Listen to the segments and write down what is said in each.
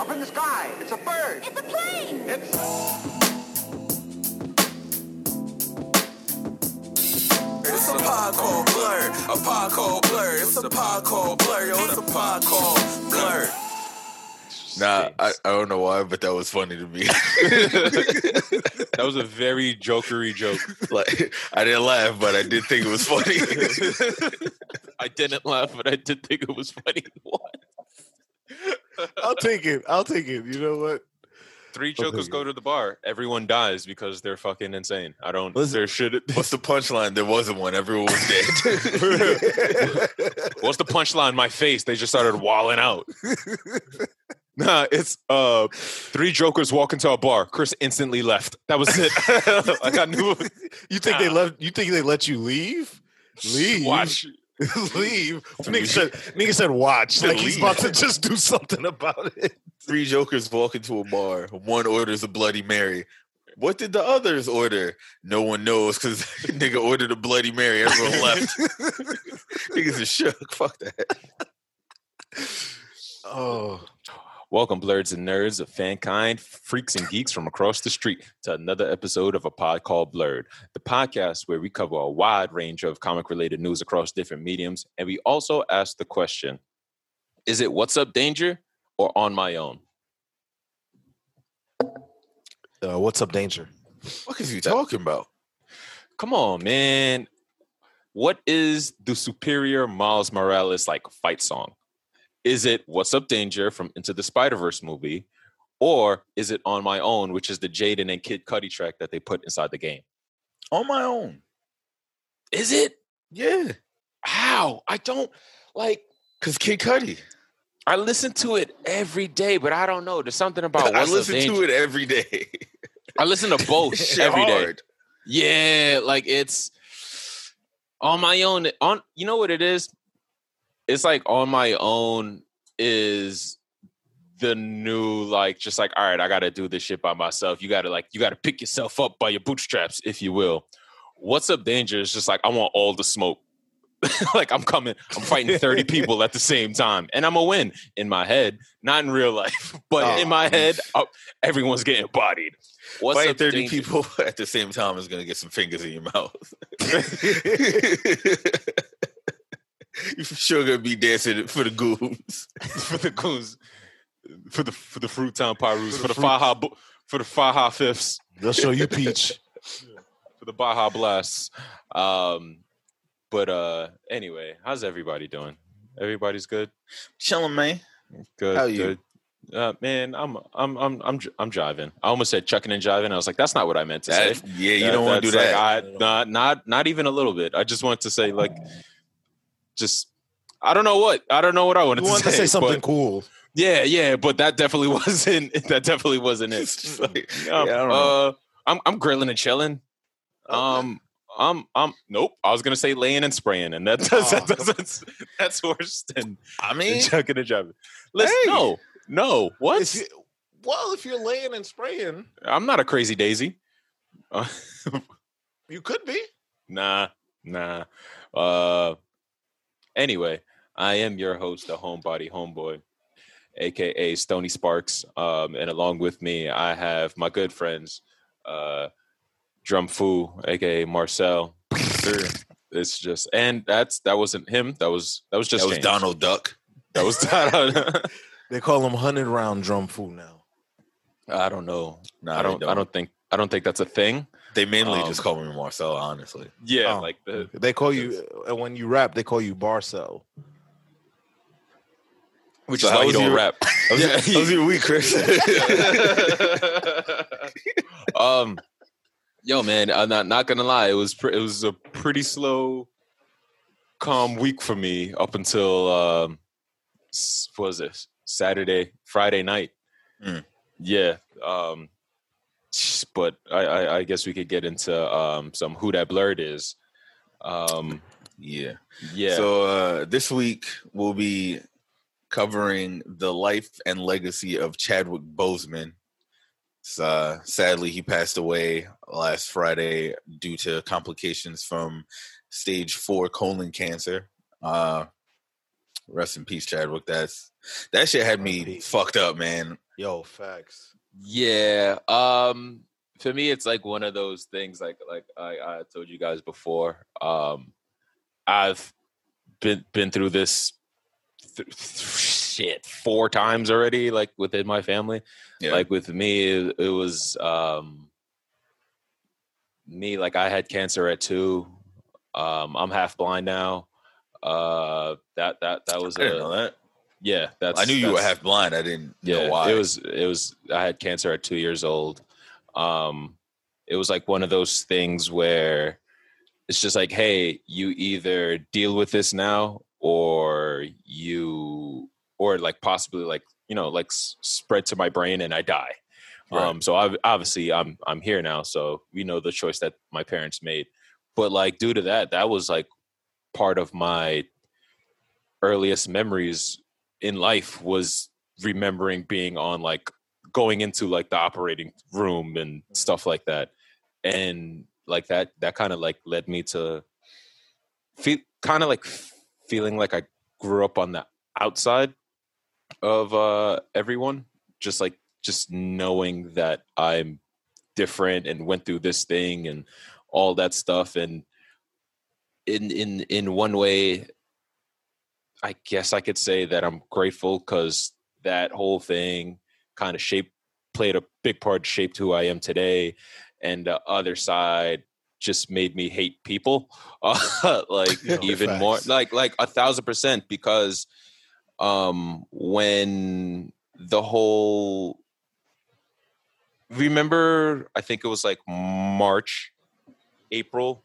Up in the sky. It's a bird. It's a plane! It's. It's a pod called Blerd. A pod called Blerd. It's a pod called Blerd. Yo, it's a pod called Blerd. Nah, I, I don't know why, but that was funny to me. That was a very jokery joke. like I didn't laugh, but I did think it was funny. I didn't laugh, but I did think it was funny. What? I'll take it. I'll take it. You know what? Three I'll jokers go to the bar. Everyone dies because they're fucking insane. I don't. Listen- there should. What's the punchline? There wasn't one. Everyone was dead. What's the punchline? My face. They just started walling out. Nah, it's uh three jokers walk into a bar. Chris instantly left. That was it. like I knew. you think they left? you think they let you leave? Leave. Watch. leave. Nigga said, nigga said watch. Like he's about to just do something about it. Three jokers walk into a bar. One orders a Bloody Mary. What did the others order? No one knows because nigga ordered a Bloody Mary. Everyone left. Niggas are shook. Fuck that. Oh. Welcome, blerds and nerds of fankind, freaks and geeks from across the street, to another episode of a pod called Blerd, the podcast where we cover a wide range of comic related news across different mediums. And we also ask the question Is it What's Up Danger or On My Own? Uh, what's up, danger? What is you talking about? Come on, man. What is the superior Miles Morales like fight song? Is it What's Up Danger from Into the Spider Verse movie? Or is it On My Own, which is the Jaden and Kid Cudi track that they put inside the game? On my own. Is it? Yeah. How? I don't like. Cause Kid Cudi. I listen to it every day, but I don't know. There's something about I listen to it every day. I listen to both every day. hard. Yeah, like it's on my own. On you know what it is? It's like on my own is the new like just like all right, I got to do this shit by myself. You got to like you got to pick yourself up by your bootstraps, if you will. What's up, danger? is just like I want all the smoke. like I'm coming, I'm fighting 30 people at the same time, and I'm a win in my head, not in real life, but Oh. in my head, uh, everyone's getting bodied. What's Fighting up, 30 danger? people at the same time is gonna get some fingers in your mouth. You for sure gonna be dancing for the goons. for the goons, for the for the fruit town Pirus, For for the the Faha bu- for the Faha fifths, They'll show you peach. for the Baja blasts. Um, but uh, anyway, how's everybody doing? Everybody's good. Chilling, man. Good. How you? Good. Uh, man, I'm I'm I'm I'm j- I'm jiving. I almost said chucking and jiving. I was like, that's not what I meant to That- say. yeah, you That- don't want to do that. like, I, not not not even a little bit. I just wanted to say like, just I don't know what I don't know what I wanted You to want say. to say something cool. Yeah, yeah, but that definitely wasn't. That definitely wasn't it. Like- Um, yeah, I don't uh, I'm I'm grilling and chilling. Um, I'm I'm nope. I was gonna say laying and spraying, and that does, that Oh. doesn't that's worse than, I mean, chucking and jiving. Listen, Hey. no, no. What? If you, well, if you're laying and spraying, I'm not a crazy daisy. Uh, you could be. nah, nah. Uh, anyway, I am your host, the homebody homeboy, aka Stony Sparks. Um, and along with me, I have my good friends, uh, Drum Fu, aka Marcell. It's just, and that's that wasn't him. That was that was just that was James. Donald Duck. That was Donald. They call him hundred round drum fool now. I don't know. Nah, I they don't. I don't think. I don't think that's a thing. They mainly Um, just call me Marcell, honestly. Yeah, Oh. like the They call you when you rap. They call you Barcel. which So is how you don't your- rap. How was, your, how was your week, Chris? um, yo, man, I'm not not gonna lie. It was pre- it was a pretty slow, calm week for me up until um, what was this Saturday, Friday night. Mm. Yeah, um, s- but I, I I guess we could get into um some who that blerd is. Um, yeah. yeah. So uh, this week we'll be covering the life and legacy of Chadwick Boseman. So, uh, sadly, he passed away last Friday due to complications from stage four colon cancer. Uh, rest in peace, Chadwick. That's that shit had me fucked up, man. Yo, facts. Yeah. Um for me it's like one of those things like like I, I told you guys before. Um I've been been through this th- shit four times already like within my family. Yeah. Like with me it, it was um me like I had cancer at 2. Um I'm half blind now. Uh that that that was a that. Yeah, that's I knew you were half blind. I didn't yeah, know why. it was it was I had cancer at two years old. Um, it was like one of those things where it's just like, hey, you either deal with this now or you or like possibly like you know like s- spread to my brain and I die. Right. Um, so I, obviously I'm I'm here now, so we know the choice that my parents made. But like due to that, that was like part of my earliest memories in life was remembering being on like going into like the operating room and stuff like that. And like that that kind of like led me to feel kind of like feeling like i grew up on the outside of uh everyone. Just like just knowing that i'm different and went through this thing and all that stuff. And in in in one way I guess I could say that I'm grateful because that whole thing kind of shaped, played a big part, shaped who I am today. And the other side just made me hate people, uh, like even more, like like a thousand percent. Because um, when the whole, remember, I think it was like March, April,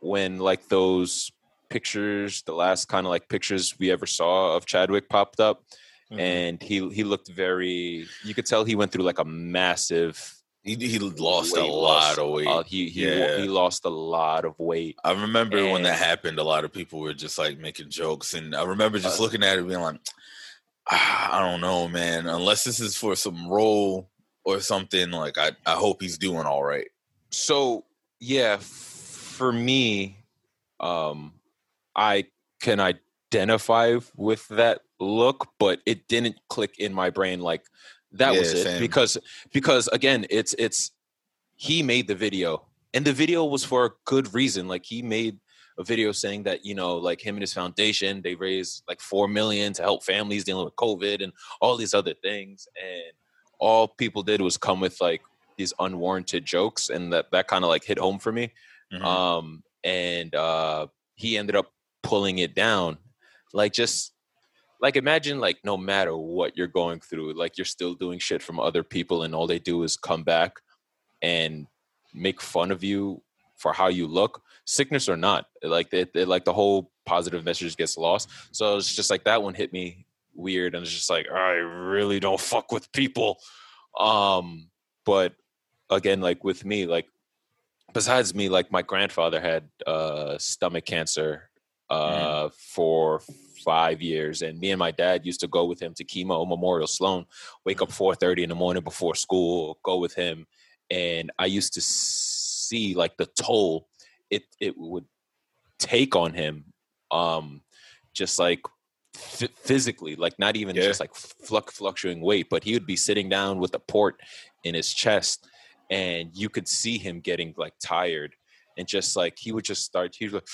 when like those pictures, the last kind of like pictures we ever saw of Chadwick popped up, Mhm. and he he looked very. You could tell he went through like a massive. he, he lost a lot loss. of weight. Uh, he he Yeah. he lost a lot of weight. I remember when that happened, a lot of people were just like making jokes, and I remember just Uh, looking at it, being like, ah, "I don't know, man. Unless this is for some role or something, like I, I hope he's doing all right." So yeah, f- for me, um, I can identify with that look, but it didn't click in my brain like that was it same. because because again, it's it's he made the video and the video was for a good reason. Like he made a video saying that you know like him and his foundation they raised like four million to help families dealing with covid and all these other things and all people did was come with like these unwarranted jokes and that that kind of like hit home for me Mhm. um and uh he ended up pulling it down. Like just like imagine like no matter what you're going through like you're still doing shit from other people and all they do is come back and make fun of you for how you look. Sickness or not like it, it- like the whole positive message gets lost. So it's just like that one hit me weird and it's just like i really don't fuck with people. Um but again like with me like besides me like my grandfather had uh stomach cancer uh for five years and me and my dad used to go with him to chemo memorial sloan wake up 4.30 in the morning before school go with him and i used to see like the toll it it would take on him um just like f- physically like not even Yeah. just like fluc- fluctuating weight but he would be sitting down with a port in his chest and you could see him getting like tired and just like he would just start he was like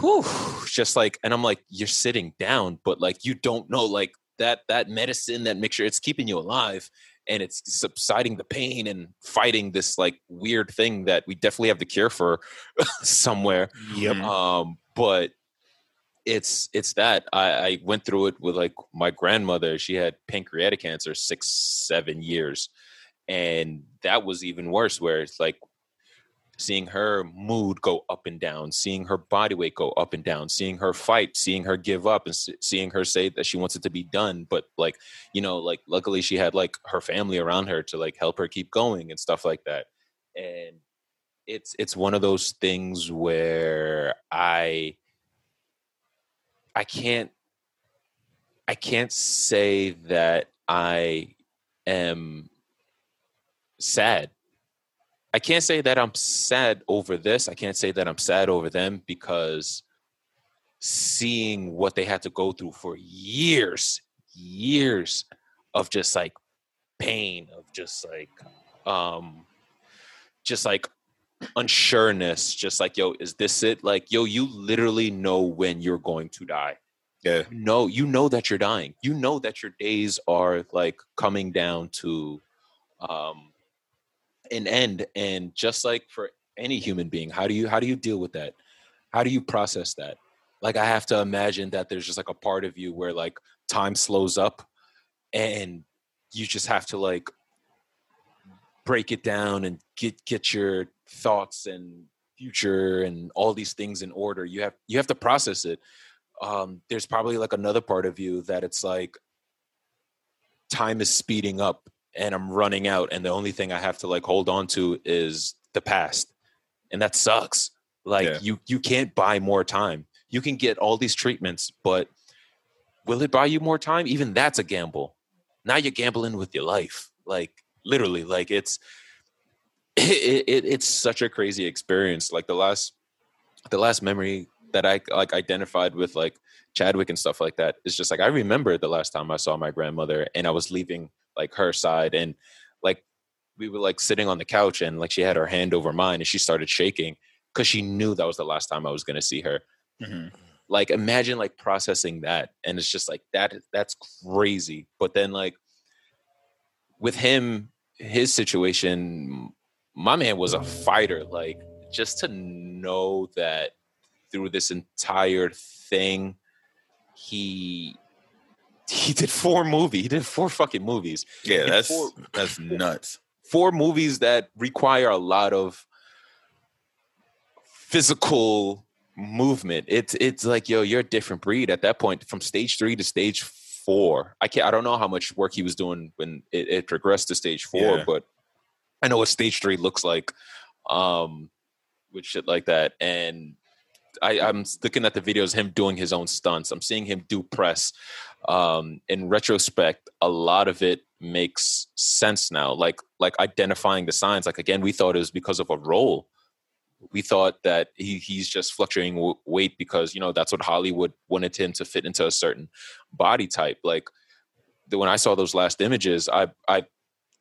whew, just like and i'm like you're sitting down but like you don't know like that that medicine that mixture it's keeping you alive and it's subsiding the pain and fighting this like weird thing that we definitely have the cure for somewhere. Yep. Um but it's it's that. I, I went through it with like my grandmother. She had pancreatic cancer six seven years and that was even worse where it's like seeing her mood go up and down seeing her body weight go up and down seeing her fight seeing her give up and seeing her say that she wants it to be done but like you know like luckily she had like her family around her to like help her keep going and stuff like that. And it's it's one of those things where i i can't i can't say that i am sad i can't say that i'm sad over this. I can't say that i'm sad over them because seeing what they had to go through for years years of just like pain of just like um just like unsureness just like yo is this it? Like yo you literally know when you're going to die. Yeah. you know you know that you're dying. You know that your days are like coming down to um an end and just like for any human being how do you how do you deal with that? How do you process that? Like i have to imagine that there's just like a part of you where like time slows up and you just have to like break it down and get get your thoughts and future and all these things in order. You have you have to process it. Um there's probably like another part of you that it's like time is speeding up and i'm running out and the only thing i have to like hold on to is the past and that sucks. Like Yeah. you you can't buy more time. You can get all these treatments but will it buy you more time? Even that's a gamble. Now you're gambling with your life. Like literally like it's it, it it's such a crazy experience. Like the last the last memory that i like identified with like chadwick and stuff like that is just like i remember the last time i saw my grandmother and i was leaving like her side and like we were like sitting on the couch and like she had her hand over mine and she started shaking because she knew that was the last time i was going to see her Mhm. like imagine like processing that and it's just like that that's crazy but then like with him his situation my man was a fighter like just to know that through this entire thing he he did four movie he did four fucking movies Yeah, that's four- that's nuts. four movies that require a lot of physical movement. It's it's like yo, you're a different breed at that point. From stage three to stage four, I can't. I don't know how much work he was doing when it, it progressed to stage four, Yeah. but I know what stage three looks like, um, with shit like that. And I, I'm looking at the videos, him doing his own stunts. I'm seeing him do press. Um, in retrospect, a lot of it makes sense now. Like like identifying the signs. Like again, we thought it was because of a role. We thought that he, he's just fluctuating w- weight because you know that's what Hollywood wanted him to fit into a certain body type. Like the, when I saw those last images, I I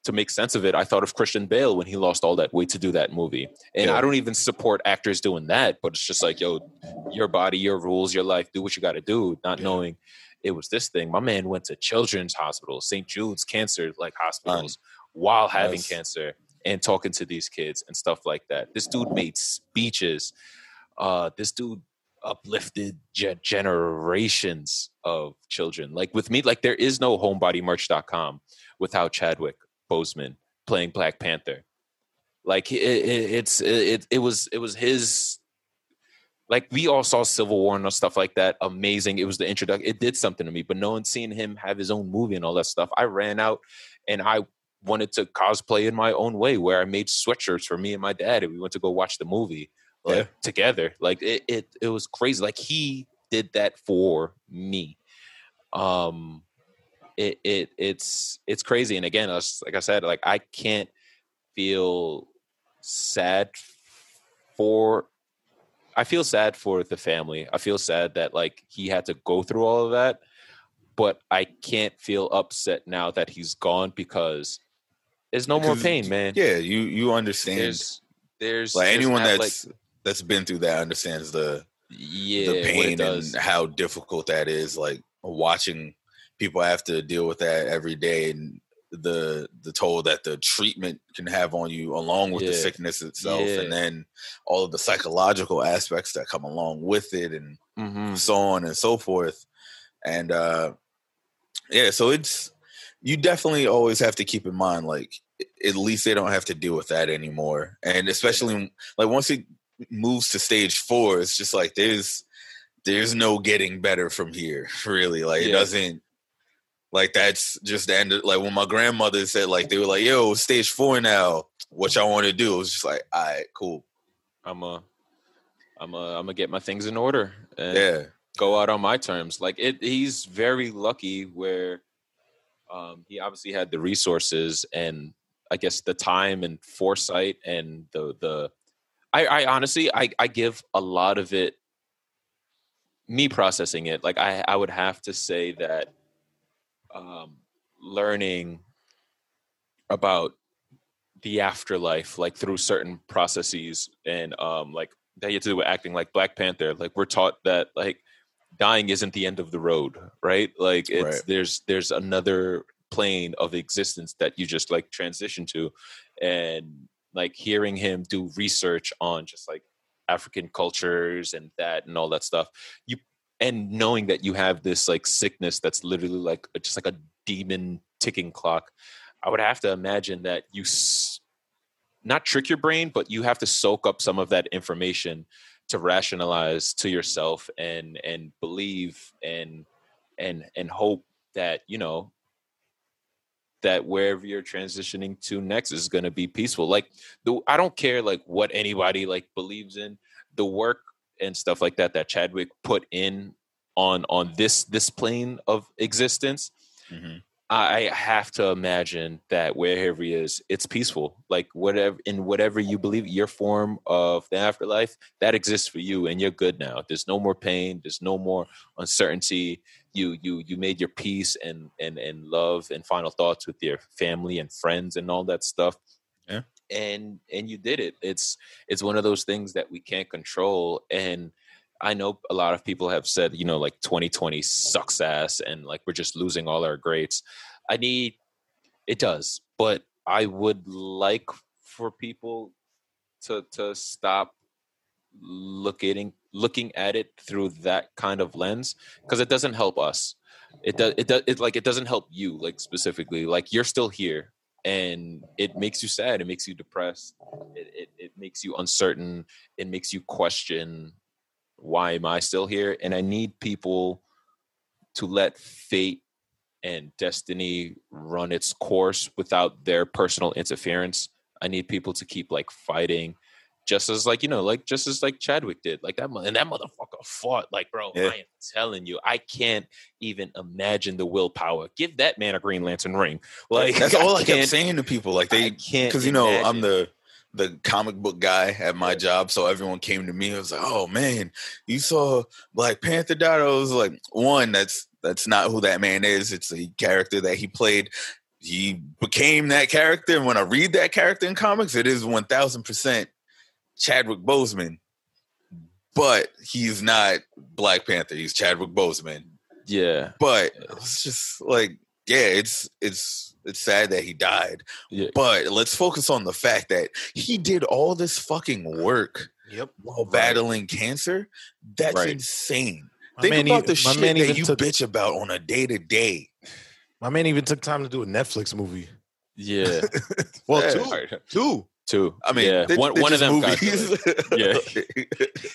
to make sense of it, I thought of Christian Bale when he lost all that weight to do that movie. And Yeah. I don't even support actors doing that, but it's just like, yo, your body, your rules, your life, do what you got to do, not Yeah. knowing it was this thing. My man went to Children's Hospital, St. Jude's Cancer like hospitals while having Yes. cancer and talking to these kids and stuff like that. This dude made speeches. Uh, this dude uplifted ge- generations of children. Like with me, like there is no homebodymerch.com without Chadwick Boseman playing Black Panther. Like it, it, it's it, it was it was his. Like we all saw Civil War and stuff like that. Amazing. It was the introduction. It did something to me. But no one seeing him have his own movie and all that stuff. I ran out and I wanted to cosplay in my own way, where I made sweatshirts for me and my dad, and we went to go watch the movie like Yeah. together. Like it, it, it was crazy. Like he did that for me. Um, it, it, it's, it's crazy. And again, us- like I said, like I can't feel sad for. I feel sad for the family. I feel sad that like he had to go through all of that, but I can't feel upset now that he's gone because there's no more pain, man. Yeah, you you understand. There's, there's like there's anyone that's that's been through that understands the yeah, the pain and how difficult that is. Like watching people have to deal with that every day and the the toll that the treatment can have on you along with the sickness itself Yeah. and then all of the psychological aspects that come along with it and Mhm. so on and so forth. And uh yeah so it's you definitely always have to keep in mind like at least they don't have to deal with that anymore. And especially like once it moves to stage four it's just like there's there's no getting better from here really. Like it doesn't like that's just the end of, like when my grandmother said like they were like yo stage four now what y'all want to do it was just like all right cool I'm a, I'm a, I'm gonna get my things in order and yeah go out on my terms. Like it, he's very lucky where, um, he obviously had the resources and I guess the time and foresight and the the. I, I honestly, I, I give a lot of it. Me processing it, like I, I would have to say that, um, learning about the afterlife, like through certain processes and um like that you have to do with acting, like Black Panther. Like we're taught that like dying isn't the end of the road, right? Like it's Right. there's there's another plane of existence that you just like transition to, and like hearing him do research on just like African cultures and that and all that stuff, you and knowing that you have this like sickness that's literally like just like a demon ticking clock. I would have to imagine that you s- not trick your brain, but you have to soak up some of that information to rationalize to yourself and and believe and and and hope that you know that wherever you're transitioning to next is going to be peaceful like the i don't care like what anybody like believes in the work and stuff like that that chadwick put in on on this this plane of existence Mhm. I have to imagine that wherever he is, it's peaceful. Like whatever in whatever you believe, your form of the afterlife that exists for you, and you're good now. There's no more pain. There's no more uncertainty. You you you made your peace and and and love and final thoughts with your family and friends and all that stuff. Yeah. And and you did it. It's it's one of those things that we can't control and. I know a lot of people have said, you know, like 2020 sucks ass and like we're just losing all our greats. I need it does, but I would like for people to to stop looking looking at it through that kind of lens because it doesn't help us. It does it does it like it doesn't help you like specifically. Like you're still here and it makes you sad, it makes you depressed, it, it, it makes you uncertain, it makes you question why am I still here? And I need people to let fate and destiny run its course without their personal interference. I need people to keep like fighting, just as like you know, like just as like Chadwick did, like that. And that motherfucker fought, like bro. Yeah. I am telling you, I can't even imagine the willpower. Give that man a Green Lantern ring. Like That's all I, kept can't- saying to people. Like I they, can't because you know I'm the the comic book guy at my job, so everyone came to me. and was like, "Oh man, you saw Black Panther die?" I was like, "One, that's that's not who that man is. It's a character that he played. He became that character, and when I read that character in comics, it is one thousand percent Chadwick Boseman." But he's not Black Panther. He's Chadwick Boseman. yeah, But it's just like, yeah, it's it's it's sad that he died. yeah. But let's focus on the fact that he did all this fucking work Yep. while battling cancer. That's Right. insane. My Think man about the my shit man that you took- bitch about on a day to day. My man even took time to do a Netflix movie. Yeah, Well, Yeah. two, two. Two. I mean, yeah. they're- one, they're one of them. got- movies. Yeah.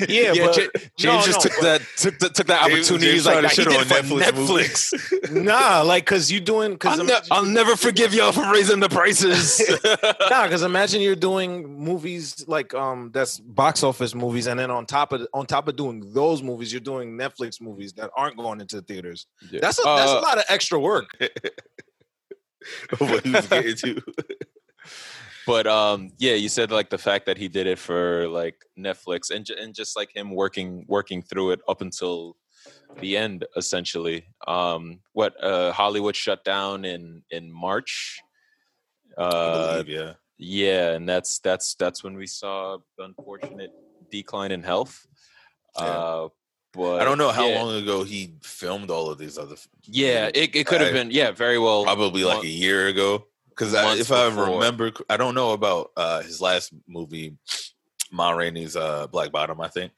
Yeah, yeah, but Ja- James just took that took the, took that opportunity. James He's like, tried to "Nah, he did on for Netflix Netflix. nah, like because you doing because I'll, ne- I'll never forgive y'all for raising the prices. nah, because imagine you're doing movies like um that's box office movies, and then on top of on top of doing those movies, you're doing Netflix movies that aren't going into the theaters. Yeah. That's a that's a Uh, lot of extra work. what he was getting to. But um, yeah, you said like the fact that he did it for like Netflix and and just like him working working through it up until the end, essentially. Um, what uh, Hollywood shut down in in March. I Uh, believe, yeah. yeah and that's that's that's when we saw the unfortunate decline in health Yeah. uh but I don't know how yeah, long ago he filmed all of these other. yeah it, it could have been yeah very well probably like month- a year ago. Because if I remember, I don't know about uh, his last movie, Ma Rainey's uh, Black Bottom, I think.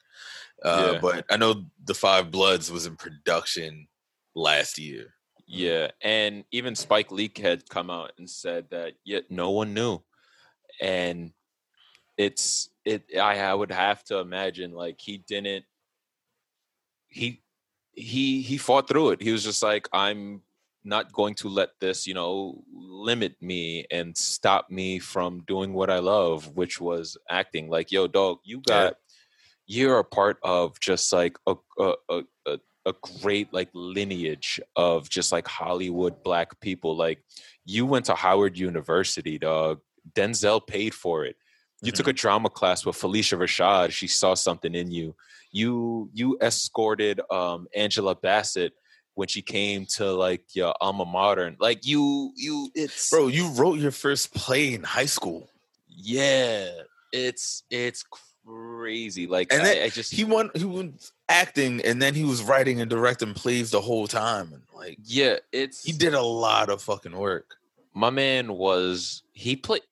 Uh, Yeah. But I know The Five Bloods was in production last year. yeah and even spike Lee had come out and said that yet no one knew and it's it I, I would have to imagine like he didn't he he he fought through it he was just like i'm not going to let this you know limit me and stop me from doing what i love which was acting. Like yo dog you Yeah. got you're a part of just like a a, a, a a great like lineage of just like hollywood black people. Like you went to howard university dog. Denzel paid for it. You took a drama class with Phylicia Rashad. She saw something in you. You you escorted um angela bassett when she came to like your alma mater. Like you, you, it's Bro, you wrote your first play in high school. yeah, it's it's crazy. Like And I, then I just He won he was acting and then he was writing and directing plays the whole time. And like yeah, it's he did a lot of fucking work. my man was he played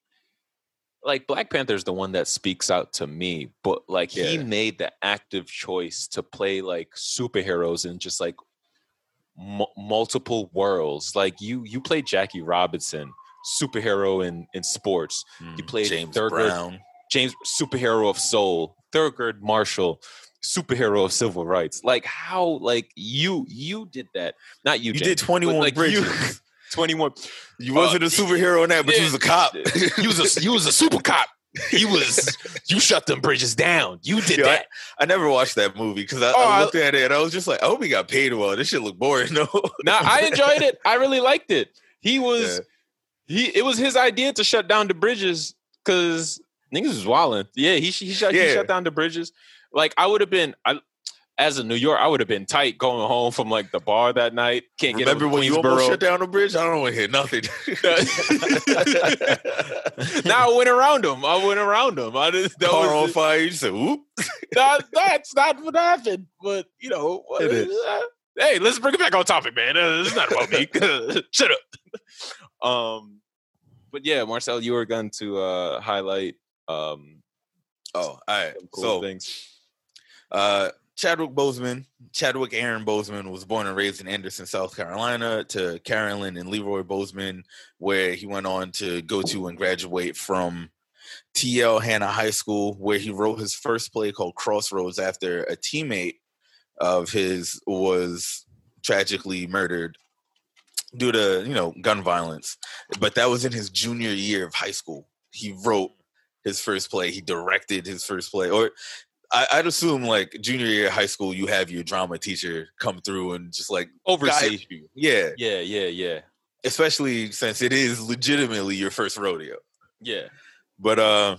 like Black Panther's the one that speaks out to me, but like he made the active choice to play like superheroes and just like mu- multiple worlds. Like you, you played Jackie Robinson, superhero in in sports. You played James Thurgood Brown. James, superhero of soul. Thurgood Marshall, superhero of civil rights. Like how, like you, you did that. Not you. You James, did 21 but, like, you- bridges. Twenty-one. You, wasn't Uh, a superhero in that, but you was a cop. You was a you was a super cop. You was you shut them bridges down. You did Yo, that. I never watched that movie because I, Oh, I I- looked at it and I was just like, I hope he got paid well. This shit look boring. No, Now I enjoyed it. I really liked it. He was Yeah. he. It was his idea to shut down the bridges because niggas was wilding. Yeah, he he shut he shut down the bridges. Like I would have been. I as a New York, I would have been tight going home from like the bar that night. Can't get Remember when you almost shut down the bridge? I don't want to hear nothing. now I went around him. I went around him. I just that Car on was, fire. You said, "Whoop." that, that's not what happened. But you know, what It is- uh, hey, let's bring it back on topic, man. Uh, it's not about me. Shut up. Um, but yeah, Marcell, you were going to uh, highlight um Oh, all right. cool so, things. uh, Chadwick Boseman, Chadwick Aaron Boseman was born and raised in Anderson, South Carolina, to Carolyn and Leroy Boseman, where he went on to go to and graduate from TL Hanna High School, where he wrote his first play called Crossroads after a teammate of his was tragically murdered due to you know gun violence. But that was in his junior year of high school. He wrote his first play. He directed his first play, or I, I'd assume like junior year of high school, you have your drama teacher come through and just like Oversee. you. Yeah, Yeah, yeah, yeah, especially since it is legitimately your first rodeo. yeah. But uh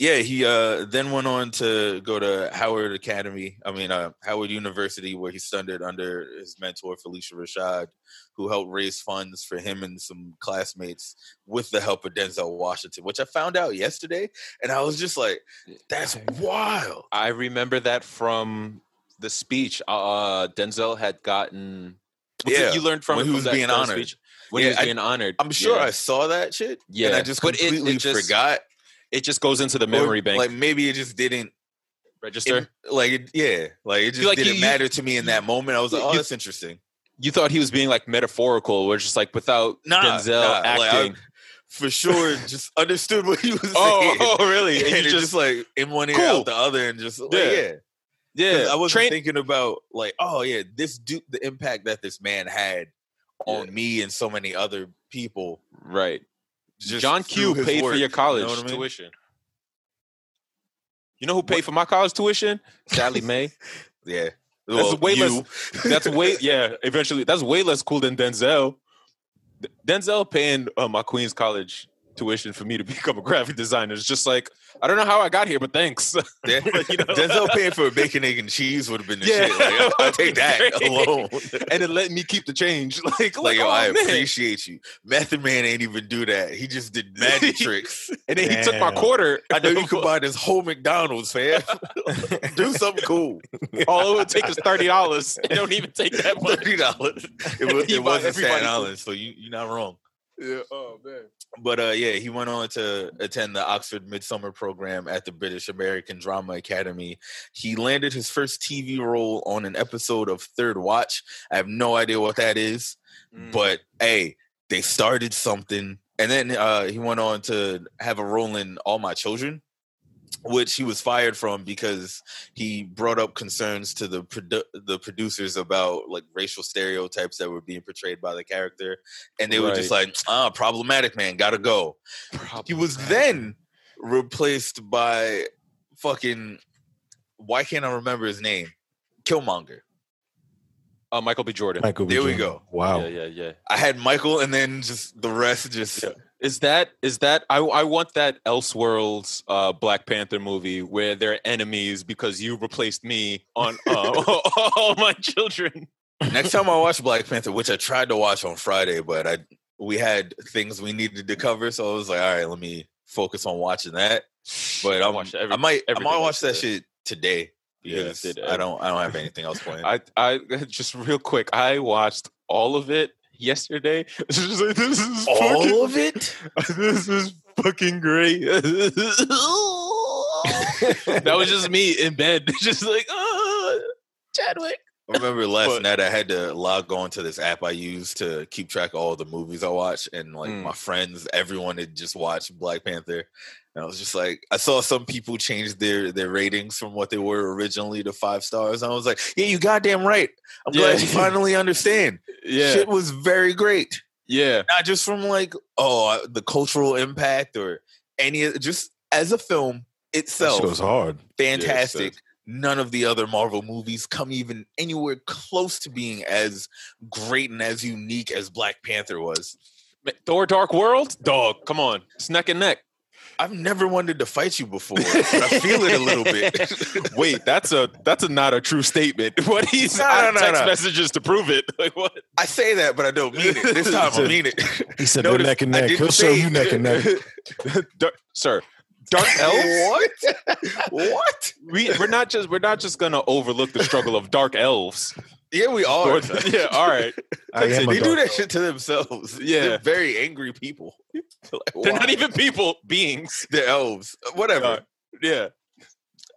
yeah, he uh then went on to go to Howard Academy, I mean uh Howard University where he studied under his mentor Phylicia Rashad, who helped raise funds for him and some classmates with the help of Denzel Washington, which I found out yesterday and I was just like that's wild. I remember that from the speech. Uh, Denzel had gotten. Yeah, you learned from when it he was being honored. speech? When Yeah, he was I- being honored. I'm sure yeah. I saw that shit. And Yeah, I just but it- it completely just- forgot. It just goes into the Or, memory bank Like maybe it just didn't register. it- like it, yeah, like it just like, didn't you- matter to me in that moment. I was like, oh, you- that's interesting. you thought he was being like metaphorical, or just like without Nah, Denzel nah, like, I- acting. For sure, just understood what he was oh, oh, saying. oh, really? And And you it's just, like in one ear Cool. out the other, and just like, Yeah. yeah. yeah, I wasn't train- thinking about like, oh yeah, this dude, the impact that this man had on Yeah. me and so many other people. right. Just John Q paid for your college You know I mean? tuition. You know who paid for my college tuition? Sallie Mae. Yeah, That's Well, way you. less- That's way yeah. Eventually, that's way less cool than Denzel. Denzel paying uh, my Queens College tuition for me to become a graphic designer is just like I don't know how I got here, but thanks. Yeah. You know? Denzel paying for a bacon, egg, and cheese would have been the Yeah. shit. Like, I'll take that Great. alone. and it let me keep the change. Like, like, like yo, oh, I man. appreciate you. Method Man ain't even do that. He just did magic tricks. And then he took my quarter. I know you could buy this whole McDonald's, fam. do something cool. All it would take is thirty dollars. It don't even take that much. Thirty dollars. It was, it wasn't everybody Staten. Island, so you you're not wrong. Yeah. Oh man. But uh, yeah, he went on to attend the Oxford Midsummer Program at the British American Drama Academy. He landed his first TV role on an episode of Third Watch. I have no idea what that is, Mm. but hey, they started something. And then uh, he went on to have a role in All My Children, which he was fired from because he brought up concerns to the produ- the producers about like racial stereotypes that were being portrayed by the character, and they were just like, "Ah, problematic man, gotta go." He was then replaced by fucking why can't I remember his name? Killmonger. uh, Michael B. Jordan. Michael B. There we Jordan. go. Wow. Yeah, yeah, yeah. I had Michael, and then just the rest. Just Yeah. Is that is that I I want that Elseworlds uh Black Panther movie where they're enemies because you replaced me on uh, all my children. Next time I watch Black Panther, which I tried to watch on Friday, but I we had things we needed to cover, so I was like, all right, let me focus on watching that. But I I'm, every- I might I might watch that shit today because I don't I don't have anything else planned. I I just real quick. I watched all of it yesterday. Just like this is fucking, All of it. this is fucking great. that was just me in bed, just like oh, Chadwick. I remember last But- night I had to log on to this app I use to keep track of all the movies I watch, and like Mm. my friends, everyone had just watched Black Panther, and I was just like, I saw some people change their their ratings from what they were originally to five stars. And I was like, Yeah, you goddamn right. I'm glad Yeah. you finally understand. Yeah, Shit was very great, yeah, not just from like oh uh, the cultural impact or any just as a film itself shit was hard. fantastic. None of the other Marvel movies come even anywhere close to being as great and as unique as Black Panther was. Thor: Dark World, dog. Come on, it's neck and neck. I've never wanted to fight you before, but I feel it a little bit. Wait, that's a that's a not a true statement. What he's No, I no, no, text no. messages to prove it. Like what? I say that, but I don't mean it. This time I mean it. He said Notice neck and neck. He'll show you neck and neck. Sir, Dark Elves. what? What? We we're not just we're not just gonna overlook the struggle of dark elves. Yeah, we are. Or- yeah, all right. I am they do dark that shit to themselves. Yeah. They're very angry people. Like, They're not even people, beings. They're elves. Whatever. Uh, Yeah.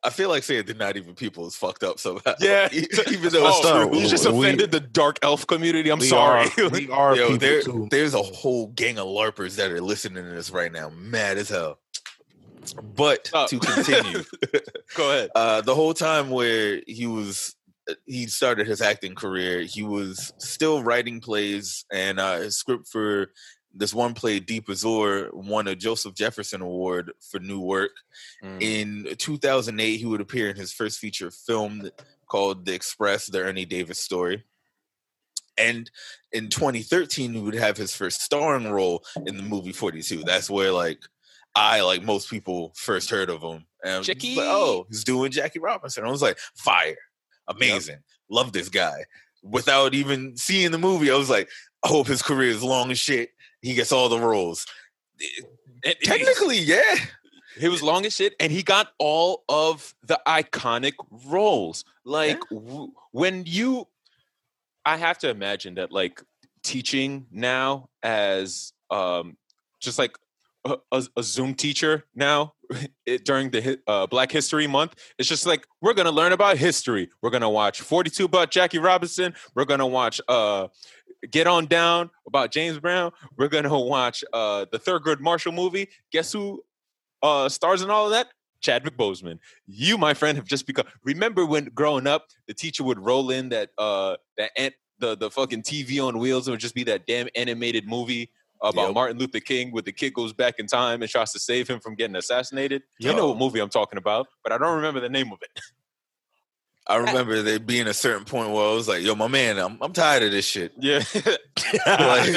I feel like saying they're not even people is fucked up somehow. Yeah. even though Oh, it's true. you just We- offended the dark elf community. I'm We sorry. Are, we are Yo, people there, too. there's a whole gang of LARPers that are listening to this right now, mad as hell. But Stop. to continue, Go ahead. uh, the whole time where he was, he started his acting career, he was still writing plays, and uh, his script for this one play, Deep Azure, won a Joseph Jefferson Award for new work. Mm. In 2008, he would appear in his first feature film called The Express, the Ernie Davis story. And in 2013, he would have his first starring role in the movie 42. That's where, like, I, like most people, first heard of him. And I was just Jackie. like, oh, he's doing Jackie Robinson. I was like, fire, amazing, love this guy. Without even seeing the movie, I was like, I hope his career is long as shit. He gets all the roles. And he- Technically, yeah. He was long as shit, and he got all of the iconic roles. Like w- when you, I have to imagine that like teaching now as um just like a, a, Zoom teacher now it, during the uh, Black History Month. It's just like we're gonna learn about history. We're gonna watch Forty Two about Jackie Robinson. We're gonna watch uh Get On Down about James Brown. We're gonna watch uh the Thurgood Marshall movie. Guess who uh stars in all of that? Chadwick Boseman. You, my friend, have just become. Remember when growing up, the teacher would roll in that uh that ant, the the fucking TV on wheels. It would just be that damn animated movie about Yep. Martin Luther King, where the kid goes back in time and tries to save him from getting assassinated. You know what movie I'm talking about, but I don't remember the name of it. I remember there being a certain point where I was like, "Yo, my man, I'm I'm tired of this shit." Yeah, Like,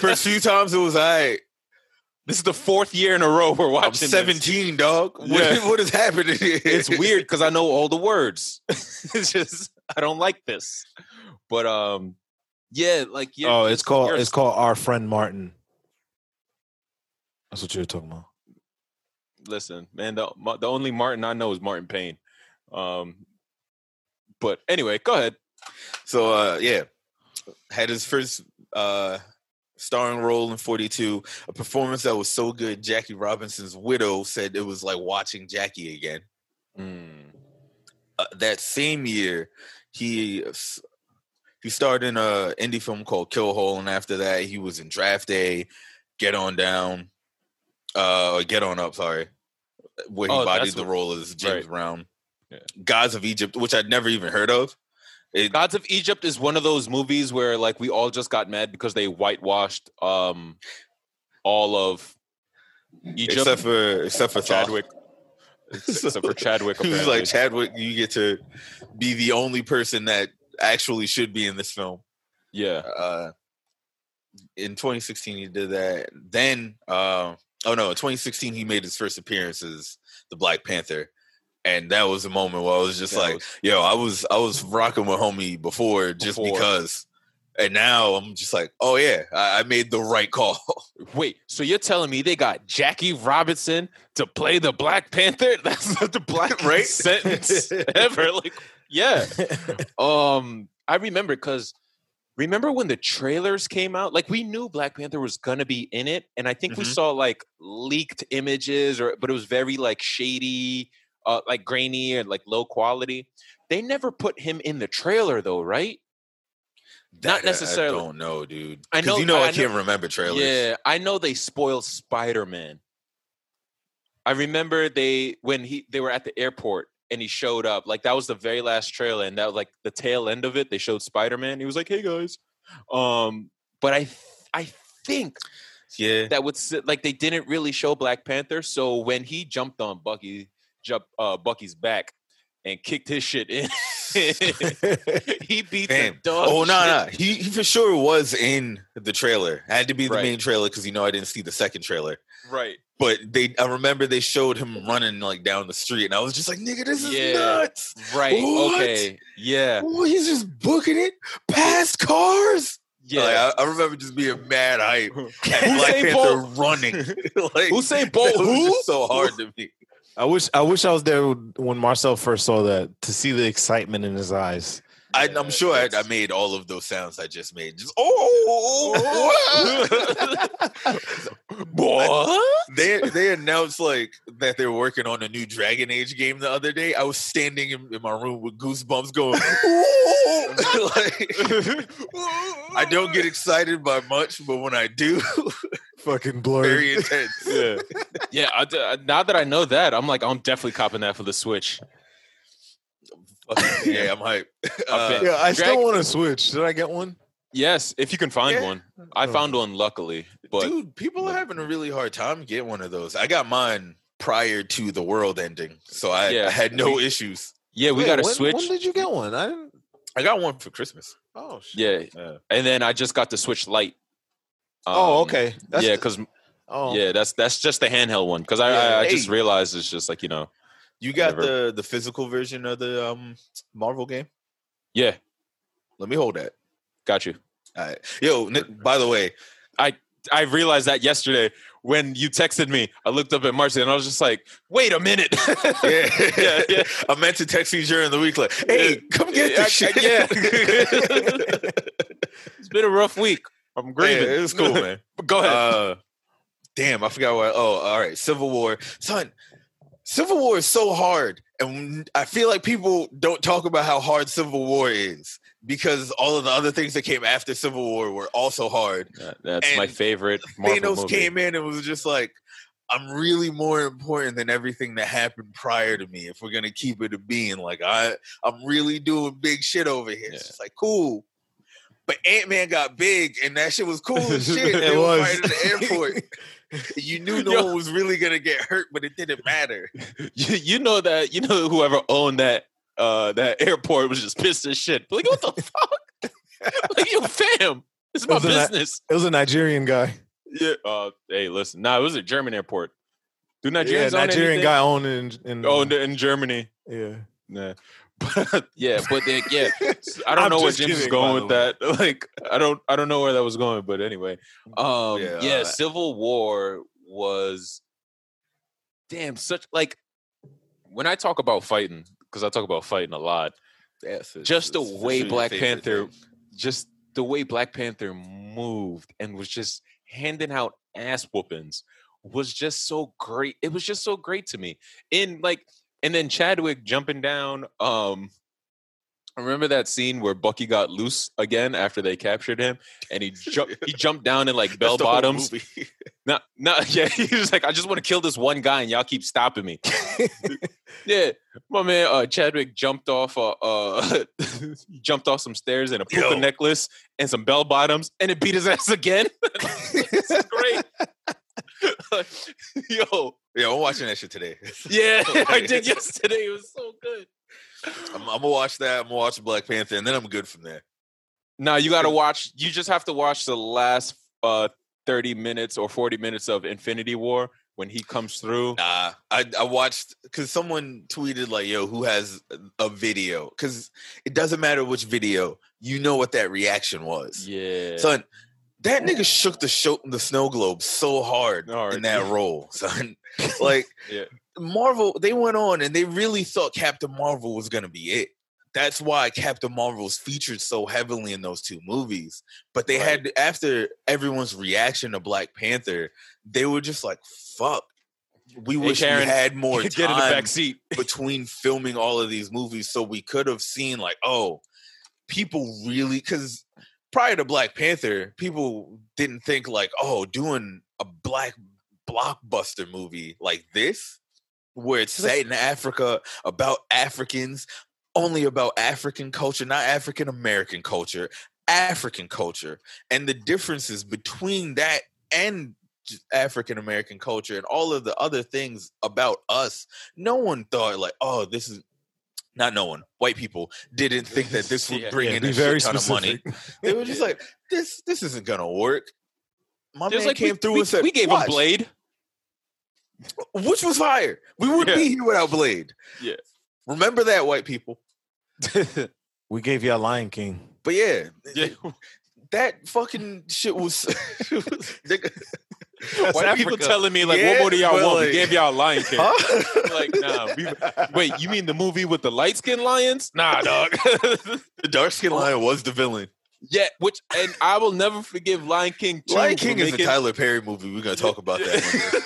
first few times it was I. this is the fourth year in a row we're watching. I'm this. 17, dog. What, Yeah. what is happening here? it's weird because I know all the words. it's just I don't like this. But um, yeah, like yeah. Oh, it's called it's called Our Friend Martin. That's what you're talking about. listen, man. The the only Martin I know is Martin Payne. Um, but anyway, go ahead. So uh yeah, had his first uh starring role in 42, a performance that was so good Jackie Robinson's widow said it was like watching Jackie again. Uh, that same year, he he starred in a indie film called Kill Hole and after that he was in Draft Day, Get On Down, uh Get On Up, sorry. Where he Oh, bodied the what- role as James right. Brown. Yeah. Gods of Egypt, which I'd never even heard of. It, Gods of Egypt is one of those movies where like we all just got mad because they whitewashed um all of Egypt except for except for Chadwick. Except for Chadwick. Apparently. like Chadwick, you get to be the only person that actually should be in this film. yeah. Uh, in 2016, he did that. Then, uh, oh no, in 2016, he made his first appearance as the Black Panther. and that was the moment where I was just That like, was- "Yo, I was I was rocking with homie before just Before. because." And now I'm just like, oh yeah, I, I made the right call. Wait, so you're telling me they got Jackie Robinson to play the Black Panther? That's not the black Right? sentence ever. Like, yeah. Um, I remember because remember when the trailers came out? Like, we knew Black Panther was gonna be in it, and I think we Mhm. saw like leaked images, or but it was very like shady, uh, like grainy and like low quality. They never put him in the trailer though, right? Not That I- necessarily. I don't know, dude. I know- You know, I I, can't remember trailers. Yeah, I know they spoiled Spider Man. I remember they when he they were at the airport and he showed up. Like that was the very last trailer, and that was like the tail end of it. They showed Spider Man. He was like, "Hey guys," um, but I th- I think yeah. that would sit, like they didn't really show Black Panther. So when he jumped on Bucky, jump uh, Bucky's back and kicked his shit in, he beat Damn. the dog. Oh no, no, shit. he he for sure was in the trailer. Had to be the Right. main trailer because you know I didn't see the second trailer. Right. But they, I remember they showed him running like down the street, and I was just like, "Nigga, this is Yeah. nuts! Right. What? Okay. Yeah. Oh, he's just booking it past cars." Yeah. Like, I, I remember just being mad hype at Usain Black Panther Bolt- running. like Usain Bolt, that was who? so hard to me. I wish I wish I was there when Marcell first saw that to see the excitement in his eyes. I, Yeah, I'm sure I, I made all of those sounds I just made. Just oh, What? they they announced like that they're working on a new Dragon Age game the other day. I was standing in, in my room with goosebumps, going. like, I don't get excited by much, but when I do, Fucking blurry. very intense. Yeah. Yeah. I d- I- now that I know that, I'm like, I'm definitely copping that for the Switch. yeah, I'm hype. Uh, yeah, I still Drag- want to switch. Did I get one? Yes, if you can find Yeah. one. I Oh. found one, luckily. But dude, people are having a really hard time getting one of those. I got mine prior to the world ending, so I, Yeah. I had no issues. yeah, we Wait, got a when, Switch. When did you get one? I didn't. I got one for Christmas. Oh shit. yeah. Yeah. And then I just got the Switch Lite. oh Um, okay. That's yeah, because oh yeah, that's that's just the handheld one. Because I, Yeah, I, I just hey. realized it's just like you know, You got Whatever. the the physical version of the um Marvel game. yeah, Let me hold that. got you. All right. Yo, n- by the way, I I realized that yesterday when you texted me. I looked up at Marcy and I was just like, "Wait a minute." yeah, yeah, yeah. I meant to text you during the week, like, hey, Yeah. come get Yeah, this I- shit. yeah. it's been a rough week. I'm Yeah, grieving. it was cool, man. Go ahead. Uh, damn, I forgot what. Oh, all right, Civil War, son. Civil War is so hard, and I feel like people don't talk about how hard Civil War is because all of the other things that came after Civil War were also hard. That- That's my favorite Marvel Thanos movie. came in and was just like, I'm really more important than everything that happened prior to me. If we're gonna keep it a being, like I, I'm really doing big shit over here. Yeah. It's just like cool. But Ant Man got big, and that shit was cool as shit. It was. fighting at the airport. you knew no Yo. one was really gonna get hurt, but it didn't matter. you, you know that you know whoever owned that uh that airport was just pissed as shit. Like what the fuck? like yo, fam, is my that- business. It was a Nigerian guy. Yeah. Uh, hey, listen. Nah, it was a German airport. Do Yeah, Nigerians own Nigerian guy owned in, in in, in Germany. yeah. Nah. Yeah, but they, yeah, I don't I'm know where is kidding, going with that. Like, I don't, I don't know where that was going. But anyway, um, Yeah, yeah, Civil War was damn such like when I talk about fighting because I talk about fighting a lot. Just the way sure Black Panther thing. just the way Black Panther moved and was just handing out ass whoopings was just so great. It was just so great to me. In like, and then Chadwick jumping down. Um, I remember that scene where Bucky got loose again after they captured him, and he jumped. He jumped down in like bell bottoms. No, no, yeah. He was like, I just want to kill this one guy, and y'all keep stopping me. yeah, my man uh, Chadwick jumped off. Uh, uh jumped off some stairs and a puka Yo. necklace and some bell bottoms, and it beat his ass again. this is great. Yo, Yeah, I'm watching that shit today. yeah, I did yesterday. It was so good. I'm, I'm gonna watch that. I'm gonna watch Black Panther, and then I'm good from there. Now you got to watch. You just have to watch the last uh, thirty minutes or forty minutes of Infinity War when he comes through. Nah, I I watched because someone tweeted like, "Yo, who has a video?" Because it doesn't matter which video, you know what that reaction was. Yeah. Son, that nigga shook the show the snow globe so hard, Hard, in that yeah. role, son. like Yeah. Marvel, they went on and they really thought Captain Marvel was gonna be it. That's why Captain Marvel was featured so heavily in those two movies. But they had after everyone's reaction to Black Panther, they were just like, "Fuck." We Hey, wish Karen, we had more Get in the time back seat. between filming all of these movies so we could have seen like oh people really because prior to black panther people didn't think like oh doing a black blockbuster movie like this where it's set in africa about africans only about african culture not african american culture african culture and the differences between that and African American culture and all of the other things about us. No one thought like, oh, this is not no one. White people didn't think that this would bring Yeah, in a very shit ton of money. specific. They were just like, this this isn't gonna work. My Just man like came we, through we, and said, we gave "Watch," him Blade. which was fire. We wouldn't Yeah. be here without Blade. Yeah. Remember that, white people. we gave you a Lion King. But yeah, Yeah. that fucking shit was. was That's White people Africa. telling me like, Yeah, what more do y'all want? like- we gave y'all Lion King. huh? like, nah. We, wait, you mean the movie with the light skinned lions? Nah, dog. the dark skinned lion was the villain. yeah, which and I will never forgive Lion King. 2 Lion King is a Tyler Perry movie. We're gonna talk about that.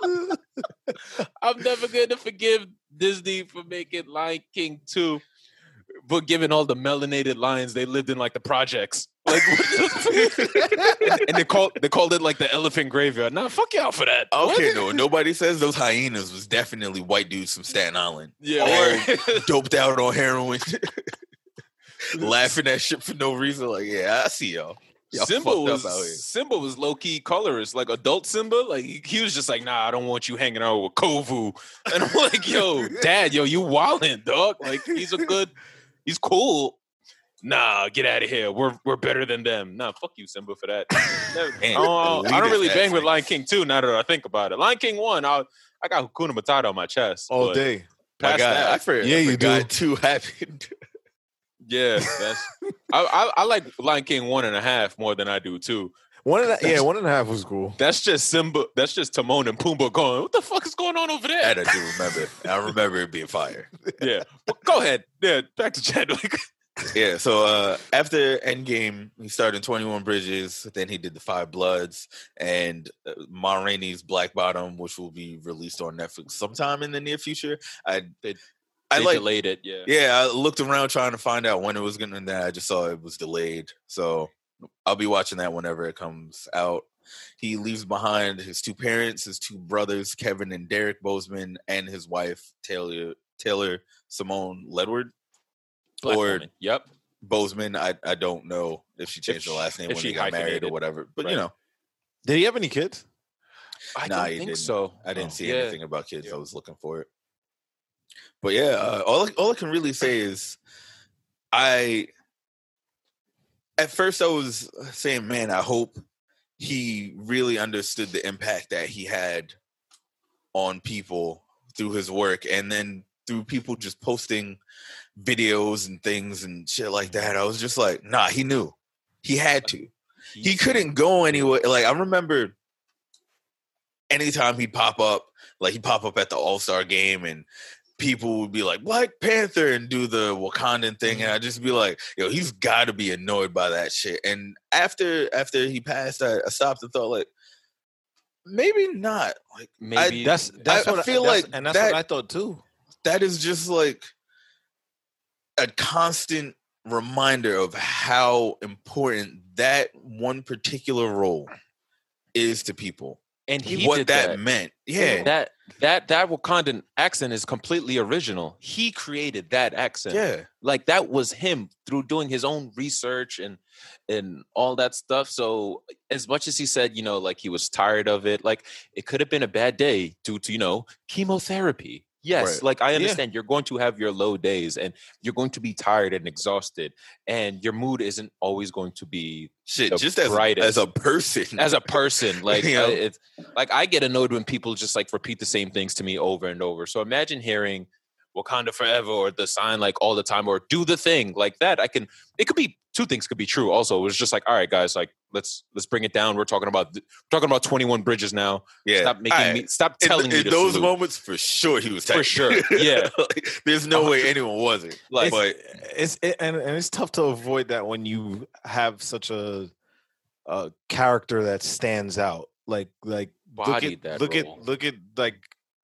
one. I'm never gonna forgive Disney for making Lion King 2, but given all the melanated lions they lived in like the projects. Like and, and they called they called it like the elephant graveyard. Nah, fuck y'all for that. Okay, What? no, nobody says those hyenas was definitely white dudes from Staten Island, Yeah, Or- doped out on heroin, laughing at shit for no reason. Like, yeah, I see y'all. Y'all Simba was up out here. Simba was low key colorist, like adult Simba. Like he, he was just like, nah, I don't want you hanging out with Kovu. And I'm like, yo, dad, yo, you wildin', dog. Like he's a good, he's cool. Nah, get out of here. We're we're better than them. Nah, fuck you, Simba, for that. Never- Man, Oh, I don't really ass bang with. Lion King 2 now that I think about it. Lion King 1, I I got Hakuna Matata on my chest. all but day. My past God, that, I forgot. Yeah, I you forgot do. Two happened. yeah, that's I, I I like Lion King one and a half more than I do two. One and a, yeah, one and a half was cool. That's just Simba. That's just Timon and Pumbaa going. What the fuck is going on over there? That I do remember. I remember it being fire. yeah, but go ahead. Yeah, back to Chadwick. Yeah. So uh after Endgame, he started in Twenty One Bridges. Then he did the Five Bloods and uh, Ma Rainey's Black Bottom, which will be released on Netflix sometime in the near future. I They- I they like delayed it. Yeah. Yeah, I looked around trying to find out when it was gonna. And I just saw it was delayed, so I'll be watching that whenever it comes out. He leaves behind his two parents, his two brothers, Kevin and Derek Boseman, and his wife Taylor Taylor Simone Ledward Black or woman. Yep. Boseman. I I don't know if she changed the last name if when she got married or whatever. But Right. you know, Did he have any kids? I Nah, don't think didn't. so. I didn't Oh. see Yeah. anything about kids. Yeah. I was looking for it. But yeah, uh, all all I can really say is, I at first I was saying, man, I hope he really understood the impact that he had on people through his work, and then through people just posting videos and things and shit like that. I was just like, nah, he knew, he had to he couldn't go anywhere. Like I remember, anytime he'd pop up, like he'd pop up at the All Star game, and people would be like Black Panther and do the Wakandan thing, and mm-hmm. I'd just be like, yo, he's got to be annoyed by that shit. And after after he passed, I, I stopped and thought like, maybe not. Like Maybe That's that's I what I feel that's- like and that's that- what I thought too. that is just like a constant reminder of how important that one particular role is to people. and he what that, that. meant. Yeah. That that that Wakandan accent is completely original. He created that accent. yeah. Like that was him through doing his own research and and all that stuff. So as much as he said, you know, like he was tired of it, like it could have been a bad day due to, you know, chemotherapy. Yes, Right. like I Yeah. understand you're going to have your low days and you're going to be tired and exhausted and your mood isn't always going to be Shit, just as, as a person. as a person like You know? it's like I get annoyed when people just like repeat the same things to me over and over. So imagine hearing Wakanda forever or the sign like all the time or do the thing like that. I can it could be two things could be true also. It was just like, all right, guys, like let's let's bring it down. We're talking about we're talking about 21 bridges now. Yeah, Stop making I- me stop in, telling me in those salute. moments for sure he was For sure, yeah. Like, there's no way anyone wasn't. Like, but it's it, and, and it's tough to avoid that when you have such a a character that stands out like like look at that look role. at look at like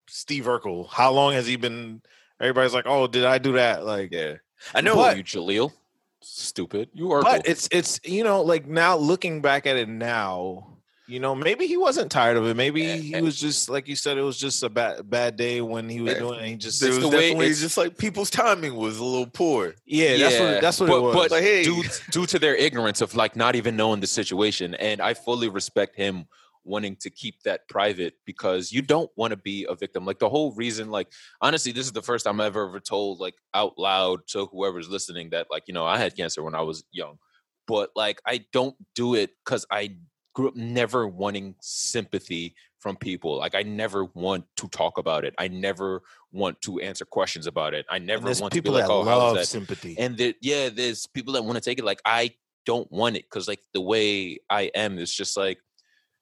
Steve Urkel how long has he been everybody's like oh did I do that like yeah, I know. But- you Jaleel. Stupid. You are but it's it's you know like now looking back at it now you know maybe he wasn't tired of it maybe Eh, he eh. was just like you said it was just a bad bad day when he was Yeah. doing it and he just there was the way it's- just like people's timing was a little poor. yeah that's what that's what but, it was But Like, hey. due, due to their ignorance of like not even knowing the situation, and I fully respect him wanting to keep that private because you don't want to be a victim. Like the whole reason, like honestly, this is the first time I've ever ever told like out loud to whoever's listening that like you know I had cancer when I was young, but like I don't do it because I grew up never wanting sympathy from people. Like I never want to talk about it. I never want to answer questions about it. I never want to be people like, oh, how was that? sympathy and there, yeah there's people that want to take it like i don't want it because like the way i am is just like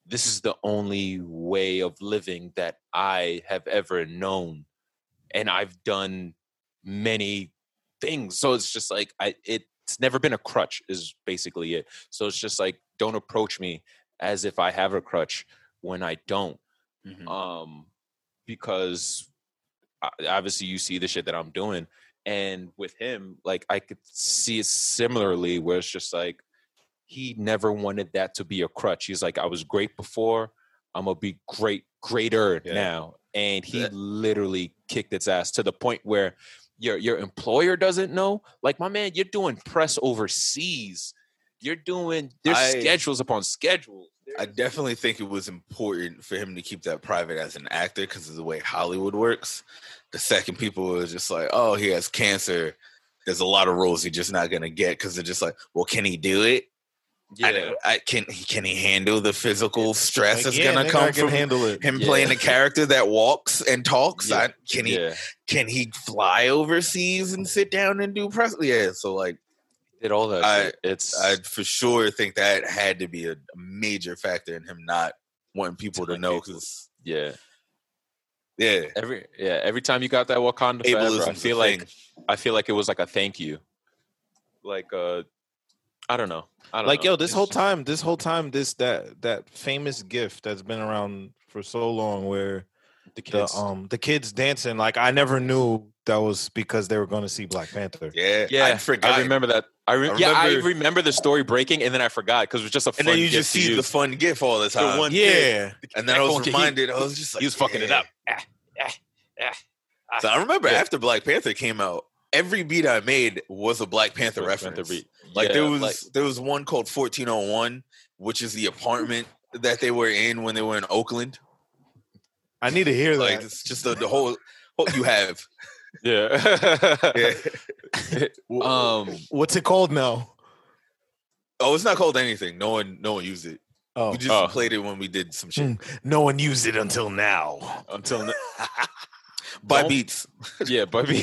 this is the only way of living that i have ever known and i've done many things. So it's just like i it's never been a crutch is basically it. So it's just like don't approach me as if i have a crutch when i don't. Mhm. um because obviously you see the shit that i'm doing and with him like i could see it similarly where it's just like he never wanted that to be a crutch he's like i was great before i'm gonna be great greater Yeah. now and he That- literally kicked its ass to the point where your your employer doesn't know like my man you're doing press overseas you're doing there's I- schedules upon schedules I definitely think it was important for him to keep that private as an actor because of the way Hollywood works. The second people were just like, "Oh, he has cancer," there's a lot of roles he's just not gonna get because they're just like, "Well, can he do it? I, don't- I can. He can he handle the physical stress that's Again, gonna come from handle it him Yeah. playing a character that walks and talks? Yeah. I, can he? yeah Can he fly overseas and sit down and do press? Yeah. So like, did all that I- it's I for sure think that had to be a, a major factor in him not wanting people to know because yeah yeah, every yeah every time you got that wakanda forever, i feel like thing. i feel like it was like a thank you like uh i don't know i don't like know. yo this It's whole just- time this whole time this that that famous gift that's been around for so long where the the kids um the kids dancing like i never knew that was because they were going to see black panther yeah, yeah I forgot. i remember that i, re- I yeah i remember- remember the story breaking and then i forgot because it was just a fun and then you gift just to see the fun gif all the time. one- yeah and then I That was one kid, he- reminded. I was just like, he was fucking it up ah, ah, ah. So I remember Yeah. after Black Panther came out, every beat I made was a Black Panther Black Panther reference. beat. Like Yeah, there was like- there was one called 1401, which is the apartment that they were in when they were in Oakland. i need to hear Like that it's just the, the whole what you have. yeah Yeah. um what's it called now Oh, it's not called anything. No one no one used it. oh We just Oh. played it when we did some shit. Mm. no one used it until now until n- By Don't- beats. yeah by Me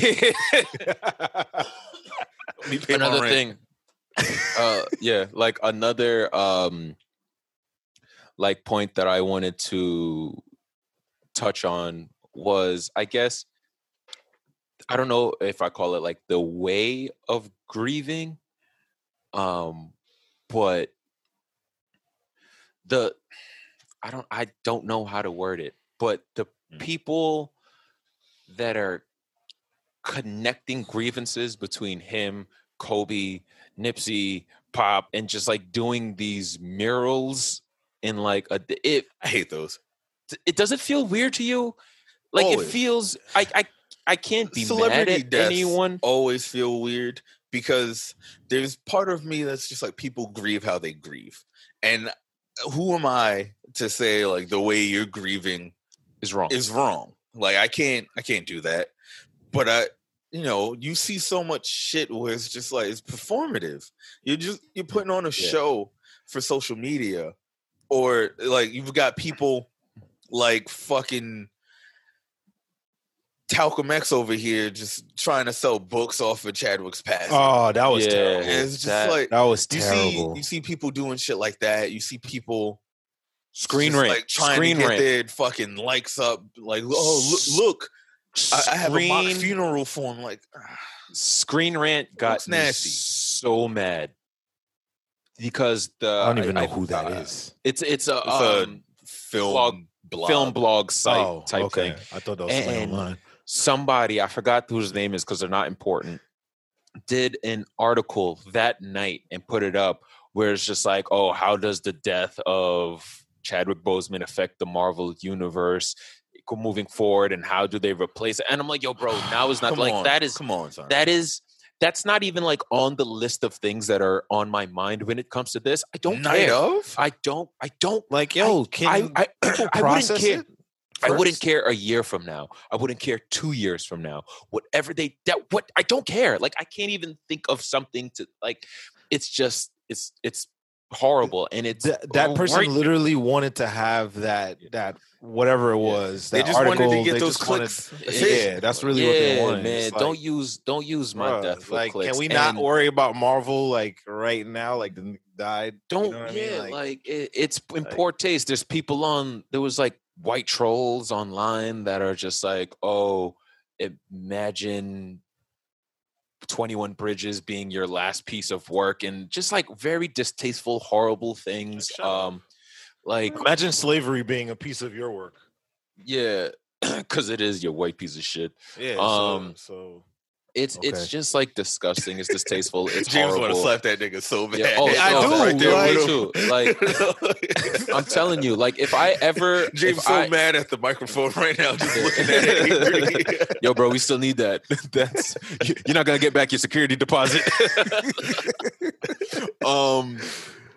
pay my another thing uh yeah like another um like point that i wanted to touch on was i guess i don't know if i call it like the way of grieving um but the i don't i don't know how to word it but the Mm. people that are connecting grievances between him Kobe, Nipsey, Pop, and just like doing these murals in like a it I hate those. it doesn't feel weird to you. Like Always. it feels I I I can't be mad Celebrity at deaths anyone. always feel weird because there's part of me that's just like people grieve how they grieve. And uh, who am I to say like the way you're grieving Is wrong. is wrong? Like I can't I can't do that. But I you know, you see so much shit where it's just like it's performative. You're just you're putting on a Yeah. show for social media or like you've got people like fucking Talcum X over here just trying to sell books off of Chadwick's past. Oh, that was Yeah. terrible. It's just that- like That was you terrible. see you see people doing shit like that. You see people Screen just, rant. like trying Screen to get rant. their fucking likes up. Like, oh look, look I, I have a mock funeral form. Like, Screen Rant got Looks me nasty. so mad because the I don't even know I- who that uh, is. It's it's a, It's a um, film blog- blog. film blog site oh, type okay. thing. I thought that was online. Somebody I forgot whose name is because they're not important. Did an article that night and put it up where it's just like, oh, how does the death of Chadwick Boseman affect the Marvel universe moving forward, and how do they replace it? And I'm like, yo, bro, now is not like on, that is come on, son. that is that's not even like on the list of things that are on my mind when it comes to this. I don't night care. of. I don't. I don't. Like, yo, can I, I, people I wouldn't care. I wouldn't care a year from now. I wouldn't care two years from now. Whatever they that what I don't care. Like I can't even think of something to like. It's just it's it's horrible and it's That, that person right- literally wanted to have that that whatever it was. They that just article, wanted to get those just wanted- clicks. yeah, that's really what they Yeah, wanted. Man, It's don't use don't use my bruh, death for like, clicks. can we not And- worry about Marvel like right now? Like the died. don't you know what I mean? yeah Like- like, it, it's in poor taste there's people on there was like white trolls online that are just like oh imagine 21 bridges being your last piece of work and just like very distasteful horrible things um like Imagine slavery being a piece of your work. yeah because it is your white piece of shit Yeah. Um, so, so it's Okay. it's just like disgusting it's distasteful it's James want to slap that nigga so bad. Yeah, oh, I so do, right there Me too. like i'm telling you like if i ever James so I- mad at the microphone right now, just looking at it. Yo, bro, we still need that. That's you- you're not gonna get back your security deposit. um,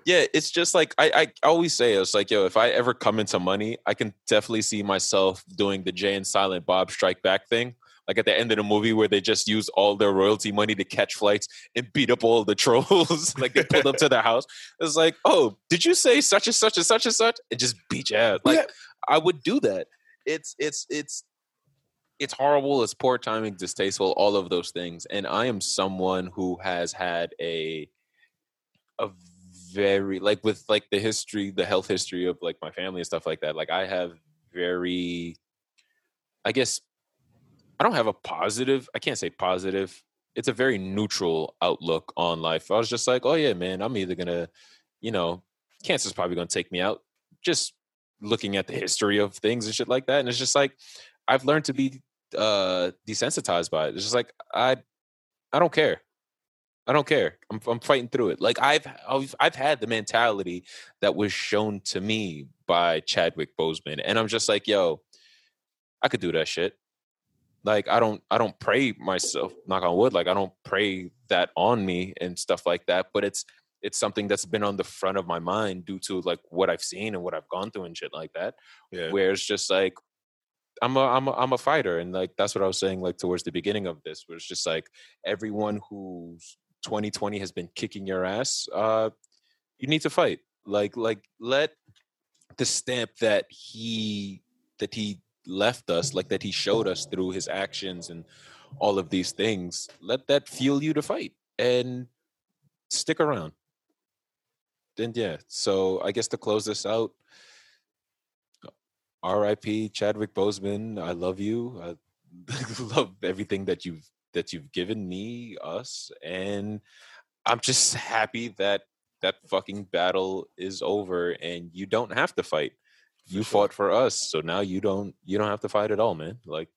yeah, it's just like I, I always say, it's like, yo, if I ever come into money, I can definitely see myself doing the Jay and Silent Bob Strike Back thing. Like at the end of the movie where they just use all their royalty money to catch flights and beat up all the trolls. like they pulled up to their house. It's like, oh, did you say such and such and such and such? And just beat you out. Like I would do that. It's it's it's it's horrible, it's poor timing, distasteful, all of those things. And I am someone who has had a a very like with like the history, the health history of like my family and stuff like that. Like I have very I guess I don't have a positive, I can't say positive. It's a very neutral outlook on life. I was just like, oh yeah, man, I'm either gonna, you know, cancer's probably gonna take me out. Just looking at the history of things and shit like that. And it's just like I've learned to be uh desensitized by it. It's just like I I don't care. I don't care. I'm I'm fighting through it. Like I've I've I've had the mentality that was shown to me by Chadwick Boseman and I'm just like, yo, I could do that shit. Like I don't I don't pray myself, knock on wood, like I don't pray that on me and stuff like that, but it's it's something that's been on the front of my mind due to like what I've seen and what I've gone through and shit like that Yeah. where it's just like I'm a I'm a I'm a fighter and like that's what I was saying like towards the beginning of this where it's just like everyone who's 2020 has been kicking your ass uh you need to fight like like let the stamp that he that he left us like that he showed us through his actions and all of these things let that fuel you to fight and stick around then yeah so i guess to close this out R.I.P. Chadwick Boseman. I love you. I love everything that you've that you've given me, us, and I'm just happy that that fucking battle is over and you don't have to fight. You fought for us, so now you don't you don't have to fight at all, man. Like,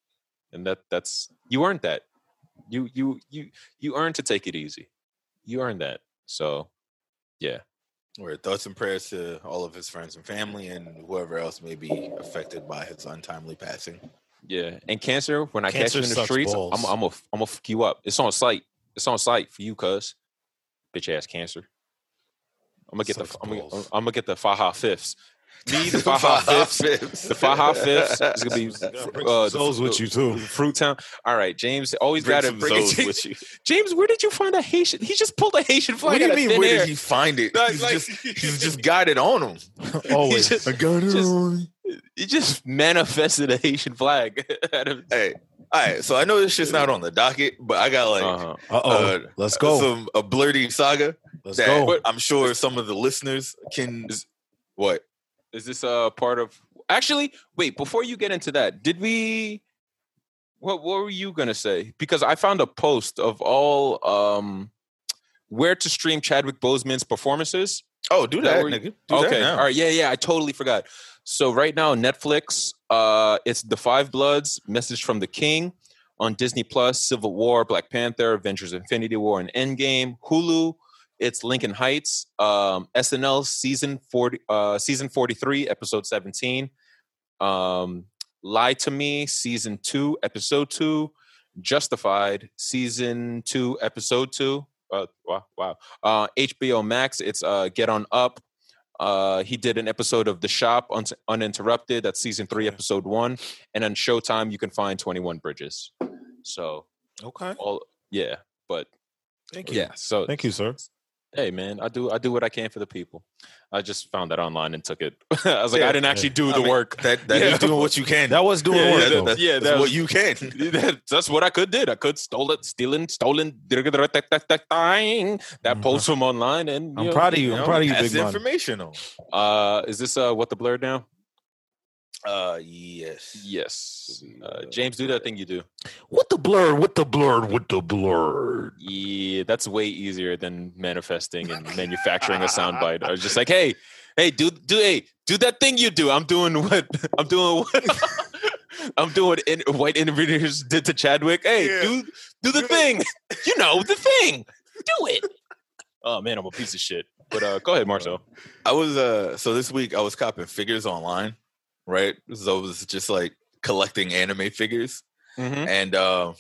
and that that's you earned that. You you you you earned to take it easy. You earned that. So, yeah. Where thoughts and prayers to all of his friends and family and whoever else may be affected by his untimely passing. Yeah, and cancer. When I Cancer catch you in the streets, balls. I'm I'm a I'm gonna fuck you up. It's on site. It's on site for you, cuz bitch ass cancer. I'm gonna get Sucks the I'm gonna. I'm gonna get the Faha fifths. Me, the Faha fifths. The Faha fifths is gonna be Bring uh, some Zoes with you too. Fruit Town. All right, James. Always Bring got to some bring it. With you. James, where did you find a Haitian? He just pulled a Haitian flag. What do you out mean? Where air. did he find it? Like- he's like- just he's just got it on him. Always. just- I got it just- on. You just manifested a Haitian flag. out of- Hey, all right. So I know this shit's not on the docket, but I got like Uh-huh. Uh Let's go. some a blurty saga Let's that go. I'm sure some of the listeners can. What? Is this a part of? Actually, wait. Before you get into that, did we? What What were you gonna say? Because I found a post of all um where to stream Chadwick Boseman's performances. Oh, do That that, were- nigga. Do okay, that all right, yeah, yeah. I totally forgot. So right now, Netflix, uh, it's The Five Bloods, Message from the King on Disney Plus, Civil War, Black Panther, Avengers: Infinity War, and Endgame. Hulu, it's Lincoln Heights, um, SNL season forty, uh, season forty three, episode seventeen. Um, Lie to Me, season two, episode two. Justified, season two, episode two. Uh, wow, wow. Uh, HBO Max, it's uh, Get On Up. Uh, he did an episode of The Shop un- Uninterrupted. That's season three, episode one. And on Showtime, you can find 21 Bridges. So, okay. all yeah, but Thank you. yeah. So, Thank you, sir. Hey, man, I do I do what I can for the people. I just found that online and took it. I was like, Yeah, I didn't actually do I the mean, work. That that is Yeah. doing what you can. That was doing Yeah, work. yeah, though. that's, yeah, that's that what you can. That- That's what I could did. I could stole it, stealing, stolen, that post from online, and I'm know, proud of you. You I'm proud of you, pass big the man. information on. Uh, is this uh what the Blerd now? Uh, yes. Yes. Uh, James, do that thing you do. What the Blerd? What the Blerd? What the Blerd? Yeah, that's way easier than manifesting and manufacturing a soundbite. I was just like, hey, hey, do do hey, do that thing you do. I'm doing what I'm doing what I'm doing what in, white interviewers did to Chadwick. Hey, Yeah. do do the thing. you know the thing. Do it. Oh man, I'm a piece of shit. But uh go ahead, Marcell. I was uh so this week I was copping figures online, right? So was just like collecting anime figures. Mm-hmm. And uh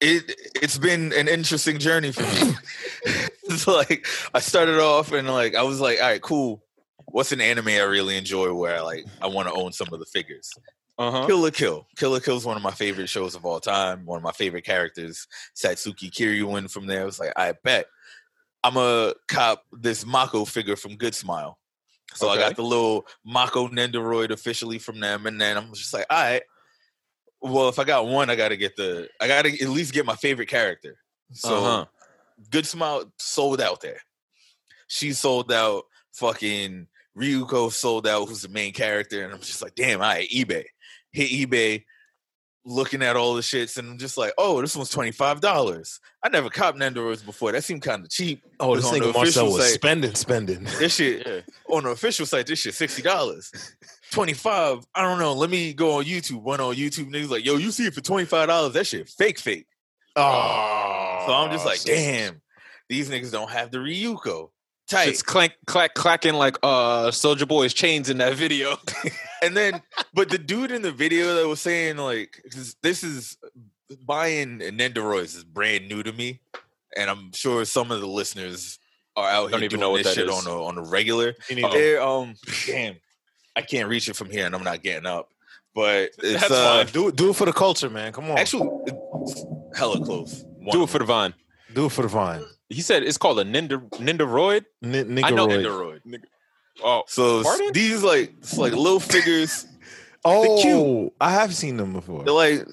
it it's been an interesting journey for me. it's like I started off and like I was like, all right, cool. What's an anime I really enjoy where like I want to own some of the figures? Uh-huh. Kill la Kill. Kill la Kill is one of my favorite shows of all time. One of my favorite characters. Satsuki Kiryuin from there. I was like, I bet I'm a cop this Mako figure from Good Smile. So I got the little Mako Nendoroid officially from them, and then I'm just like, all right. Well, if I got one, I gotta get the I gotta at least get my favorite character. So uh-huh. Good Smile sold out there. She sold out. Fucking Ryuko sold out, who's the main character, and I'm just like, damn, I right, eBay. Hit eBay, looking at all the shits, and I'm just like, oh, this one's twenty five dollars. I never copped Nendoroids before. That seemed kind of cheap. Oh, this on nigga Marcell official was site. spending, spending. This shit Yeah. on the official site, this shit sixty dollars. Twenty five. I don't know. Let me go on YouTube. Went on YouTube. Niggas like, yo, you see it for twenty five dollars? That shit fake, fake. Oh, So I'm just like, so- damn, these niggas don't have the Ryuko. Tight. It's clank clack clacking like uh Soldier Boy's chains in that video. and then, but the dude in the video that was saying like, this is buying Nendoroids is brand new to me, and I'm sure some of the listeners are out Don't here even doing know what this that shit is. on a on a regular. You need to- They're, um, damn, I can't reach it from here, and I'm not getting up. But it's That's uh, fine. do, do it for the culture, man. Come on. actually hella close. One Do it for the vine. do it for the vine. He said it's called a Ninja Ninderoid. N- I know Niggeroid. Ninderoid. Oh, So Pardon? these like it's like little figures. Oh, cute. I have seen them before. They're like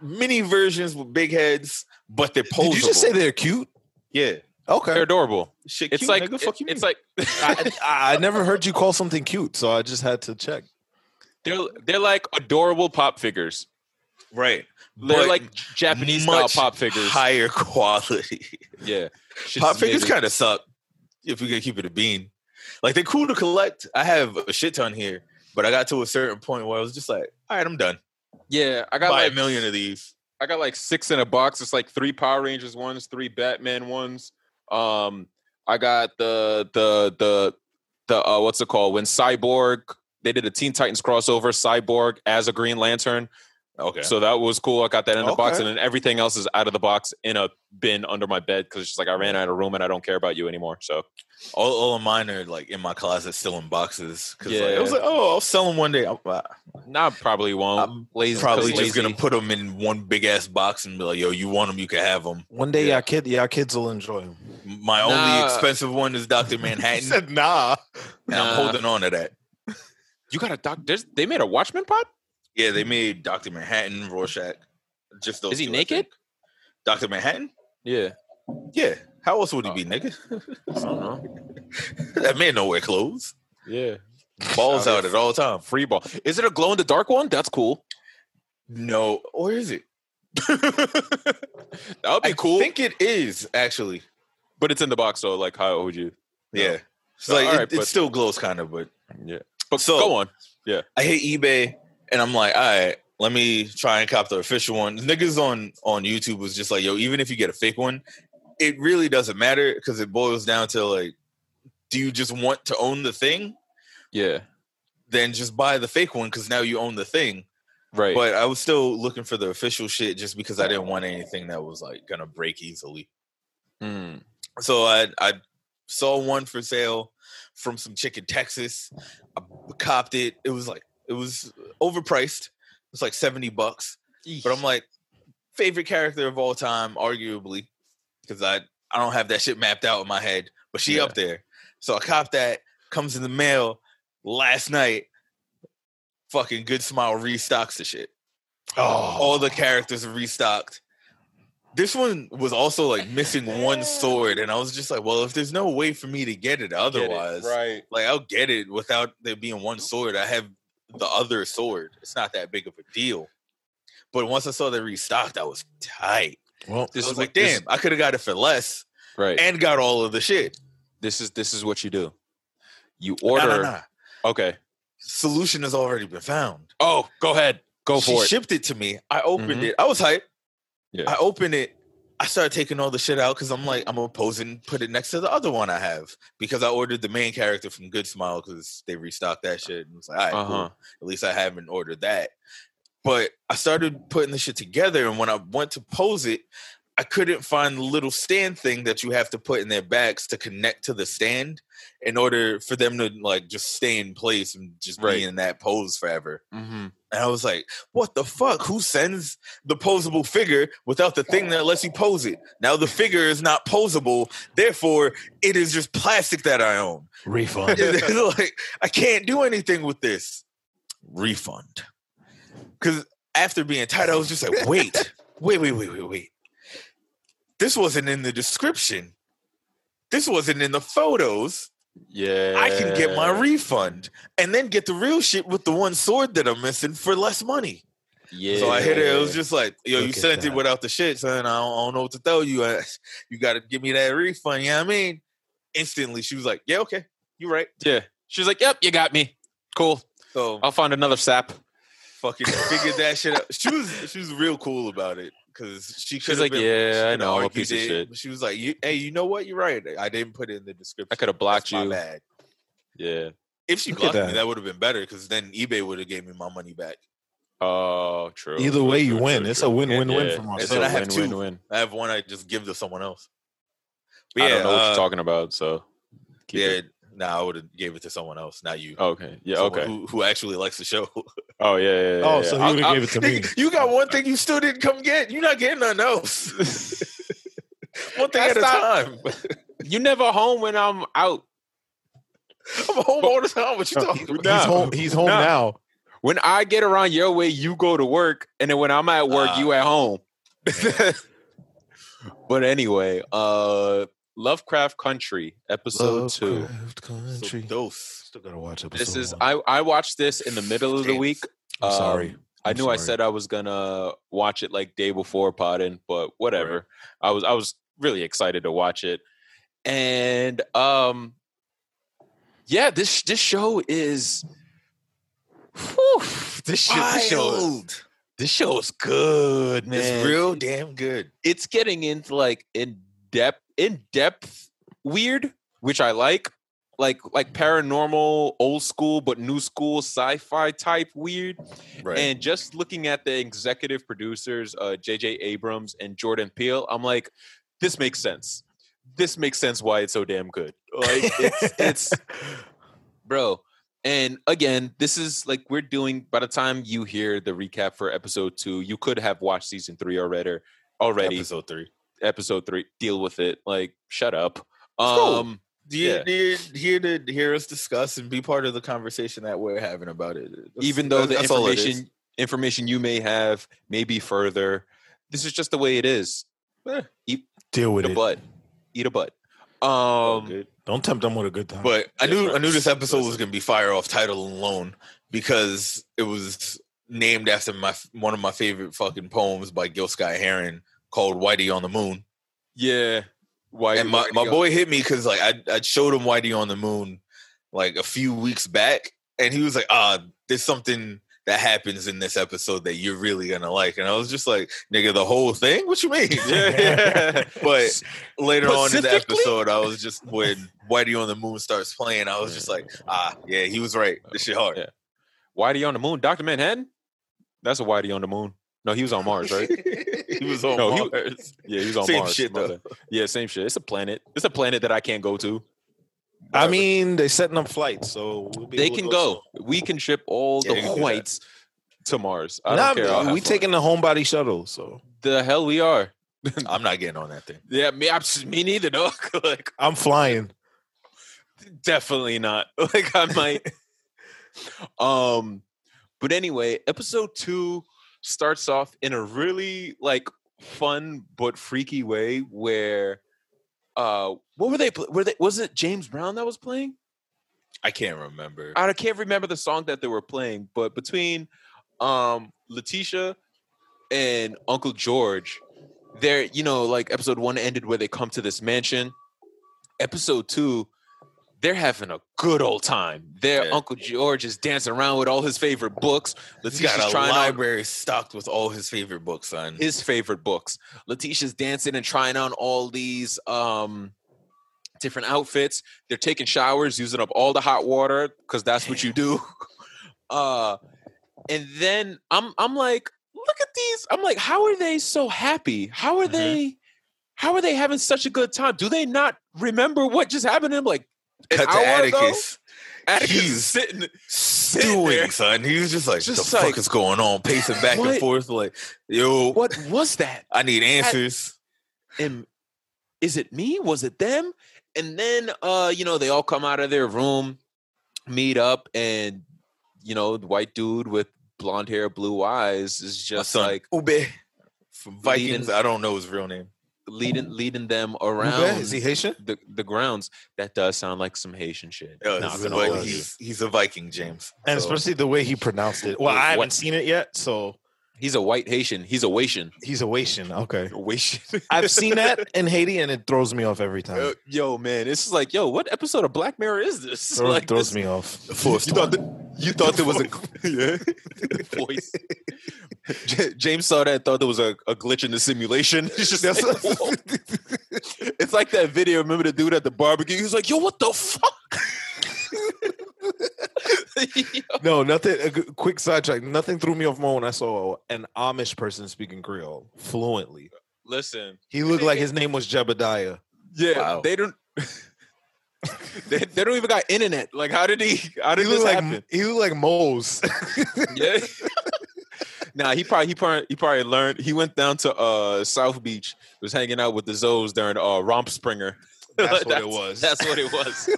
mini versions with big heads, but they're posable. Did you just say they're cute? yeah? Okay. They're adorable. Shit, It's cute, like nigga, fuck you it's mean? like I, I I never heard you call something cute, so I just had to check. they're they're like adorable pop figures. right. They're But like Japanese style pop figures. higher quality. Yeah, Shit's Pop figures kind of suck if we can keep it a bean. Like they're cool to collect. I have a shit ton here, but I got to a certain point where I was just like, all right, I'm done. Yeah, I got Buy like a million of these. I got like six in a box. It's like three Power Rangers ones, three Batman ones. Um, I got the the the the uh, what's it called? When Cyborg they did a Teen Titans crossover, Cyborg as a Green Lantern. Okay. So that was cool. I got that in the box, and then everything else is out of the box in a bin under my bed because it's just like I ran out of room and I don't care about you anymore. So all, all of mine are like in my closet, still in boxes. Because like, Yeah. I was like, oh, I'll sell them one day. I'm, uh, nah, probably won't. I'm lazy, probably 'cause just gonna put them in one big ass box and be like, yo, you want them, you can have them. One day, Yeah. y'all kid, y'all kids will enjoy them. My only expensive one is Doctor Manhattan, said nah. and I'm holding on to that. You got a doc. There's, they made a Watchmen pod. Yeah, they made Doctor Manhattan, Rorschach. Just those. Is he two, naked? Doctor Manhattan? Yeah. Yeah. How else would he Oh. be naked? I don't know. that man don't wear clothes. Yeah. Balls Out out at all time. Free ball. Is it a glow in the dark one? That's cool. No, or is it? that would be I cool. I think it is actually. but it's in the box, so like, how would you? No. Yeah. It's Oh, like all it, right, it still glows kind of, but Yeah. But So- go on. Yeah, I hate eBay, and I'm like, all right, let me try and cop the official one. Niggas on on YouTube was just like, yo, even if you get a fake one, it really doesn't matter because it boils down to like, do you just want to own the thing? Yeah. Then just buy the fake one because now you own the thing. Right. But I was still looking for the official shit just because I didn't want anything that was like gonna break easily. Mm. So I I saw one for sale from some chick in Texas. I copped it. It was like it was overpriced. It's like 70 bucks. But I'm like, favorite character of all time, arguably, because I I don't have that shit mapped out in my head. But she Yeah. up there. So I cop that, comes in the mail last night. Fucking good smile restocks the shit Oh, all the oh. characters are restocked. This one was also like missing one sword, and I was just like, well, if there's no way for me to get it Get it. otherwise, Right. like I'll get it without there being one sword. I have the other sword. It's not that big of a deal. But once I saw they restocked, I was tight. well, This I is was like, what- this- damn, I could have got it for less Right. and got all of the shit. this is this is what you do. You order. nah, nah. Okay. Solution has already been found. Oh, go ahead. Go she for it. shipped it to me. I opened Mhm. it. I was hyped. Yeah. I opened it. I started taking all the shit out because I'm like, I'm gonna pose and put it next to the other one I have because I ordered the main character from Good Smile because they restocked that shit. And it's like, all right, Uh-huh. cool. At least I haven't ordered that. But I started putting the shit together, and when I went to pose it, I couldn't find the little stand thing that you have to put in their backs to connect to the stand in order for them to like just stay in place and just Right. be in that pose forever. Mhm. And I was like, what the fuck? Who sends the posable figure without the thing that lets you pose it? Now the figure is not posable, therefore it is just plastic that I own. refund. Like I can't do anything with this. Refund. Cause after being tight, I was just like, wait, wait, wait, wait, wait, wait. This wasn't in the description. This wasn't in the photos. Yeah. I can get my refund and then get the real shit with the one sword that I'm missing for less money. Yeah. So I hit it. It was just like, yo, you Look at sent it without the shit, son. I don't, I don't know what to tell you. I, you got to give me that refund. You know I mean? Instantly, she was like, yeah, okay, you're right. Yeah. She's like, "Yep, you got me. Cool. So I'll find another sap." fucking figured that shit out. She was she was real cool about it because she could She's like, been, "Yeah, she I know, a argued piece of shit." but She was like, you, hey, you know what? You're right. I didn't put it in the description. I could have blocked That's my you. bad. Yeah. If she Look at blocked me, that. that would have been better because then eBay would have gave me my money back. Oh, true. Either way, you true, win. true, It's true. a win-win-win Yeah. for And myself. then I It's a have two. win-win-win. I have one I just give to someone else. But I don't know what uh, you're talking about, so keep yeah, it. nah, I would have gave it to someone else, not you. Okay. Yeah. Someone Okay. Who, who actually likes the show? Oh yeah. yeah, yeah Oh, so he would have gave it to me. you got one thing you still didn't come get. You're not getting nothing else. one thing That's at a not- time. You never home when I'm out. I'm home all the time. What you talking about? He's home. He's home Nah. now. When I get around your way, you go to work, and then when I'm at work, Ah. you at home. but anyway, uh Lovecraft Country, episode two. Lovecraft So Country. dose. Still gotta watch episode This is one. I I watched this in the middle of the week. I'm Um, sorry. I I'm knew I said I was gonna watch it like day before potting, but whatever. I was I was really excited to watch it, and um, yeah this this show is, whew, this shit, this show is, Wild. this show is good, man. It's real damn good. It's getting into like in depth, in depth weird, which I like. Like like paranormal, old school but new school sci-fi type weird. Right. And just looking at the executive producers, uh, J.J. Abrams and Jordan Peele, I'm like, this makes sense. This makes sense why it's so damn good. Like it's, it's bro. And again, this is like we're doing. By the time you hear the recap for episode two, you could have watched season three already. Already, Episode three. episode three. Deal with it. Like, shut up. cool. Um, you, Yeah. you're here to hear us discuss and be part of the conversation that we're having about it. That's- even though the that's- that's all it is. information information you may have may be further. This is just the way it is. Deal with Eat a butt. Eat a butt. Um. Don't tempt them with a good time. But I Yeah, knew. I knew this episode was gonna be fire off title alone because it was named after my one of my favorite fucking poems by Gil Scott Heron called "Whitey on the Moon." yeah. Why? and my, why my go- boy hit me because like I I showed him Whitey on the Moon like a few weeks back, and he was like, "Ah, there's something that happens in this episode that you're really gonna like," and I was just like, "Nigga, the whole thing? What you mean?" Yeah. but later on in the episode, I was just when Whitey on the Moon starts playing, I was just like, "Ah, yeah, he was right. This shit hard." Yeah. Whitey on the moon. Doctor Manhattan. That's a Whitey on the moon. No, he was on Mars, right? he was on No, he- Mars. Yeah, he was on Same Mars. shit, my though. Yeah, same shit. It's a planet. It's a planet that I can't go to. I mean, they're setting up flights, so we'll be they able to can go. We can ship all Yeah, the you can do that. whites to Mars. I soon. don't Nah, care. I'll we fun. taking the homebody shuttle, so the hell we are. I'm not getting on that thing. Yeah, me, I'm, me neither, dog. like, I'm flying. definitely not. Like, I might. um, but anyway, episode two starts off in a really like fun but freaky way. Where, uh, what were they? Were they? Was it James Brown that was playing? I can't remember. I can't remember the song that they were playing, but between um Letitia and Uncle George, there, you know, like episode one ended where they come to this mansion. Episode two, they're having a good old time. Their Yeah. Uncle George is dancing around with all his favorite books. Letitia's got a trying on library stocked with all his favorite books, son. his favorite books. Letitia's dancing and trying on all these um different outfits. They're taking showers, using up all the hot water because that's what you do. Uh and then I'm I'm like, look at these. I'm like, how are they so happy? How are Mhm. they how are they having such a good time? Do they not remember what just happened to them like Cut to? Atticus. Atticus He's sitting there. Stewing, son. He was just like, Just the like- fuck is going on? Pacing back What? and forth, like, yo, What was that? I need answers. am is it me was it them and then uh you know they all come out of their room meet up and you know the white dude with blonde hair blue eyes is just son, like Ubbe from Vikings. leading- I don't know his real name. Leading leading them Ubbe, around Is he Haitian? the, the grounds that does sound like some haitian shit Yeah, Not he's, gonna a, Vi- hold you. he's, he's a Viking, James. And So, especially the way he pronounced it. Well, I haven't what? seen it yet, so he's a white haitian he's a Haitian. he's a Haitian. Okay. Haitian. I've seen that in Haiti, and it throws me off every time. Uh, yo man it's like yo what episode of black mirror is this Throw- like throws this- me off. the fourth you thought that, you thought there was a yeah voice. J- James saw that and thought there was a, a glitch in the simulation. It's just That's- like, it's like that video. Remember the dude at the barbecue? He was like, "Yo, what the fuck?" Yo, No, nothing. A g- quick sidetrack. Nothing threw me off more when I saw an Amish person speaking Creole fluently. Listen, He looked like his name was Jebediah. yeah, Wow. they don't. they, they don't even got internet. Like, how did he? How He did this looked like happen? he looked like Mose. Yeah. nah, he probably he probably he probably learned. He went down to uh South Beach. Was hanging out with the Zoes during uh Rumspringa. That's what it was. That's what it was.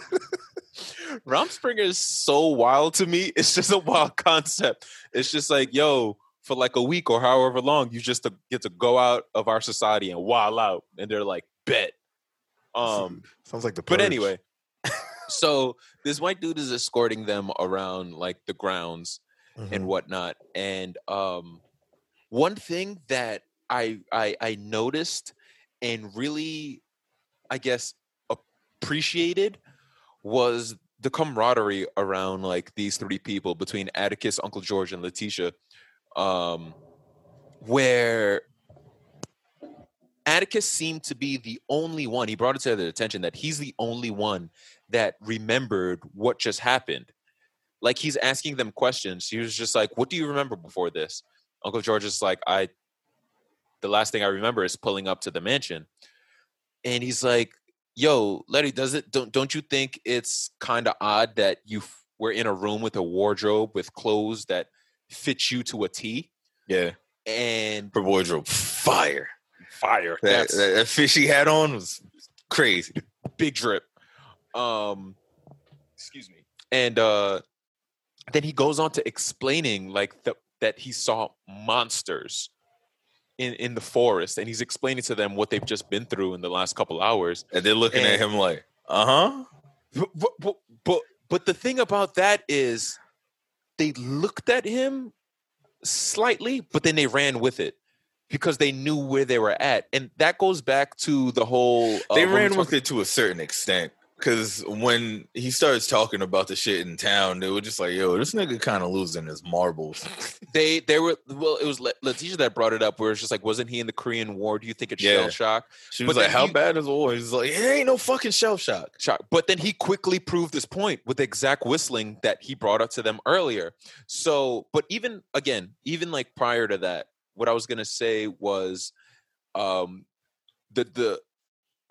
Rumspringa is so wild to me. It's just a wild concept. It's just like, yo, for like a week or however long, you just get to go out of our society and wild out. And they're like, bet. Um, Sounds like the. but anyway, so this white dude is escorting them around like the grounds Mhm. and whatnot. And um, one thing that I, I I noticed and really, I guess, appreciated was the camaraderie around like these three people between Atticus, Uncle George, and Letitia, um, where Atticus seemed to be the only one. He brought it to their attention that he's the only one that remembered what just happened. Like he's asking them questions. He was just like, "What do you remember before this?" Uncle George is like, "I." The last thing I remember is pulling up to the mansion, and he's like, "Yo, Letty, does it? Don't don't you think it's kind of odd that you f- were in a room with a wardrobe with clothes that fit you to a T Yeah, and her wardrobe fire. fire? That, that, that fish he had on was crazy. big drip. Um, excuse me. And uh, then he goes on to explaining like the, that he saw monsters in in the forest, and he's explaining to them what they've just been through in the last couple hours. And they're looking at him like, uh huh. But, but, but, but, the thing about that is they looked at him slightly, but then they ran with it because they knew where they were at. And that goes back to the whole. Uh, They ran with it to a certain extent. Cause when he starts talking about the shit in town, they were just like, "Yo, this nigga kind of losing his marbles." They, they were, well, it was Letitia that brought it up where it's just like, wasn't he in the Korean War? Do you think it's Yeah. shell shock? She was But like, "How he- bad is the war?" He's like, "It ain't no fucking shell shock." shock. But then he quickly proved his point with the exact whistling that he brought up to them earlier. So, but even again, even like prior to that, what I was gonna say was, um, the the,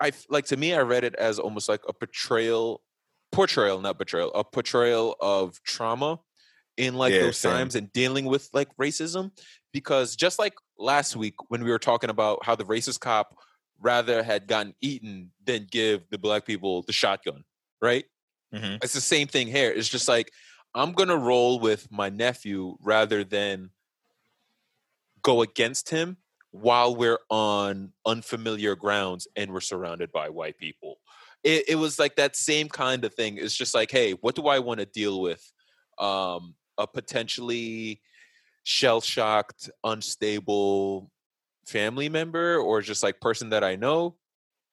I like to me, I read it as almost like a portrayal, portrayal, not betrayal, a portrayal of trauma in like Yeah, those same. times and dealing with like racism, because just like last week when we were talking about how the racist cop rather had gotten eaten than give the black people the shotgun, right? Mhm. It's the same thing here. It's just like I'm gonna roll with my nephew rather than go against him while we're on unfamiliar grounds and we're surrounded by white people. It, it was like that same kind of thing. It's just like, hey, what do I want to deal with? Um, a potentially shell shocked, unstable family member, or just like person that I know,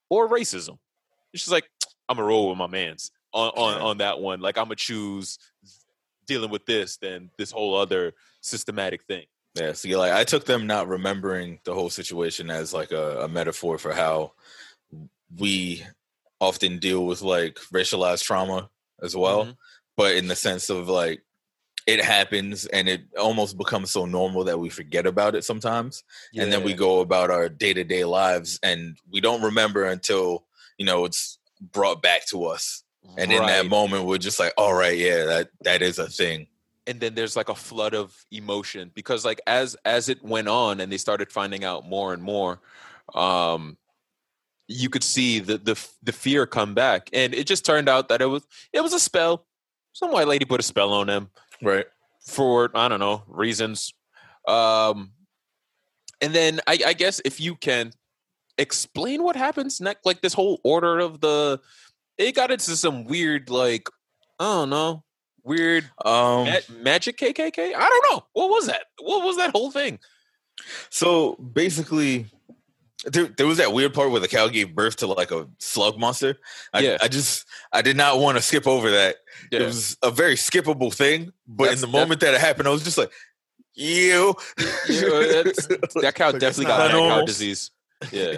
or racism. It's just like I'm gonna roll with my man's on on, on that one. Like I'm gonna choose dealing with this than this whole other systematic thing. Yeah, see, like I took them not remembering the whole situation as like a, a metaphor for how we often deal with like racialized trauma as well, Mhm. but in the sense of like it happens and it almost becomes so normal that we forget about it sometimes, and then we go about our day to day lives and we don't remember until you know it's brought back to us, and in that moment we're just like, all right, yeah, that that is a thing. And then there's like a flood of emotion because like as as it went on and they started finding out more and more um you could see the the the fear come back and it just turned out that it was it was a spell some white lady put a spell on them Right. for i don't know reasons um and then i i guess if you can explain what happens next like this whole order of the it got into some weird like i don't know weird Um. Ma- magic KKK? I don't know. What was that? What was that whole thing? So basically, there, there was that weird part where the cow gave birth to like a slug monster. I, Yeah. I just I did not want to skip over that. It was a very skippable thing, but That's- in the moment that it happened, I was just like, "Ew." Yeah, that cow Like, definitely got mad cow disease. Yeah.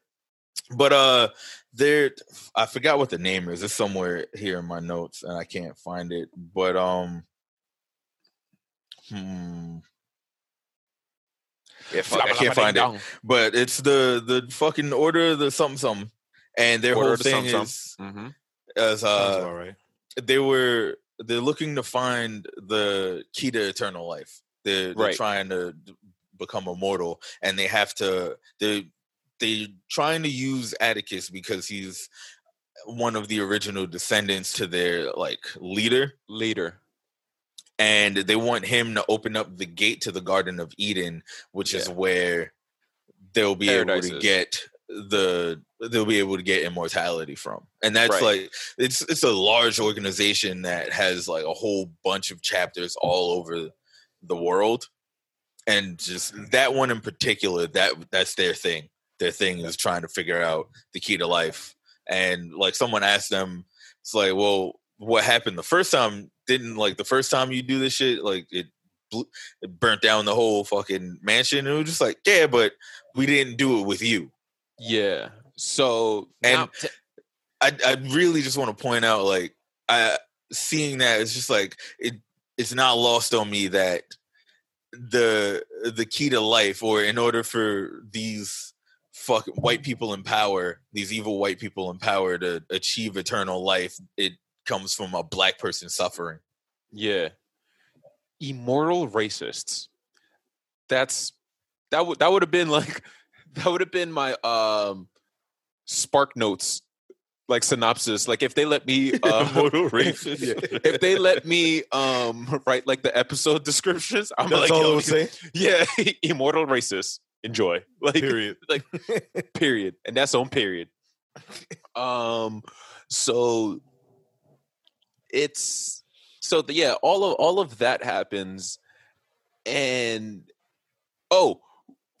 but uh, there, I forgot what the name is. It's somewhere here in my notes, and I can't find it. But um, hmm. Yeah, fuck, I can't find it. but it's the the fucking order of the something something and their Order whole thing something is Mm-hmm. as uh right. they were they're looking to find the key to eternal life they're, they're Right. trying to become immortal and they have to they they trying to use atticus because he's one of the original descendants to their like leader Leader. and they want him to open up the gate to the garden of eden which is where they'll be able to is. get the they'll be able to get immortality from and that's Right. like it's it's a large organization that has like a whole bunch of chapters all over the world and just mm. that one in particular that that's their thing their thing is trying to figure out the key to life. And like someone asked them it's like well what happened the first time? Didn't like the first time you do this shit like it blew, it burnt down the whole fucking mansion? And it was just like yeah but we didn't do it with you. Yeah. So And- t- I I really just want to point out like I seeing that it's just like it it's not lost on me that the the key to life or in order for these fucking white people in power these evil white people in power to achieve eternal life it comes from a black person suffering yeah. Immortal racists. That's that would that would have been like that would have been my um spark notes like synopsis. Like if they let me uh, Immortal racist. Yeah. if they let me um write like the episode descriptions, I'm That's like, all it would say. yeah, immortal racist. Enjoy. Like Period. like period. And that's on period. Um so it's so the, yeah, all of all of that happens and oh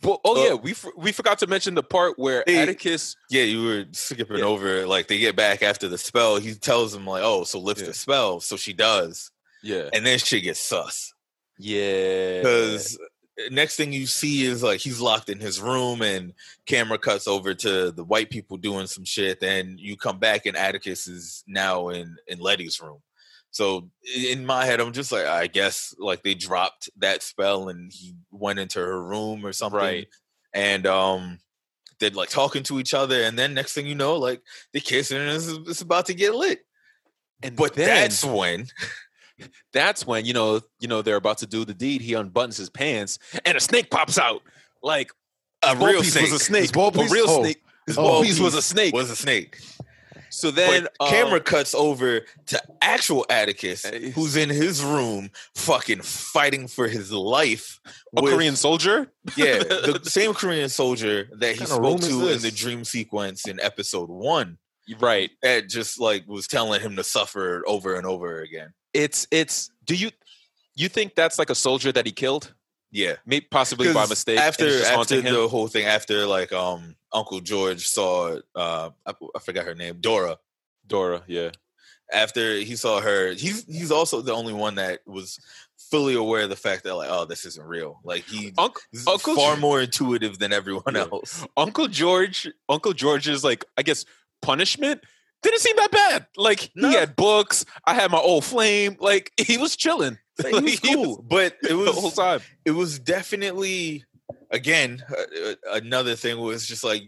well, oh Uh, yeah, we for, we forgot to mention the part where Hey, Atticus Yeah, you were skipping Yeah. over. Like they get back after the spell. He tells them like, "Oh, so lift Yeah. the spell." So she does, yeah and then she gets sus yeah because next thing you see is like he's locked in his room, and camera cuts over to the white people doing some shit. Then you come back, and Atticus is now in in Letty's room. So in my head, I'm just like, I guess like they dropped that spell, and he went into her room or something, Right. And um, they're like talking to each other, and then next thing you know, like they kissing, and it's, it's about to get lit. and But then- that's when that's when you know you know they're about to do the deed. He unbuttons his pants, and a snake pops out. Like a real piece snake was a snake. ball A real Oh. snake. His Oh. ball piece was a snake. was a snake. so then um, camera cuts over to actual Atticus, who's in his room, fucking fighting for his life. a with- Korean soldier. yeah, the same Korean soldier that he spoke to in the dream sequence in episode one. Right. That just like was telling him to suffer over and over again. It's it's. Do you you think that's like a soldier that he killed? Yeah, Maybe possibly by mistake. After after him? the whole thing, after like um Uncle George saw uh I, I forgot her name, Dora. Dora. Yeah. after he saw her, he's he's also the only one that was fully aware of the fact that like, oh, this isn't real. Like he Uncle is Uncle far more intuitive than everyone Yeah. else. Uncle George. Uncle George's like I guess punishment didn't seem that bad. Like No. he had books. I had my old flame. Like he was chilling. He was cool, but it was the whole time. it was definitely again uh, uh, another thing was just like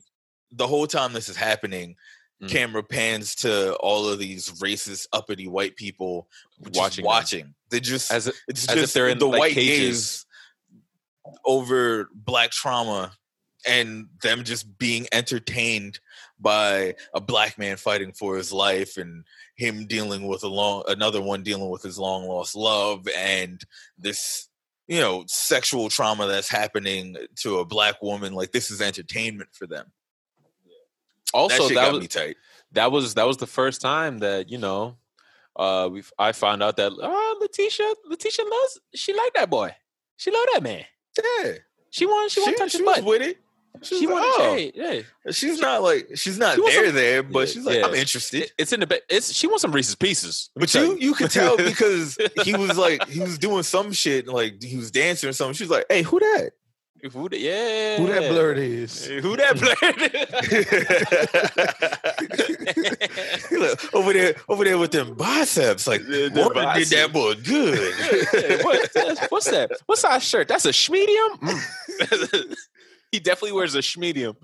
the whole time this is happening. Mm. Camera pans to all of these racist, uppity white people Watching watching. them. They just As it- It's as if just they're in, the like, white cages. over black trauma and them just being entertained by a black man fighting for his life and him dealing with a long another one dealing with his long lost love and this you know sexual trauma that's happening to a black woman like this is entertainment for them also that that got was me tight that was that was the first time that you know uh we I found out that uh Letitia Letitia loves she liked that boy. She loved that man. yeah She wanted she, wanted to touch she his was butt. with it she, She was like, wanted oh. hey, yeah. she's not like she's not She there some- there but Yeah, she's like yeah. i'm interested It- It's in the ba- it's she wants some Reese's pieces. But you you could tell because he was like he was doing some shit like he was dancing or something. She's like, "Hey, who that?" who the, yeah. Who that blerd is? Hey, Who that He like, over there, over there with them biceps. Like, Yeah, them Warner did that boy good. what, what's that? What's that shirt? That's a schmedium. Mm. he definitely wears a schmedium.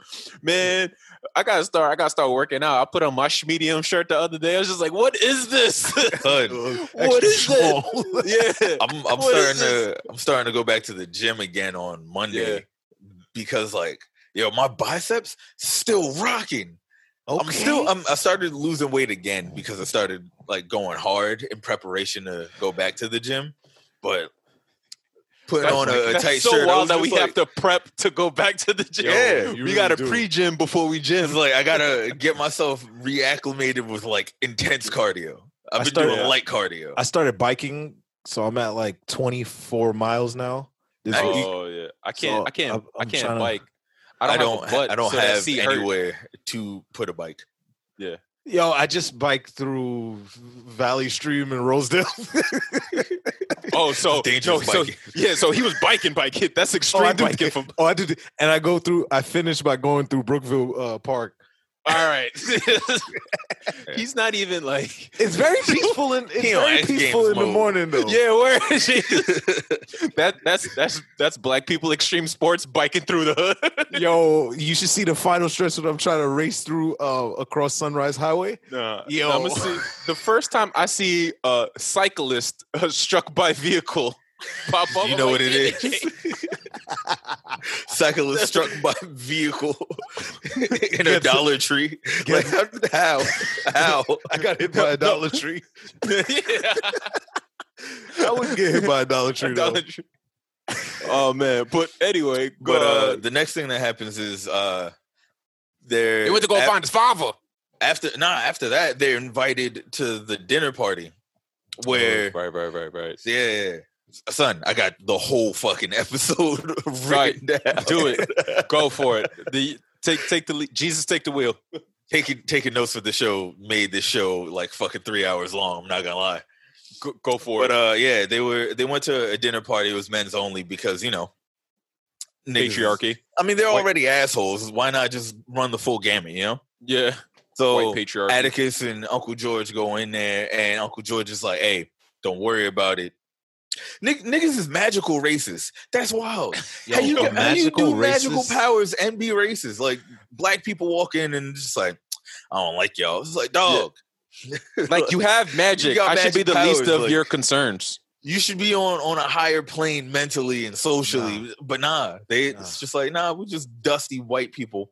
Man, I gotta start. I gotta start working out. I put on my schmedium shirt the other day. I was just like, "What is this? What this?" Yeah, I'm I'm starting to I'm starting to go back to the gym again on Monday Yeah. because like yo my biceps still rocking. Okay. I'm still I'm, I started losing weight again because I started like going hard in preparation to go back to the gym, but putting That's, on a, a that's tight so shirt. I wild that we just have to prep to go back to the gym. Yeah, we you got to pre-gym before we gym. Like I gotta get myself reacclimated with like intense cardio. I've I been started- doing light cardio. I started biking, so I'm at like 24 miles now. This Nice. week. Oh yeah, I can't. So, I can't. I'm- I I'm can't trying to- bike. I I don't. don't. have, butt, I don't so have seat hurt. anywhere to put a bike. Yo, I just biked through Valley Stream in Rosedale. Oh, so Dangerous no, so biking. yeah, so he was biking, biking. That's oh, extreme I biking. did, From oh, I did, and I go through. I finished by going through Brookville uh, Park. All right, he's not even like It's very peaceful and it's very peaceful in the mode. morning though. yeah. Where is he? that that's that's that's black people extreme sports biking through the hood. Yo, you should see the final stretch that I'm trying to race through uh, across Sunrise Highway. Nah, Yo. I'm gonna see the first time I see a cyclist uh, struck by vehicle pop up. You know like, what it is. Cyclist struck by vehicle in a Dollar Tree. Like how? How? I got hit by a Dollar Tree. yeah. I wouldn't get hit by a Dollar Tree. though. Dollar Tree. Oh man, but anyway, But uh, uh, the next thing that happens is uh, they're he went to go af- find his father. after. Nah, after that, they're invited to the dinner party where right, right, right, right. Yeah, son, I got the whole fucking episode Right. down. Do it. Go for it. The take take the lead. Jesus take the wheel. taking taking notes for the show made this show like fucking three hours long. I'm not gonna lie. Go, go for But it. But uh, yeah, they were they went to a dinner party. It was men's only because you know Patriarchy. I mean, they're White- already assholes. Why not just run the full gamut? You know. Yeah. So White patriarchy. Atticus and Uncle George go in there, and Uncle George is like, "Hey, don't worry about it." Nick, niggas is magical racist. That's wild. how you, Yo, how you do magical racist? powers and be racist? Like black people walk in and just like, I don't like y'all. It's like, dog, like you have magic. got I should be magic the least of like- your concerns. you should be on on a higher plane mentally and socially. But nah, they Nah. it's just like, nah, we're just dusty white people.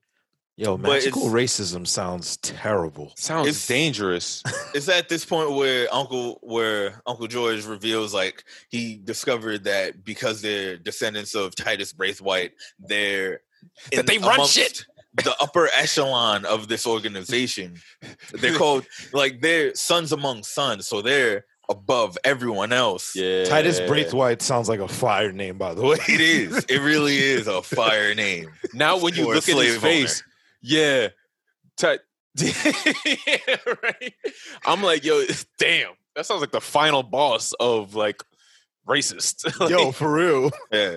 Yo, But magical it's- racism sounds terrible. Sounds It's- dangerous. it's at this point where Uncle where Uncle George reveals like he discovered that because they're descendants of Titus Braithwhite, they're That they run shit. The upper echelon of this organization. They're called like they're sons among sons, so they're above everyone else. Yeah. Titus Braithwhite sounds like a fire name, by the way. It is. It really is a fire name. Now when you look at his face, owner. Yeah. Yeah, right. I'm like, yo, damn. That sounds like the final boss of like racist. Like, Yo, for real. Yeah.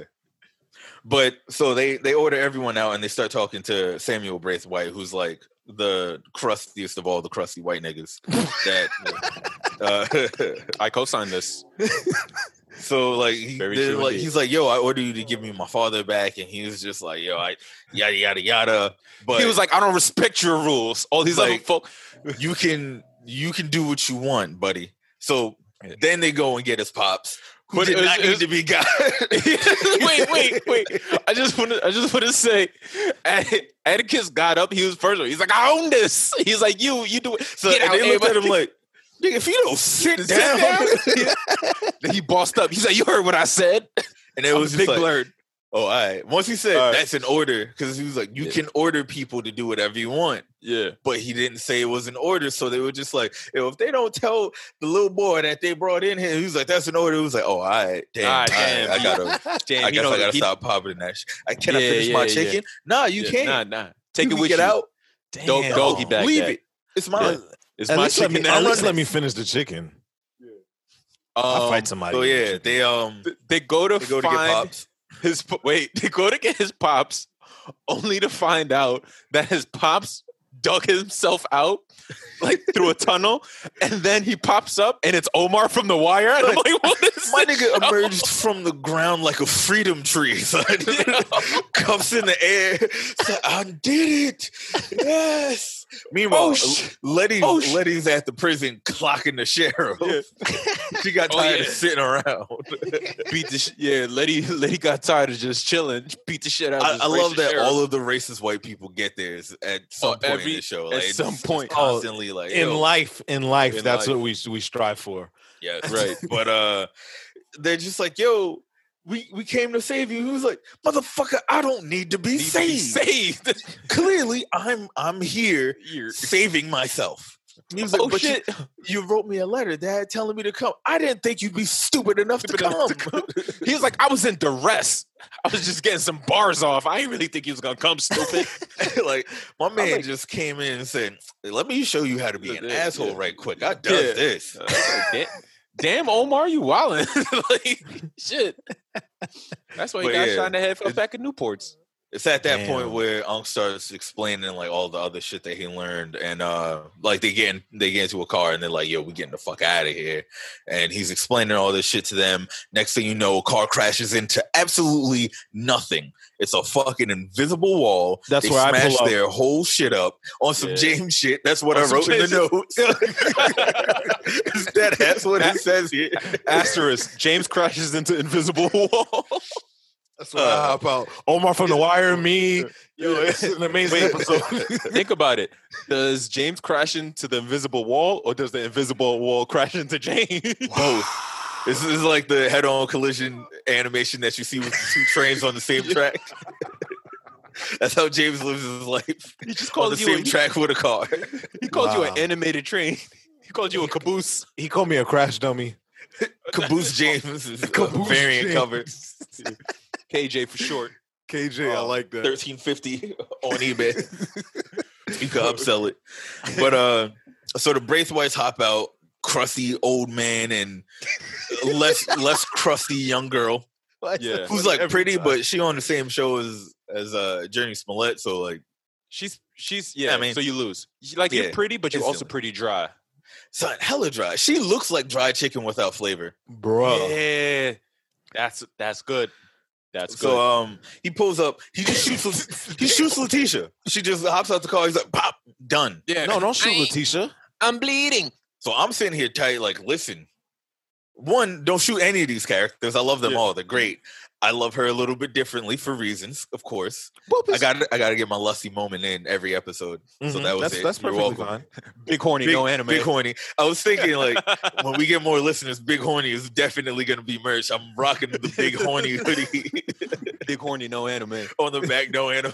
But so they they order everyone out and they start talking to Samuel Braithwhite, who's like the crustiest of all the crusty white niggas. that uh, I co-signed this. So like he, they're like he's like, yo, I order you to give me my father back, and he was just like, yo, I yada yada yada. But he was like, I don't respect your rules. All these other Like- folk. you can you can do what you want, buddy. So then they go and get his pops, who But did not need to be got. wait, wait, wait. I just want to. I just want to say, Att- Atticus got up. He was first. He's like, I own this. He's like, you, you do it. So Get and out, they looked at him like, nigga, if you don't sit Sit down, he bossed up. He's like, you heard what I said. and it was big like, blerd. oh, all right. Once he said right. that's an order, because he was like, you Yeah. can order people to do whatever you want, Yeah. but he didn't say it was an order. So they were just like, if they don't tell the little boy that they brought in here, he was like, that's an order. He was like, oh, all right, damn, Ah, all right, damn. I gotta. Damn, I you guess know, I gotta he- stop popping that. Sh- I can I Yeah, finish yeah, my chicken? Nah, you can't. Nah, nah. Take you it with get you. out. Dog- Damn. doggy bag Leave that. it. It's mine. It's At my least, let me, chicken at now. least let me finish the chicken. I'll Um, fight somebody. So with the yeah, they um They go to they go to get find pops. his wait. They go to get his pops, only to find out that his pops dug himself out like through a tunnel, and then he pops up and it's Omar from The Wire. And I'm like, what is My nigga show? emerged from the ground like a freedom tree. son. Cuffs in the air. It's like, I did it. Yes. Meanwhile, Oh, Letty, oh, Letty's at the prison clocking the sheriff. Yeah. she got Oh, tired yeah. of sitting around. beat the sh- yeah. Letty Letty got tired of just chilling. Beat the shit out. I, I love that sheriff. all of the racist white people get theirs at some Oh, point every- in the show. at Like, it's some point. constantly like in yo, life, in life, In that's life. what we we strive for. Yes, Right. But uh, they're just like, yo, we we came to save you. He was like, motherfucker, I don't need to be Need to be saved. saved. Clearly, I'm I'm here Here. saving myself. He was like, Oh but you, shit! you wrote me a letter, Dad, telling me to come. I didn't think you'd be stupid enough to Stupid enough come. He was like, I was in duress. I was just getting some bars off. I didn't really think he was gonna come stupid. like my man like- just came in and said, "Let me show you how to be an Yeah, asshole yeah. right quick." I does Yeah. this. Uh, I was like, "Da- Damn, Omar, you wildin'. like shit. That's why he But got yeah, shot in the head for it- back in Newports. It's at that point where Unc starts explaining like all the other shit that he learned, and uh like they get in, they get into a car and they're like, "Yo, we getting the fuck out of here," and he's explaining all this shit to them. Next thing you know, a car crashes into absolutely nothing. It's a fucking invisible wall. That's they where I smash pull up. their whole shit up on some Yeah. James shit. That's what On I wrote in the notes. That that's what it says here. Asterisk. James crashes into invisible wall. That's why I uh, hop out. Omar from The Wire, me. Yo, it's an amazing Wait. episode. Think about it. Does James crash into the invisible wall, or does the invisible wall crash into James? Both. This is like the head-on collision animation that you see with two trains on the same track. That's how James lives his life. He just On the you. same A, track with a car. he called you an animated train. He called you a caboose. he called me a crash dummy. Caboose James is a Caboose variant James. cover. KJ for short. KJ, I Oh, like that. Thirteen fifty on eBay. you can upsell it. But uh so the Braithwhites hop out, crusty old man and less less crusty young girl. Yeah. Who's like pretty, but she on the same show as as uh Jurnee Smollett, so like She's she's yeah. I mean- so you lose. You- Like Yeah, you're pretty, but you're also pretty dry. son, hella dry. She looks like dry chicken without flavor. Bro. Yeah, that's that's good. That's good. So um he pulls up, he just shoots he shoots Letitia. She just hops out the car, he's like, pop, done. yeah, No, don't shoot I Letitia. I'm bleeding. So I'm sitting here tight, like, listen. One, don't shoot any of these characters. I love them Yeah. all. They're great. I love her a little bit differently for reasons, of course. Boop I got I got to get my lusty moment in every episode. So Mhm. that was that's, it. That's You're welcome. fine. Big horny, Big, no anime. big horny. I was thinking like when we get more listeners, big horny is definitely gonna be merch. I'm rocking the big horny hoodie big horny, no anime. on the back, no anime.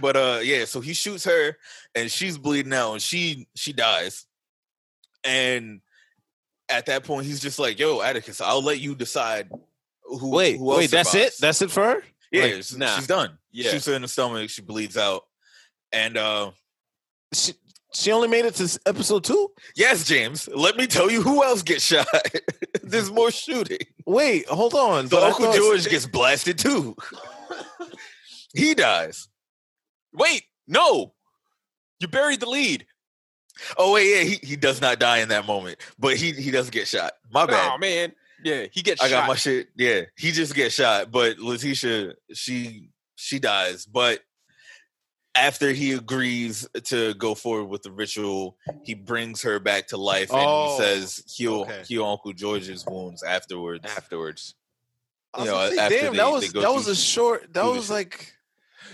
but uh yeah, so he shoots her and she's bleeding out and she she dies. And at that point he's just like, yo, Atticus, I'll let you decide who Wait, who else wait, that's it? That's it for her? yeah, like, she's, nah. she's done. Yeah. Shoots her in the stomach, she bleeds out. And uh She, she only made it to episode two? yes, James, let me tell you who else gets shot. There's more shooting. Wait, hold on. So but Uncle thought- George gets blasted too. he dies. Wait, no, you buried the lead. Oh wait, yeah, he, he does not die in that moment, but he he does get shot. My bad. Oh man, yeah, he gets I got my shit. Yeah, he just gets shot, but Letitia she she dies. But after he agrees to go forward with the ritual, he brings her back to life and Oh, he says heal okay. heal Uncle George's wounds afterwards. afterwards. I you know, say, after damn, they- that was that was a short. That was like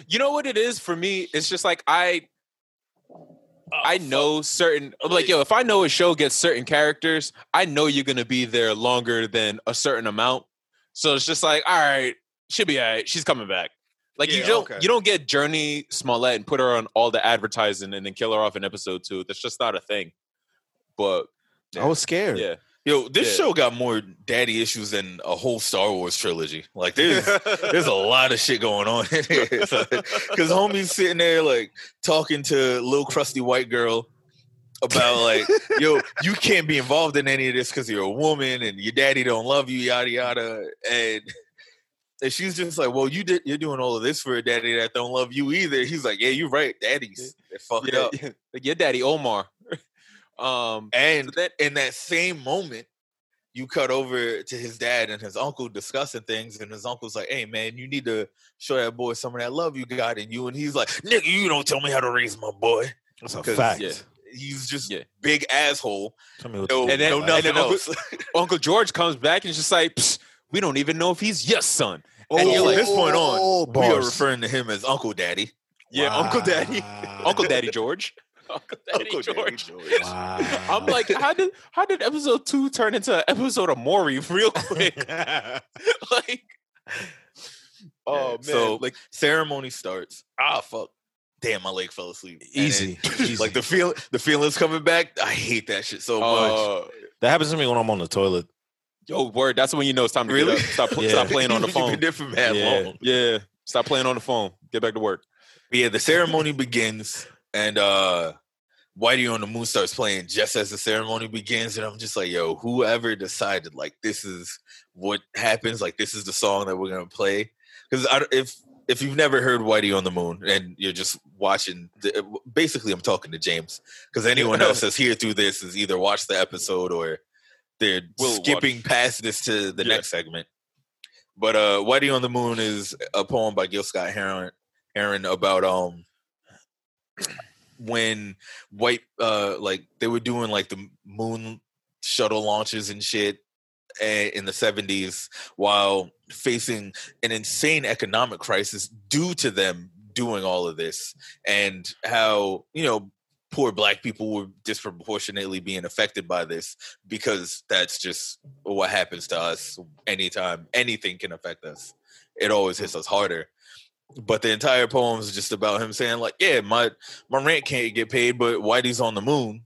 You know what it is for me? It's just like I I oh, know certain I'm like yo, if I know a show gets certain characters, I know you're gonna be there longer than a certain amount. So it's just like, all right, she'll be all right. She's coming back. Like you don't okay. you don't get Jurnee Smollett and put her on all the advertising and then kill her off in episode two. That's just not a thing. But I was scared. yeah. Yo, this Yeah. show got more daddy issues than a whole Star Wars trilogy. Like there's there's a lot of shit going on in here. Because homie's sitting there like talking to little crusty white girl about like, yo, you can't be involved in any of this because you're a woman and your daddy don't love you, yada yada. And and she's just like, well, you did you're doing all of this for a daddy that don't love you either. He's like, yeah, you're right, daddies, fucked yeah, up. like your daddy Omar. Um And so that in that same moment, you cut over to his dad and his uncle discussing things, and his uncle's like, "Hey, man, you need to show that boy some of that love you got in you." And he's like, "Nigga, you don't tell me how to raise my boy." That's a 'Cause, fact. yeah. He's just Yeah. big asshole. Tell me what No. And then- no and nothing then Uncle- else. Uncle George comes back and is just like, "Psst, we don't even know if he's your son. and you're from like, this point on, oh, we are referring to him as Uncle Daddy. Yeah, Uncle Daddy. Uncle Daddy George. Uncle Daddy Uncle George. Daddy George. Wow. I'm like, how did how did episode two turn into an episode of Maury real quick? like, oh man, so, like Ceremony starts. Ah, fuck. Damn, my leg fell asleep. Easy. then, Easy. Like the feel, the feelings coming back. I hate that shit so much. uh, that happens to me when I'm on the toilet. yo, word. That's when you know it's time to Really? get up. Stop, Yeah. stop playing on the You've been phone. there for mad yeah, long. yeah. Stop playing on the phone. Get back to work. But yeah, the ceremony begins, and uh Whitey on the Moon starts playing just as the ceremony begins, and I'm just like, yo, whoever decided like this is what happens, like this is the song that we're gonna play, because if if you've never heard Whitey on the Moon and you're just watching, the, basically, I'm talking to James, because anyone else that's here through this is either watch the episode or they're Will skipping past this to the Yeah. next segment. But uh Whitey on the Moon is a poem by Gil Scott Heron Heron about um when white uh like they were doing like the moon shuttle launches and shit eh, in the 70s while facing an insane economic crisis due to them doing all of this and how you know poor black people were disproportionately being affected by this because that's just what happens to us anytime anything can affect us. It always hits us harder but the entire poem is just about him saying like yeah my my rent can't get paid but whitey's on the moon.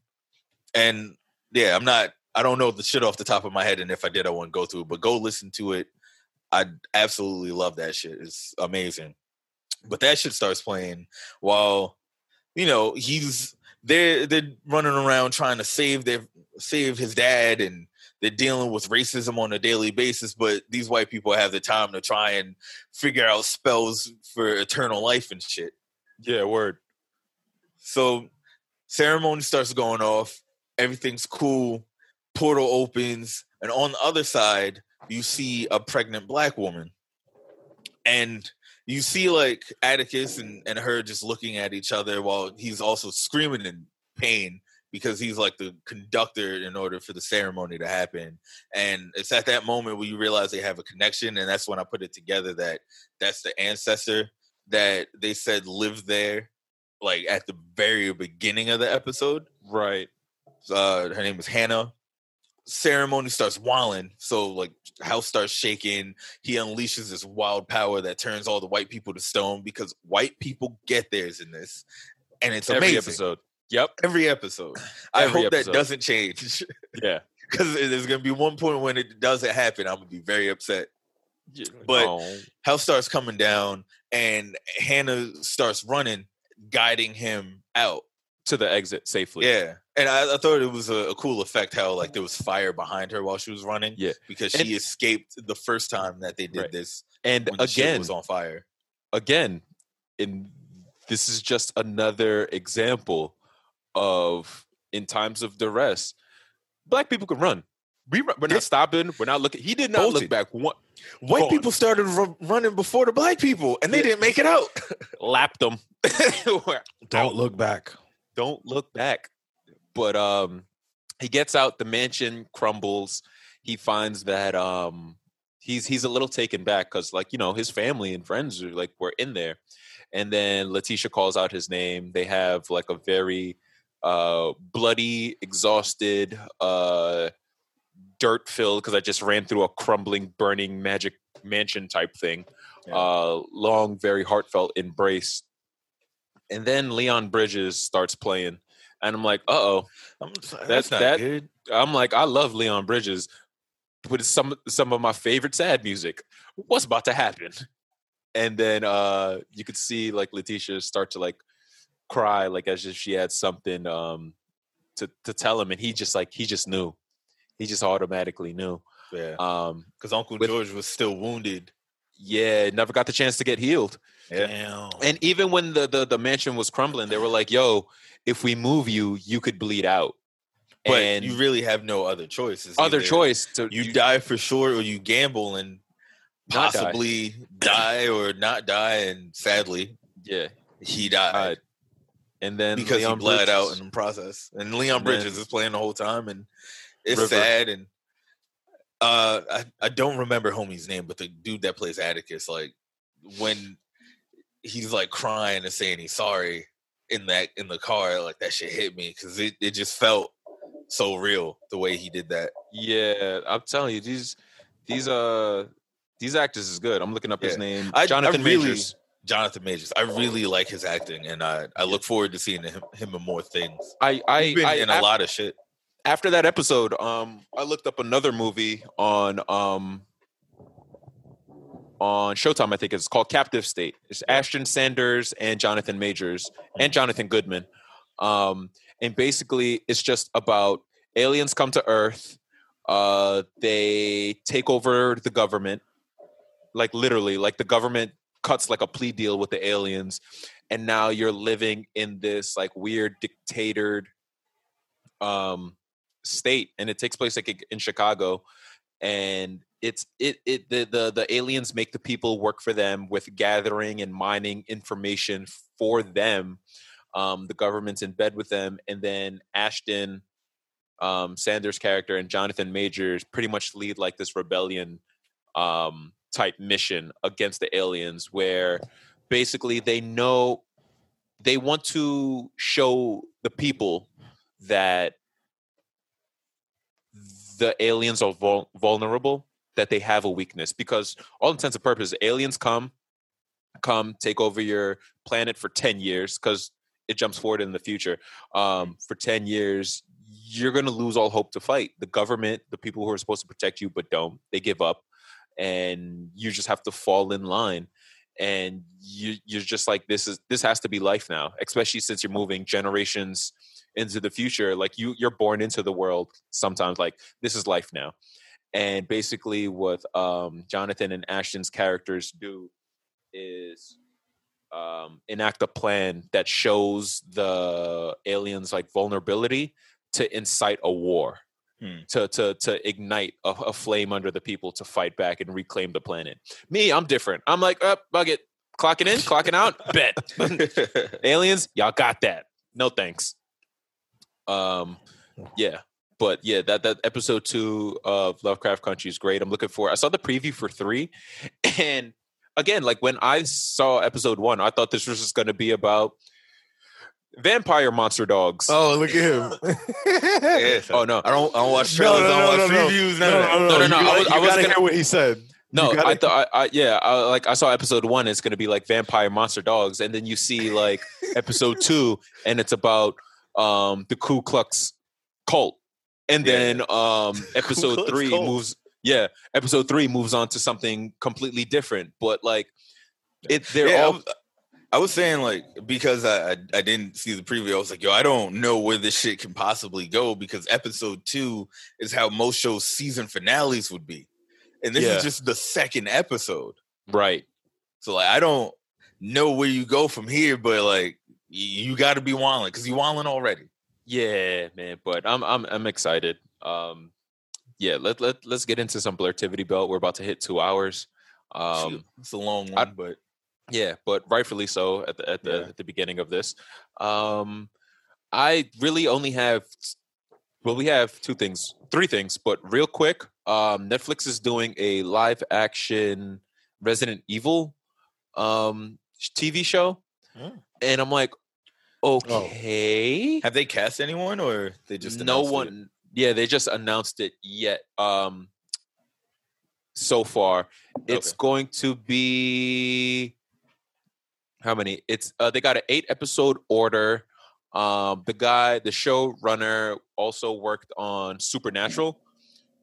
And yeah i'm not i don't know the shit off the top of my head and if i did i wouldn't go through it but go listen to it. I absolutely love that shit. It's amazing. But that shit starts playing while you know he's they're they're running around trying to save their save his dad and they're dealing with racism on a daily basis but these white people have the time to try and figure out spells for eternal life and shit. Yeah, word. so ceremony starts going off everything's cool portal opens and on the other side you see a pregnant black woman. And you see like atticus and, and her just looking at each other while he's also screaming in pain because he's like the conductor in order for the ceremony to happen and it's at that moment where you realize they have a connection and that's when i put it together that that's the ancestor that they said lived there like at the very beginning of the episode Right. uh her name is hannah ceremony starts walling so like house starts shaking he unleashes this wild power that turns all the white people to stone because white people get theirs in this and it's Every amazing episode. Yep. every episode i hope episode. that doesn't change Yeah. because there's gonna be one point when it doesn't happen i'm gonna be very upset But- Oh. house starts coming down and hannah starts running guiding him out to the exit safely. Yeah, and I, I thought it was a, a cool effect how like there was fire behind her while she was running. Yeah. because And- she escaped the first time that they did Right. this And when the shit again, was on fire. again, and this is just another example of in times of duress, black people can run. We run, we're Yeah. not stopping. We're not looking. He did not Bolted. look back. One, White Gone. people started ru- running before the black people, and they Yeah. didn't make it out. lapped them. Don't look back. Don't look back. But um, he gets out. The mansion crumbles. He finds that um, he's he's a little taken back because like you know his family and friends are like were in there, and then Letitia calls out his name. They have like a very uh, bloody, exhausted, uh, dirt filled because I just ran through a crumbling, burning magic mansion type thing. Yeah. Uh, long, very heartfelt embrace. And then Leon Bridges starts playing, and I'm like, uh oh. I'm That's- That's not that- good. I'm like, I love Leon Bridges, but it's some some of my favorite sad music. What's about to happen? And then uh you could see like Letitia start to like cry, like as if she had something um to to tell him, and he just like he just knew, he just automatically knew. Yeah, Um, because Uncle with- George was still wounded. yeah, never got the chance to get healed. Yeah. Damn. And even when the, the the mansion was crumbling, they were like, "Yo, if we move you, you could bleed out." But and you really have no other choices. other Either choice to You, die for sure, or you gamble and Not die. possibly die. or not die. And sadly, yeah. he died. Uh, and then because Leon he bled out in the process. And Leon And Bridges is playing the whole time, and it's River. sad. And uh, I I don't remember homie's name, but the dude that plays Atticus, like when he's like crying and saying he's sorry in that in the car, like that shit hit me because it it just felt so real the way he did that. Yeah, I'm telling you, these these uh these actors is good. I'm looking up his name, I- I Jonathan really- Majors. Jonathan Majors, I really like his acting, and I I look forward to seeing him, him in more things. I I, He's been I in a lot of shit. after that episode, um, I looked up another movie on um on Showtime. I think it's called Captive State. It's Ashton Sanders and Jonathan Majors and Jonathan Goodman. Um, and basically, it's just about aliens come to Earth. Uh, they take over the government, like literally, like the government cuts like a plea deal with the aliens, and now you're living in this like weird dictated um state and it takes place like in chicago and it's it it the, the the aliens make the people work for them with gathering and mining information for them um the government's in bed with them and then ashton um, Sanders' character and Jonathan Majors pretty much lead like this rebellion um, type mission against the aliens, where basically they know they want to show the people that the aliens are vul- vulnerable, that they have a weakness, because all intents and purposes, aliens come, come take over your planet for ten years, because it jumps forward in the future. Um, for ten years, you're going to lose all hope to fight. The government, the people who are supposed to protect you but don't, they give up, and you just have to fall in line. And you, you're just like this is this has to be life now, especially since you're moving generations into the future. Like you, you're born into the world. Sometimes, like this is life now. And basically, what um, Jonathan and Ashton's characters do is um, enact a plan that shows the aliens like vulnerability to incite a war, Hmm. to to to ignite a, a flame under the people to fight back and reclaim the planet. Me, I'm different. I'm like, up, bug it, clocking in, clocking out, bet. aliens, y'all got that. No thanks. Um, yeah, but yeah, that that episode two of Lovecraft Country is great. I'm looking for. I saw the preview for three, and again, like when I saw episode one, I thought this was just going to be about vampire monster dogs. Oh, look at him. Yeah, Oh, no. I don't. I don't watch trailers. I don't watch previews. None of that. no, no, no, You I was- I was gonna- hear what he said. No, I thought, I, I, yeah, I, like I saw episode one. It's going to be like vampire monster dogs, and then you see like episode two, and it's about um the Ku Klux cult, and Yeah. then um episode three cult. moves. Yeah, episode three moves on to something completely different, but like it, they're Yeah, I all was, I was saying like because I, I I didn't see the preview. I was like, yo, I don't know where this shit can possibly go because episode two is how most shows season finales would be, and this Yeah. is just the second episode. right. So like, I don't know where you go from here, but like, you got to be walling because you walling already. Yeah, man, but I'm I'm I'm excited. Um, yeah, let let let's get into some blurtivity belt. We're about to hit two hours. Um, it's a long I- one, but Yeah, but rightfully so at the at the Yeah. at the beginning of this. Um I really only have well we have two things, three things, but real quick, um Netflix is doing a live action Resident Evil um TV show. Hmm. And I'm like okay. have they cast anyone or they just no announced it? one yeah, they just announced it yet um so far. It's Okay. going to be how many? It's uh, they got an eight episode order. Um, the guy, the showrunner, also worked on Supernatural,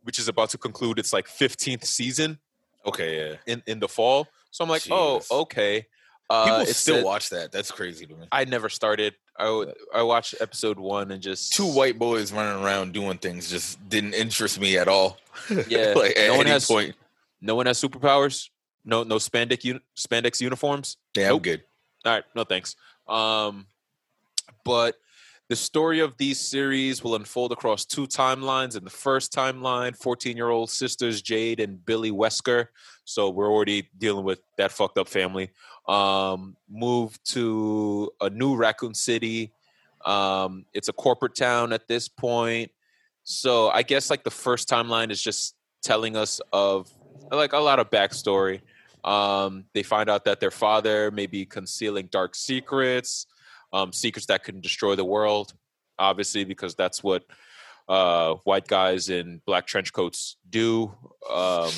which is about to conclude its like 15th season Okay, yeah. in in the fall. So I'm like, oh, okay. Uh, People still said- watch that. That's crazy to me. I never started. I, I watched episode one and just Two white boys running around doing things just didn't interest me at all. Yeah, like no one has- point. No one has superpowers. No, no spandex spandex uniforms. Yeah, I'm good. All right, no thanks. Um, but the story of these series will unfold across two timelines. In the first timeline, 14 year old sisters Jade and Billie Wesker. So we're already dealing with that fucked up family. Um, moved to a new Raccoon City. Um, it's a corporate town at this point. So I guess like the first timeline is just telling us of like a lot of backstory. Um, they find out that their father may be concealing dark secrets, um, secrets that can destroy the world, obviously, because that's what uh, white guys in black trench coats do. Um,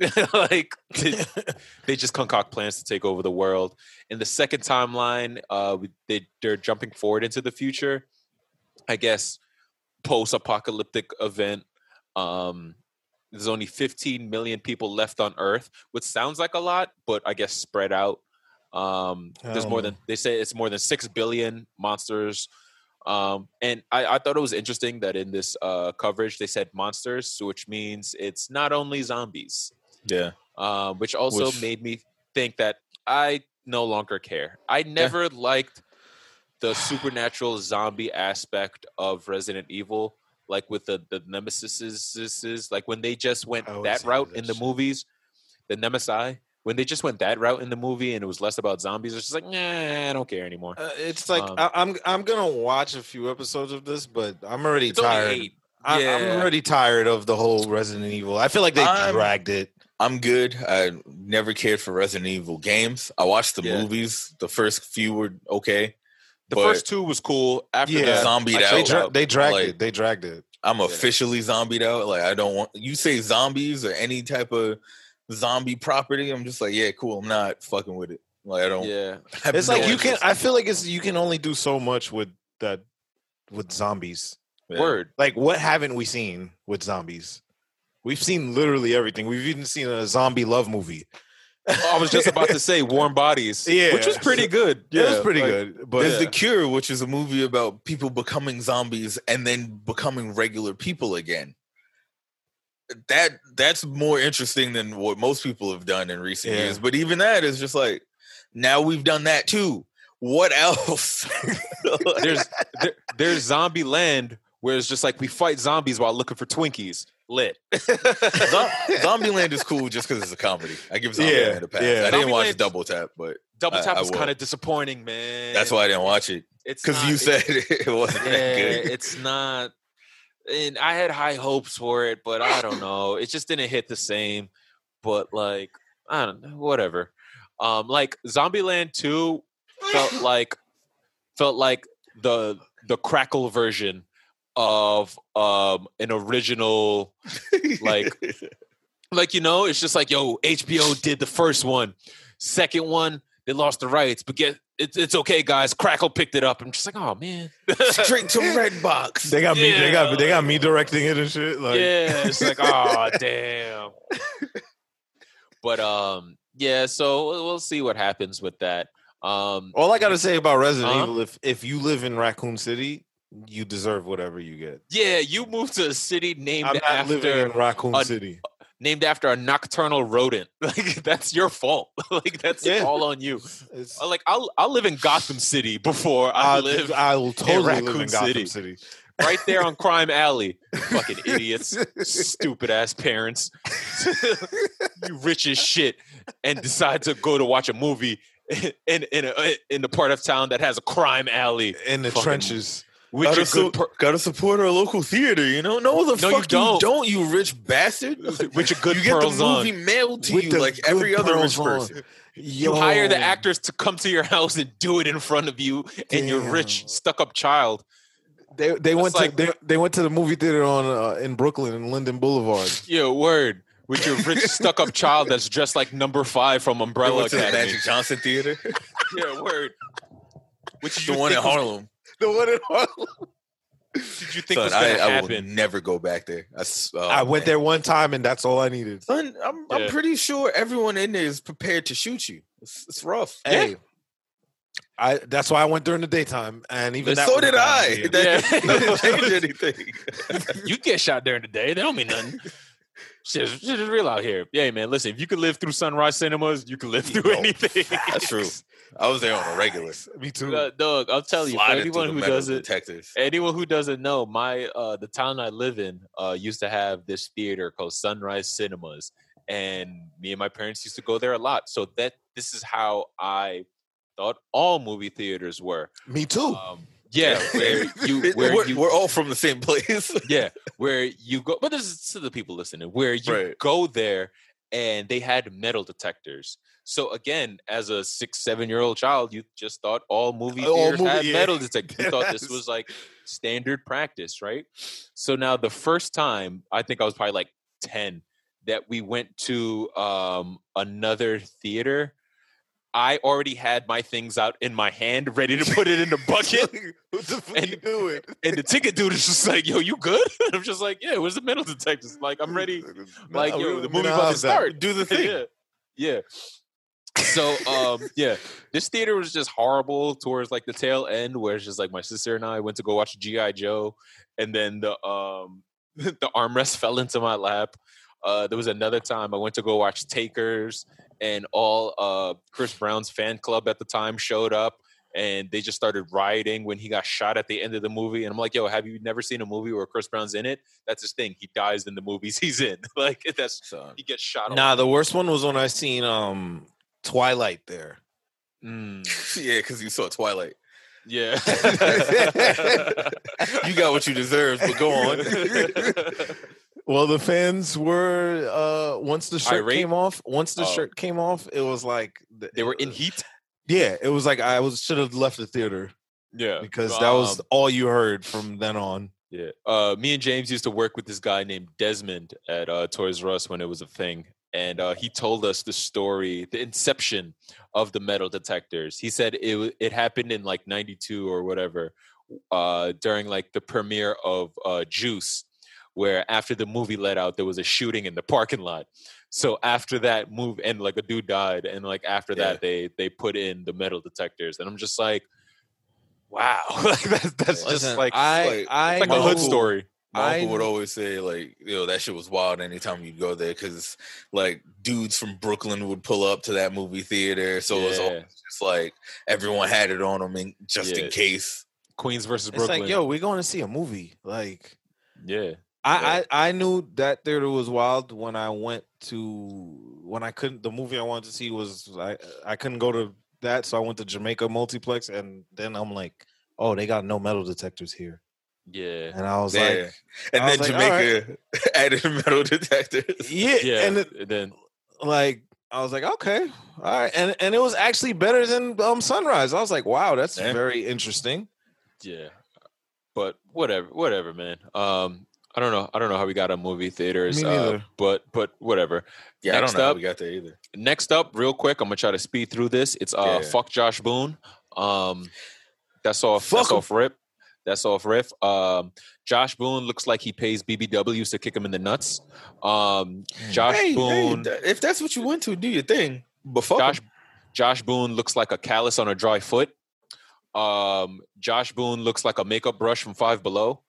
like they, they just concoct plans to take over the world. In the second timeline, uh, they, they're jumping forward into the future. I guess post-apocalyptic event. Um, there's only 15 million people left on Earth, which sounds like a lot, but I guess spread out. Um, there's more than they say it's more than six billion monsters. Um, and I, I thought it was interesting that in this uh, coverage they said monsters, which means it's not only zombies, Yeah. um, which also Which- made me think that I no longer care. I never liked the supernatural zombie aspect of Resident Evil, like with the the nemesis, like when they just went I that route in the shit. movies, the Nemesis. When they just went that route in the movie and it was less about zombies, it's just like, nah, I don't care anymore. Uh, it's like Um, I, I'm I'm gonna watch a few episodes of this, but I'm already tired. I, Yeah. I'm already tired of the whole Resident Evil. I feel like they I'm- dragged it. I'm good. I never cared for Resident Evil games. I watched the Yeah. movies. The first few were okay. The But- first two was cool. After Yeah. that, Zombied I out. They, dra- they dragged like- it. They dragged it. I'm officially zombied out. Like I don't want you say zombies or any type of zombie property. I'm just like, yeah, cool. I'm not fucking with it. Like I don't. Yeah, It's no like you can. I feel like it's you can only do so much with that with zombies. Yeah. word. Like what haven't we seen with zombies? We've seen literally everything. We've even seen a zombie love movie. I was just about to say Warm Bodies, Yeah. which was pretty good. Yeah, it was pretty like, good. But There's Yeah. The Cure, which is a movie about people becoming zombies and then becoming regular people again. That that's more interesting than what most people have done in recent Yeah. years. But even that is just like now we've done that too. What else? There's there, there's Zombieland where it's just like we fight zombies while looking for Twinkies. Lit. Zombieland is cool just because it's a comedy. I give Zombieland Yeah, a pass. yeah. I didn't watch Zombieland's- Double Tap, but Double Tap I was will. kind of disappointing, man. that's why I didn't watch it it's because you it's- said it wasn't yeah, that good. it's not. And I had high hopes for it, but I don't know. It just didn't hit the same. But like, I don't know. Whatever. Um, like Zombieland Two felt like felt like the the crackle version of um an original like like you know it's just like yo hbo did the first one second one they lost the rights but get it's, it's okay guys crackle picked it up i'm just like oh man straight to Redbox. they got me. They got. Yeah. They got me directing it and shit. Like, yeah it's like oh damn but um yeah so we'll we'll see what happens with that um All I gotta say about Resident Uh-huh. Evil, if if you live in Raccoon City, you deserve whatever you get. yeah you moved to a city named I'm not living after in Raccoon a- City. named after a nocturnal rodent like that's your fault like that's Yeah. all on you It's, Uh, like I'll I'll live in Gotham City before I I live I will totally live Raccoon in Gotham City. City. right there on Crime Alley. Fucking idiots, stupid ass parents. you rich as shit and decide to go to watch a movie in in a, in the part of town that has a crime alley in the Fucking- trenches. With Gotta, su- per- gotta support our local theater, you know? No, the No, fuck you don't. don't, you rich bastard. with your good you get the pearls on. movie mailed to With you like every other rich on. person. You hire the actors to come to your house and do it in front of you and your rich stuck up child. They they went like- to they, they went to the movie theater on uh, in Brooklyn in Linden Boulevard. Yeah, word. With your rich stuck up child that's dressed like number five from Umbrella to the Academy. Magic Johnson Theater, Yeah, word. Which the you one in Harlem. The one in Harlem. Did you think Son, was gonna I, I will never go back there. I, s- oh, I went man. there one time and that's all I needed. Son, I'm, Yeah. I'm pretty sure everyone in there is prepared to shoot you. It's, it's rough. Hey, I that's why I went during the daytime, and even that so did I. That Yeah. doesn't change anything. you get shot during the day. That don't mean nothing. Shit, shit is real out here. Yeah, man. Listen, if you could live through Sunrise Cinemas, you can live through Yo, anything. That's true. I was there on a regular. Me too. Uh, Doug, I'll tell you, for anyone who doesn't, detectors. anyone who doesn't know, my uh, the town I live in uh, used to have this theater called Sunrise Cinemas, and me and my parents used to go there a lot. So that this is how I thought all movie theaters were. Me too. Um, yeah, where you where we're, you we're all from the same place. yeah, where you go, but this is to the people listening, where you Right. go there and they had metal detectors. So again, as a six, seven year old child, you just thought all movie All theaters movie- had yeah. metal detectors. You thought this was like standard practice, right? So now the first time, I think I was probably like 10, that we went to um, another theater. I already had my things out in my hand, ready to put it in the bucket. what the fuck and- you doing? And the ticket dude is just like, "Yo, you good?" And I'm just like, "Yeah, where's the metal detectors?" Like, I'm ready. Like, yo, the movie about to start. Do the thing. yeah, yeah. So, um, yeah, this theater was just horrible towards like the tail end, where it's just like my sister and I went to go watch GI Joe, and then the um the armrest fell into my lap. Uh, there was another time I went to go watch Takers, and all uh Chris Brown's fan club at the time showed up, and they just started rioting when he got shot at the end of the movie. And I'm like, yo, have you never seen a movie where Chris Brown's in it? That's his thing. He dies in the movies he's in. like that's Son. he gets shot. Nah, the worst one was when I seen um Twilight there. Mm. Yeah, because you saw Twilight. Yeah. you got what you deserve, but go on. Well, the fans were uh once the shirt Irate? came off. Once the Oh. shirt came off, it was like th- they were in heat. Yeah, it was like I was should have left the theater Yeah. because that was Um, all you heard from then on. Yeah. Uh, me and James used to work with this guy named Desmond at uh, Toys R Us when it was a thing. And uh, he told us the story, the inception of the metal detectors. He said it it happened in like 92 or whatever uh, during like the premiere of uh, Juice, where after the movie let out, there was a shooting in the parking lot. So after that move, and like a dude died, and like after Yeah. that, they they put in the metal detectors, and I'm just like, wow, like that's that's just like I like- I like my a hood story. My I- uncle would always say, like, you know, that shit was wild anytime you go there because, like, dudes from Brooklyn would pull up to that movie theater. So it was Yeah. always just like everyone had it on them in, just Yeah. in case. Queens versus It's Brooklyn. like, yo, we're going to see a movie. Like yeah, I, I I knew that theater was wild when I went to when I couldn't the movie I wanted to see was I I couldn't go to that so I went to Jamaica Multiplex and then I'm like oh they got no metal detectors here yeah, and I was Yeah. like And I then was like, all Jamaica added metal detectors. yeah, yeah. and it, and then like I was like okay all right and and it was actually better than um Sunrise I was like wow that's Yeah. very interesting yeah, but whatever, whatever, man. Um, I don't know. I don't know how we got on movie theaters. Me uh, but but whatever. Yeah, I Next don't know how up- we got there either. Next up, real quick, I'm gonna try to speed through this. It's uh, Yeah. fuck Josh Boone. Um, that's off. Fuck that's him. off rip. That's off riff. Um, Josh Boone looks like he pays BBWs to kick him in the nuts. Um, Josh hey, hey, Boone. th- if that's what you want to, do your thing. But fuck Josh 'em. Josh Boone looks like a callus on a dry foot. Um, Josh Boone looks like a makeup brush from Five Below.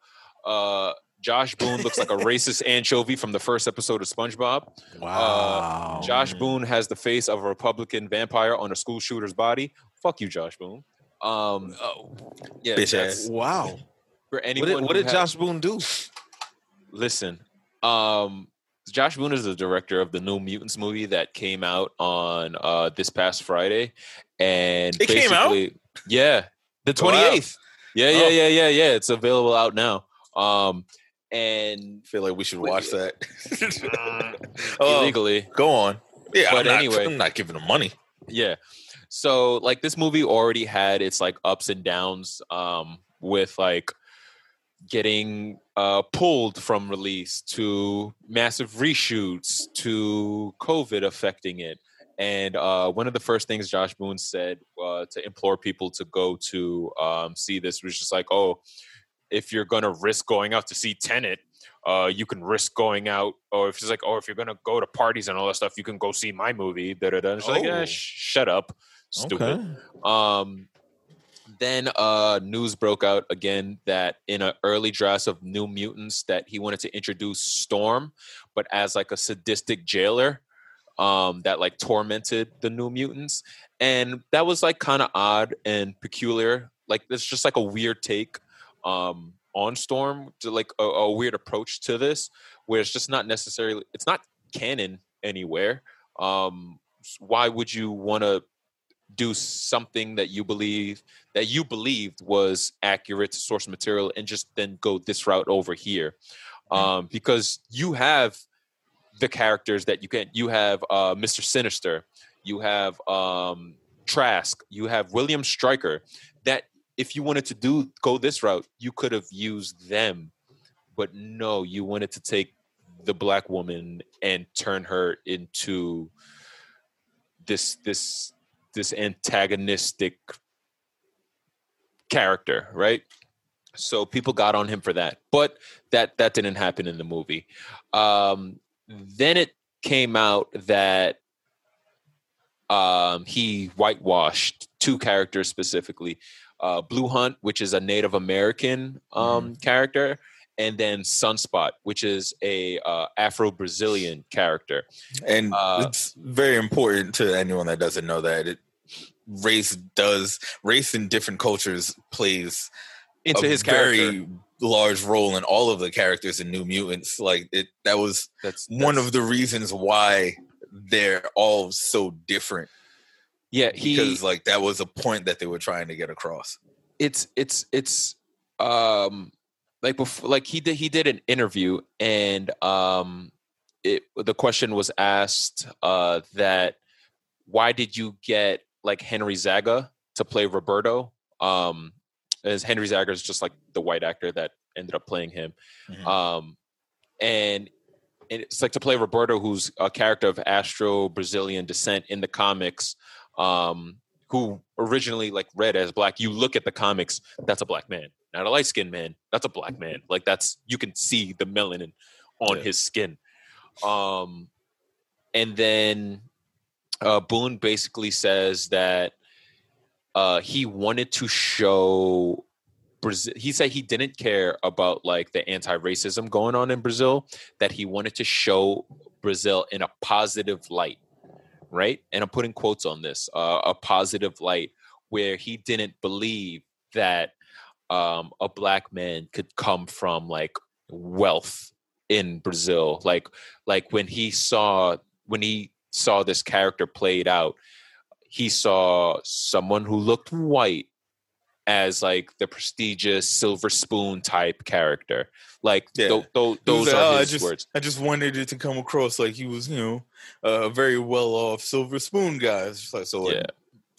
Uh, Josh Boone looks like a racist anchovy from the first episode of SpongeBob. wow Josh Boone has the face of a Republican vampire on a school shooter's body. Fuck you, Josh Boone. Um, oh, yeah, Bitch ass. wow For what anyone, did, what did ha- Josh Boone do listen? Um, Josh Boone is the director of the New Mutants movie that came out on uh, this past Friday, and It came out? basically- Yeah, the Wow. twenty eighth. Yeah, yeah, Oh. yeah, yeah, yeah. It's available out now. Um, and I feel like we should watch that. illegally, illegally. Go on. Yeah, But I'm not, anyway. I'm not giving them money. Yeah. So like this movie already had its like ups and downs um with like getting uh pulled from release to massive reshoots to COVID affecting it. And uh one of the first things Josh Boone said uh to implore people to go to um see this was just like, oh, if you're gonna risk going out to see Tenet, uh, you can risk going out, or if it's like, or if you're gonna go to parties and all that stuff, you can go see my movie. Da da da. It's like, eh, Oh. sh- shut up, stupid. okay Um, then uh, news broke out again that in an early draft of New Mutants that he wanted to introduce Storm, but as like a sadistic jailer um, that like tormented the New Mutants, and that was like kind of odd and peculiar. Like it's just like a weird take um, on Storm, to like a, a weird approach to this, where it's just not necessarily it's not canon anywhere. Um, why would you want to do something that you believe that you believed was accurate to source material and just then go this route over here um, because you have the characters that you can you have uh, mr sinister you have um, trask you have william stryker if you wanted to do go this route you could have used them but no you wanted to take the black woman and turn her into this this this antagonistic character, right? So people got on him for that, but that that didn't happen in the movie. Um, then it came out that um, he whitewashed two characters specifically: uh, Blu Hunt, which is a Native American um, character, and then Sunspot, which is a uh, Afro Brazilian character. And Uh, it's very important to anyone that doesn't know that it race does race in different cultures plays Into a his character, very large role in all of the characters in New Mutants. Like it, that was that's, one of the reasons why they're all so different yeah he because like that was a point that they were trying to get across. it's it's it's um like before like he did he did an interview and um it the question was asked uh that why did you get like Henry Zaga to play Roberto um as Henry Zaga is just like the white actor that ended up playing him Mhm. um and and it's like to play Roberto, who's a character of Afro Brazilian descent in the comics, um, who originally like read as black. You look at the comics, that's a black man, not a light skinned man. That's a black man. Like that's you can see the melanin on Yeah. his skin. Um, and then uh, Boone basically says that uh, he wanted to show Brazil. He said he didn't care about like the anti-racism going on in Brazil. That he wanted to show Brazil in a positive light, right? And I'm putting quotes on this: uh, a positive light, where he didn't believe that um, a black man could come from like wealth in Brazil. Like, like when he saw when he saw this character played out, he saw someone who looked white as like the prestigious silver spoon type character. Like Yeah. tho- He those like, are "Oh, I his just, words. I just wanted it to come across like he was, you know, a very well off silver spoon guy. Like, so Yeah.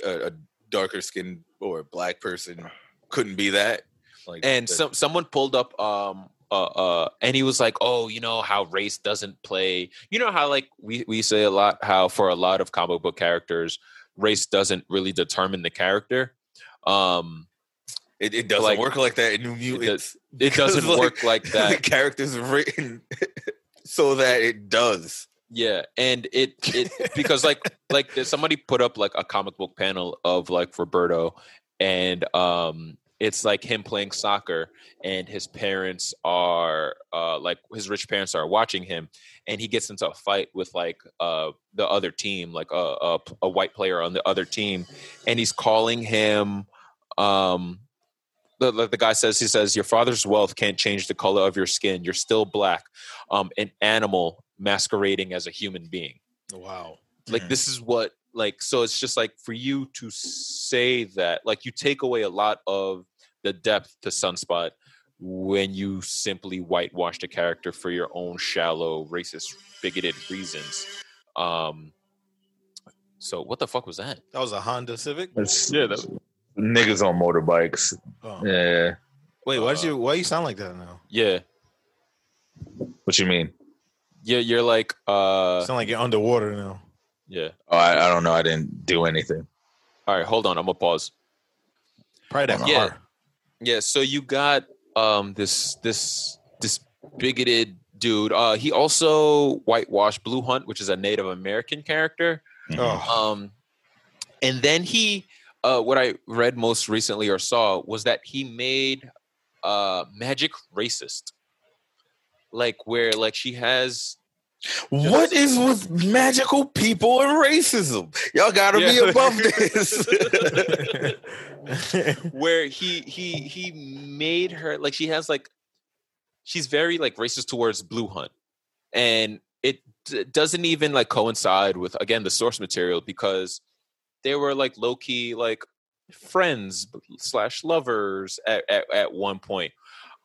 a, a, darker skinned or a black person couldn't be that. Like, and that- some someone pulled up um uh uh and he was like oh you know how race doesn't play you know how like we we say a lot how for a lot of comic book characters race doesn't really determine the character um it, it doesn't like- work like that in New Mutants. it because, doesn't work like that. The characters written so that it does. yeah and it it because like like somebody put up like a comic book panel of like roberto and um it's like him playing soccer and his parents are uh like his rich parents are watching him and he gets into a fight with like uh the other team like a a, a white player on the other team and he's calling him um the, the, the guy says he says your father's wealth can't change the color of your skin you're still black um an animal masquerading as a human being Wow. like Mhm. this is what like so it's just like for you to say that like you take away a lot of the depth to sunspot when you simply whitewash the character for your own shallow racist bigoted reasons um so what the fuck was that That was a Honda Civic. Yeah, that- niggas on motorbikes. Oh. Yeah. Wait, why Uh, did you? Why you sound like that now? yeah What you mean? yeah you're like uh sound like you're underwater now. yeah Oh, I, I don't know. I didn't do anything. all right hold on i'm gonna pause Probably that Yeah. car. Yeah, so you got um this this this bigoted dude. Uh he also whitewashed Blu Hunt, which is a Native American character. Oh, Um and then he uh what I read most recently or saw was that he made uh Magik racist. Like where like she has What is with magical people and racism? Y'all gotta be above this. where he he he made her like she has like she's very like racist towards blu hunt and it d- doesn't even like coincide with again the source material because they were like low-key like friends slash lovers at, at, at one point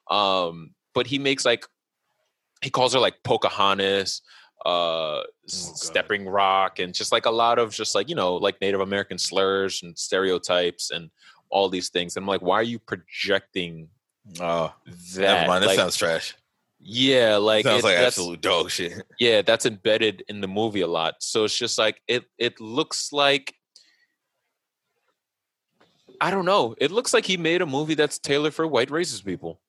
um but he makes like he calls her like pocahontas uh God. stepping rock and just like a lot of just like you know like native american slurs and stereotypes and all these things and i'm like why are you projecting oh, that never mind. That Like, sounds trash. yeah like sounds it- like that's- absolute dog shit. yeah that's embedded in the movie a lot so it's just like it it looks like i don't know. It looks like he made a movie that's tailored for white racist people.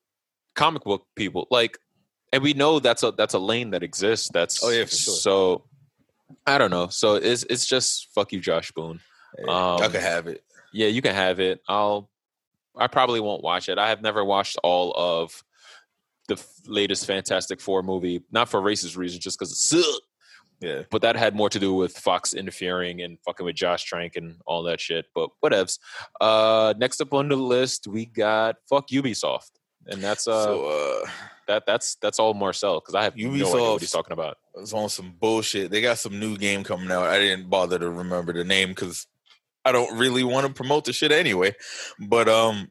Comic book people like and we know that's a that's a lane that exists that's Oh, yeah, for sure. so i don't know. So it's it's just fuck you josh boone. Um, can have it. yeah you can have it. I'll i probably won't watch it. I have never watched all of the f- latest fantastic four movie not for racist reasons just because it sucked Yeah. but that had more to do with Fox interfering and fucking with Josh Trank and all that shit. But whatevs. Uh, next up on the list, we got fuck Ubisoft, and that's uh so uh that that's that's all Marcell because I have no idea what he's talking about. it's on some bullshit. They got some new game coming out. I didn't bother to remember the name because I don't really want to promote the shit anyway. But um,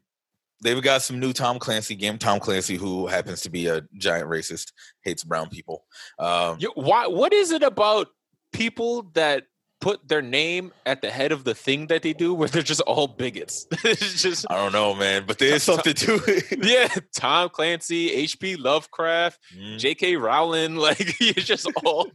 they've got some new Tom Clancy game. Tom Clancy, who happens to be a giant racist, hates brown people. Um, why? What is it about people that put their name at the head of the thing that they do, where they're just all bigots? it's just I don't know, man, but there's something to it. yeah. Tom Clancy, H.P. Lovecraft, Mm. J.K. Rowling, like you're just all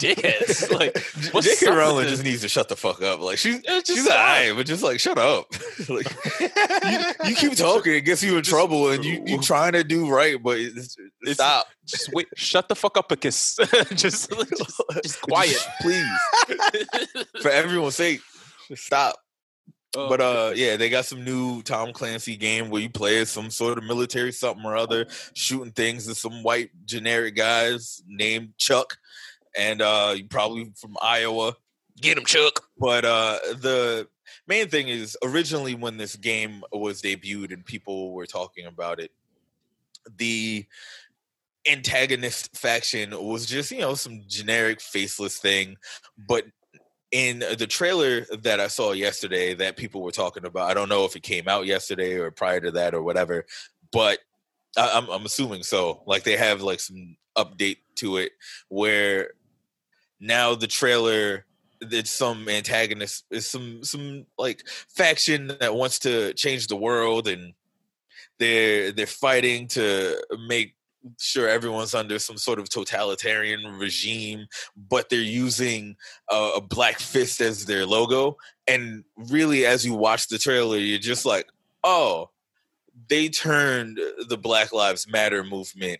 dickheads. Like what's J.K. Rowling just needs to shut the fuck up. Like she's just she's alright, but just like shut up. like you, you keep talking, it gets you in trouble, and you you trying to do right, but it's, It's- stop. Just wait. Shut the fuck up, a kiss. just, just, just quiet. please, for everyone's sake, stop. Oh, But uh, yeah, they got some new Tom Clancy game where you play as some sort of military something or other, shooting things at some white generic guys named Chuck, and uh, probably from Iowa. get him, Chuck. But uh, the main thing is originally when this game was debuted and people were talking about it, the antagonist faction was just you know some generic faceless thing, but in the trailer that I saw yesterday that people were talking about, I don't know if it came out yesterday or prior to that or whatever, but I, I'm, I'm assuming so. Like they have like some update to it where now the trailer it's some antagonist is some some like faction that wants to change the world and they're they're fighting to make sure everyone's under some sort of totalitarian regime but they're using a, a black fist as their logo and really as you watch the trailer you're just like oh they turned the black lives matter movement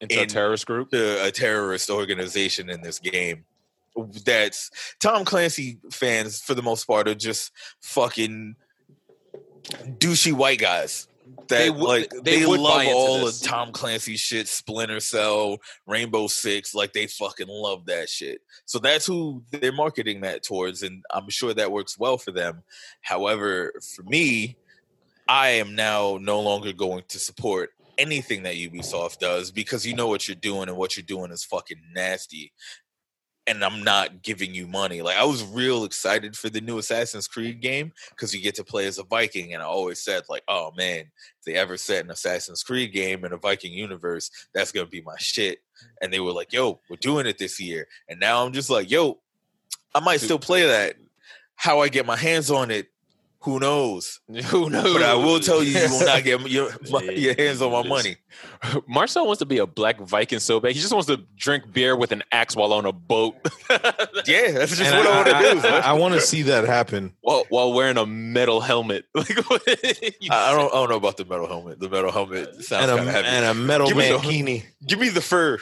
Into a terrorist group. to a terrorist organization in this game. That's Tom Clancy fans for the most part are just fucking douchey white guys. That They would- like they they, love all this. of Tom Clancy shit, Splinter Cell, Rainbow Six, like they fucking love that shit. So that's who they're marketing that towards, and I'm sure that works well for them. However, for me, I am now no longer going to support anything that Ubisoft does because you know what you're doing and what you're doing is fucking nasty. And I'm not giving you money. Like I was real excited for the new Assassin's Creed game because you get to play as a Viking, and I always said like, oh man, if they ever set an Assassin's Creed game in a Viking universe, that's gonna be my shit. And they were like, yo, we're doing it this year, and now I'm just like, yo, I might still play that. How I get my hands on it, who knows? Who knows? But I will tell you, you will not get your, my, your hands on my money. Marcell wants to be a black Viking so bad. He just wants to drink beer with an axe while on a boat. Yeah, that's just And what I, want to do. I, want to see that happen. while, while wearing a metal helmet. Like, I, I don't. I don't know about the metal helmet. The metal helmet sounds kind a, of heavy. and a metal Give me the- mankini. Give me the fur.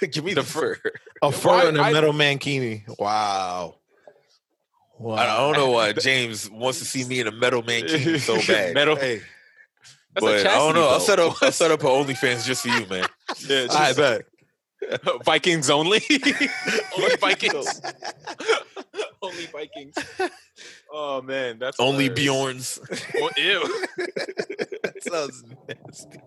Give me the, fur. A fur and a I- metal mankini. Wow. Wow. I don't know why James wants to see me in a metal mankini so bad. metal. Hey, That's a but I don't chastity know. I'll set up. I'll set up an OnlyFans just for you, man. Yeah, I bet. Vikings only. only Vikings. only Vikings. Oh man, that's Only hilarious. Bjorns. Oh, ew. that sounds nasty.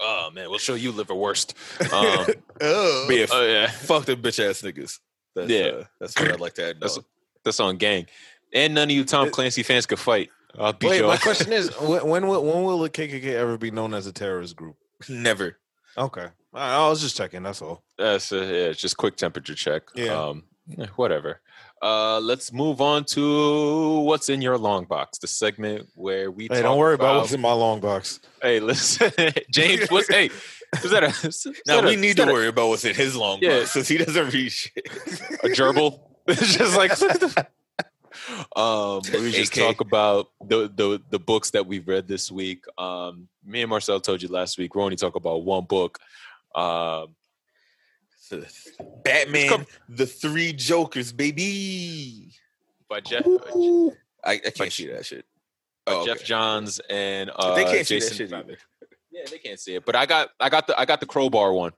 Oh man, we'll show you liver worst. Um, Oh, yeah, oh yeah, fuck them bitch ass niggas. That's, Yeah. uh, that's what I'd like to add. That's- on. That's on gang. And none of you Tom Clancy fans could fight. I'll beat Wait, you my question is, when, when will when will the KKK ever be known as a terrorist group? Never. Okay, I I was just checking. That's all. That's uh, yeah, it's just quick temperature check. Yeah. Um, whatever. Uh, let's move on to what's in your long box, the segment where we. Hey, don't worry about what's in my long box. Hey, listen, James. What's hey? Is that a? Is Now that we is need to a- worry about what's in his long Yeah. box since he doesn't read shit. a gerbil. It's just like um we just AK. talk about the, the the books that we've read this week. Um me and Marcell told you last week, we only talk about one book. Um Batman, the three Jokers, baby. by Geoff I, I can't But- see that shit. by Oh, Geoff okay. Johns and uh they can't Jason see that shit Yeah, they can't see it. But I got I got the I got the crowbar one.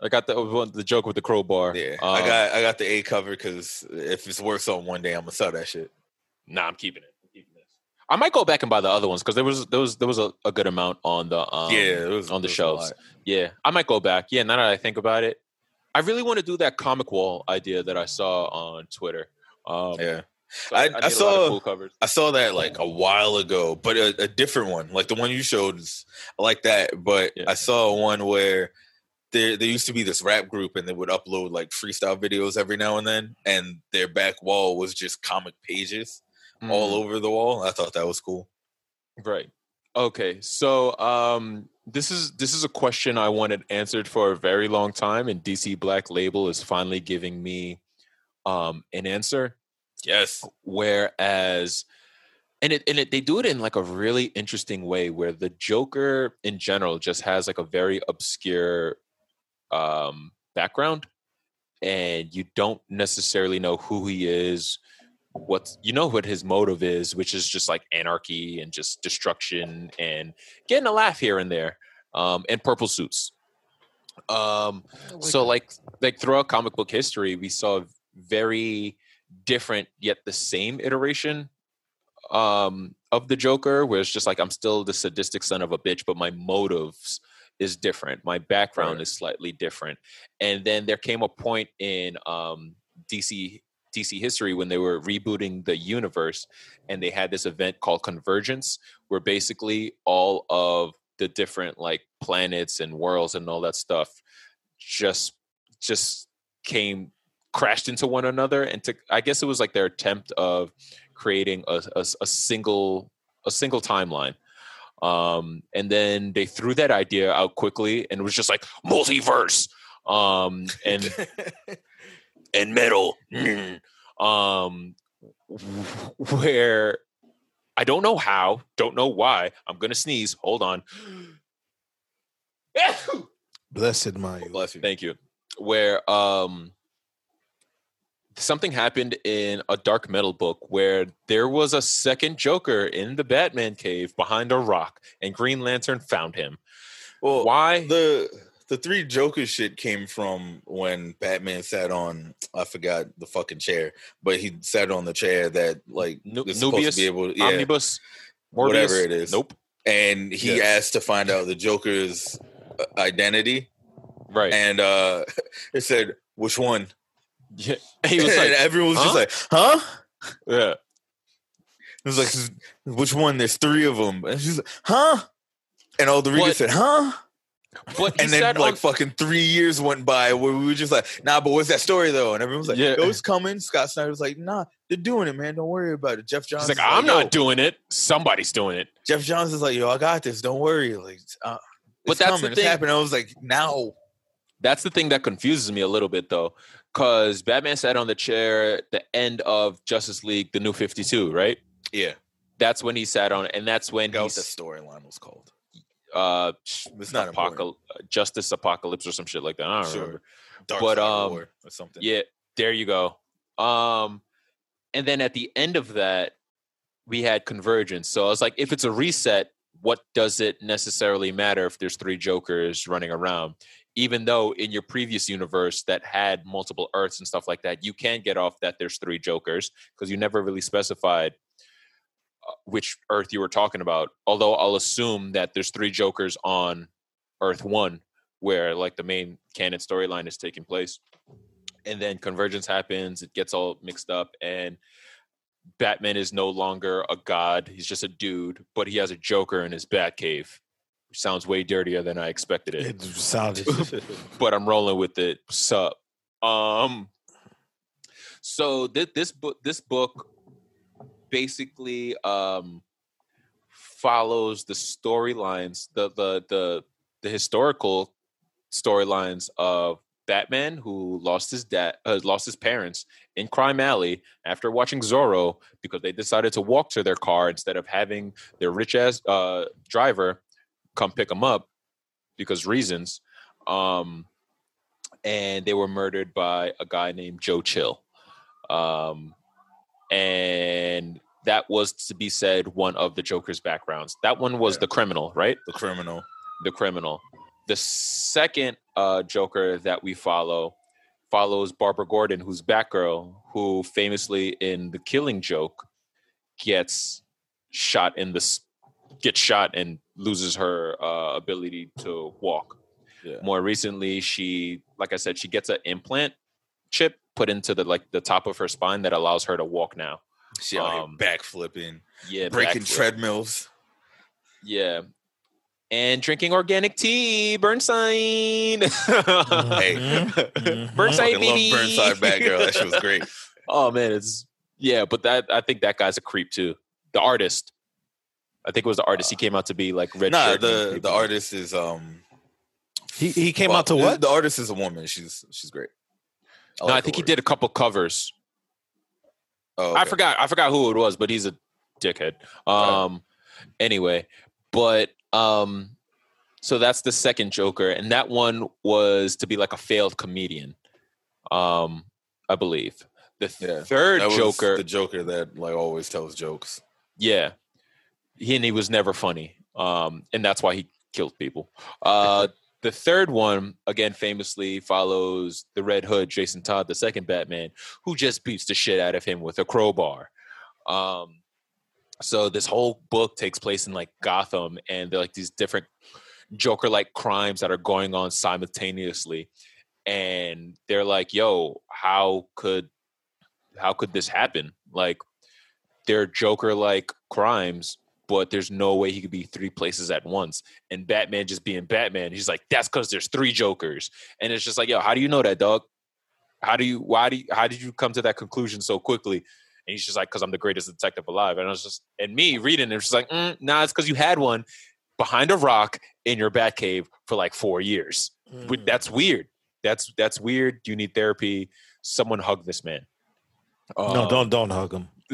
I got the the joke with the crowbar. Yeah, Um, I got I got the A cover because if it's worth something one day, I'm gonna sell that shit. Nah, I'm keeping it. I'm keeping this. I might go back and buy the other ones because there was there was there was a, a good amount on the um, yeah, it was on the it shelves. Yeah, I might go back. Yeah, now that I think about it, I really want to do that comic wall idea that I saw on Twitter. Um, Yeah, So I- need I a lot of saw- cool. I saw that like a while ago, but a, a different one, like the one you showed, is like that. But Yeah. I saw one where there there used to be this rap group, and they would upload like freestyle videos every now and then, and their back wall was just comic pages all Mm. over the wall. I thought that was cool. Right. Okay. So um this is this is a question I wanted answered for a very long time and DC Black Label is finally giving me um an answer Yes, whereas and it and it they do it in like a really interesting way where the Joker in general just has like a very obscure um background and you don't necessarily know who he is what you know what his motive is which is just like anarchy and just destruction and getting a laugh here and there um and purple suits. Um so like like throughout comic book history we saw very different yet the same iteration um of the joker where it's just like i'm still the sadistic son of a bitch but my motives is different. My background Right. is slightly different. And then there came a point in um dc dc history when they were rebooting the universe and they had this event called convergence where basically all of the different like planets and worlds and all that stuff just just came crashed into one another and to i guess it was like their attempt of creating a, a, a single a single timeline um and then they threw that idea out quickly and it was just like multiverse um and and metal mm, um where i don't know how don't know why i'm gonna sneeze hold on Blessed Mayu. bless you. Thank you. Where um something happened in a dark metal book where there was a second Joker in the Batman cave behind a rock and Green Lantern found him. Well, Why? the the three Joker shit came from when Batman sat on I forgot the fucking chair, but he sat on the chair that like Nu- is supposed Nubius, to be able, yeah, Omnibus, whatever it is. Nope. And he Yes. asked to find out the Joker's uh, identity, Right. and uh it said which one. Yeah. He was and like, everyone was "Huh?" just like, "Huh?" yeah. It was like, "Which one?" There's three of them, and she's like, "Huh?" And all the readers said, "Huh?" But and then like on- fucking three years went by where we were just like, nah, but what's that story though? And everyone was like, Yeah. it was coming. Scott Snyder was like, nah, they're doing it, man. Don't worry about it. Geoff Johns. he's like, I'm yo, not doing it. Somebody's doing it. Geoff Johns is like, yo, I got this. Don't worry. Like, uh, But that's coming. the It's thing. happening. I was like, now. That's the thing that confuses me a little bit though. Cause Batman sat on the chair at the end of Justice League, the new 52, right? Yeah. That's when he sat on it, and that's when what the storyline was called. uh It's not apocal- justice apocalypse or some shit like that. I don't Sure. remember. Dark But, um, or something. Yeah, there you go. Um and then at the end of that, we had convergence. So I was like, if it's a reset, what does it necessarily matter if there's three jokers running around? Even though in your previous universe that had multiple Earths and stuff like that, you can get off that there's three jokers because you never really specified uh, which Earth you were talking about. Although I'll assume that there's three jokers on Earth One, where like the main canon storyline is taking place and then convergence happens it gets all mixed up and batman is no longer a god he's just a dude but he has a joker in his bat cave which sounds way dirtier than i expected it It sounded. but i'm rolling with it sup um so this, this book this book basically um follows the storylines the the the the historical storylines of Batman, who lost his dad, uh, lost his parents in Crime Alley after watching Zorro because they decided to walk to their car instead of having their rich ass uh, driver come pick them up because reasons. Um, and they were murdered by a guy named Joe Chill. Um, and that was to be said one of the Joker's backgrounds. That one was Yeah. the criminal, right? The criminal. the criminal. The second uh, Joker that we follow follows Barbara Gordon, who's Batgirl, who famously in The Killing Joke gets shot in the gets shot and loses her uh, ability to walk. Yeah. More recently, she, like I said, she gets an implant chip put into the like the top of her spine that allows her to walk now. She out here Um, backflipping, Yeah, breaking backflip. treadmills. Yeah. And drinking organic tea, Burnside. Hey. Mhm. Burnside, Fucking love baby. Burnside Batgirl. That shit was great. Oh man, it's yeah, but that I think that guy's a creep too. The artist. I think it was the artist. He came out to be like red. nah, shirt the the artist is um. He he came well, out to the- what? The artist is a woman. She's she's great. No, like I think he did a couple covers. Oh, I forgot. I forgot who it was, but he's a dickhead. Um. Anyway, but um, so that's the second Joker, and that one was to be like a failed comedian. Um, I believe the Yeah, third That was Joker. the Joker that like always tells jokes. Yeah. He and he was never funny. Um, and that's why he killed people. Uh the third one, again, famously follows the Red Hood, Jason Todd, the second Batman, who just beats the shit out of him with a crowbar. Um so this whole book takes place in like Gotham and they're like these different Joker like crimes that are going on simultaneously. And they're like, yo, how could how could this happen? Like they're Joker like crimes, but there's no way he could be three places at once. And Batman just being Batman, he's like, that's because there's three Jokers. And it's just like, yo, how do you know that, dog? How do you why do you how did you come to that conclusion so quickly? And he's just like, because I'm the greatest detective alive. And I was just and me reading it, it's just like, mm, nah, it's because you had one behind a rock in your Batcave for like four years. But That's weird. That's that's weird. You need therapy. Someone hug this man. no, Um, don't don't hug him.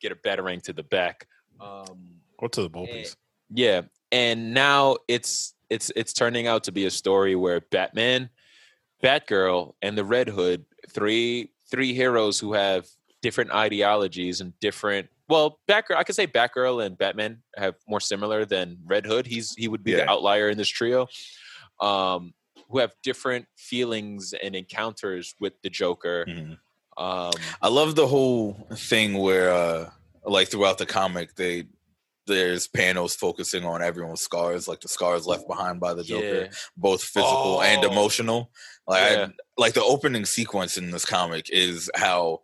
get a batarang to the back. Um, Go to the Bobies. yeah, and now it's it's it's turning out to be a story where Batman, Batgirl, and the Red Hood, three three heroes who have different ideologies and different. Well, Batgirl, I could say Batgirl and Batman have more similar than Red Hood. He's he would be the outlier in this trio. Um, who have different feelings and encounters with the Joker. Mhm. Um, I love the whole thing where, uh like throughout the comic, they there's panels focusing on everyone's scars, like the scars left behind by the Joker, yeah. both physical and Oh. emotional. Like, I- like the opening sequence in this comic is how,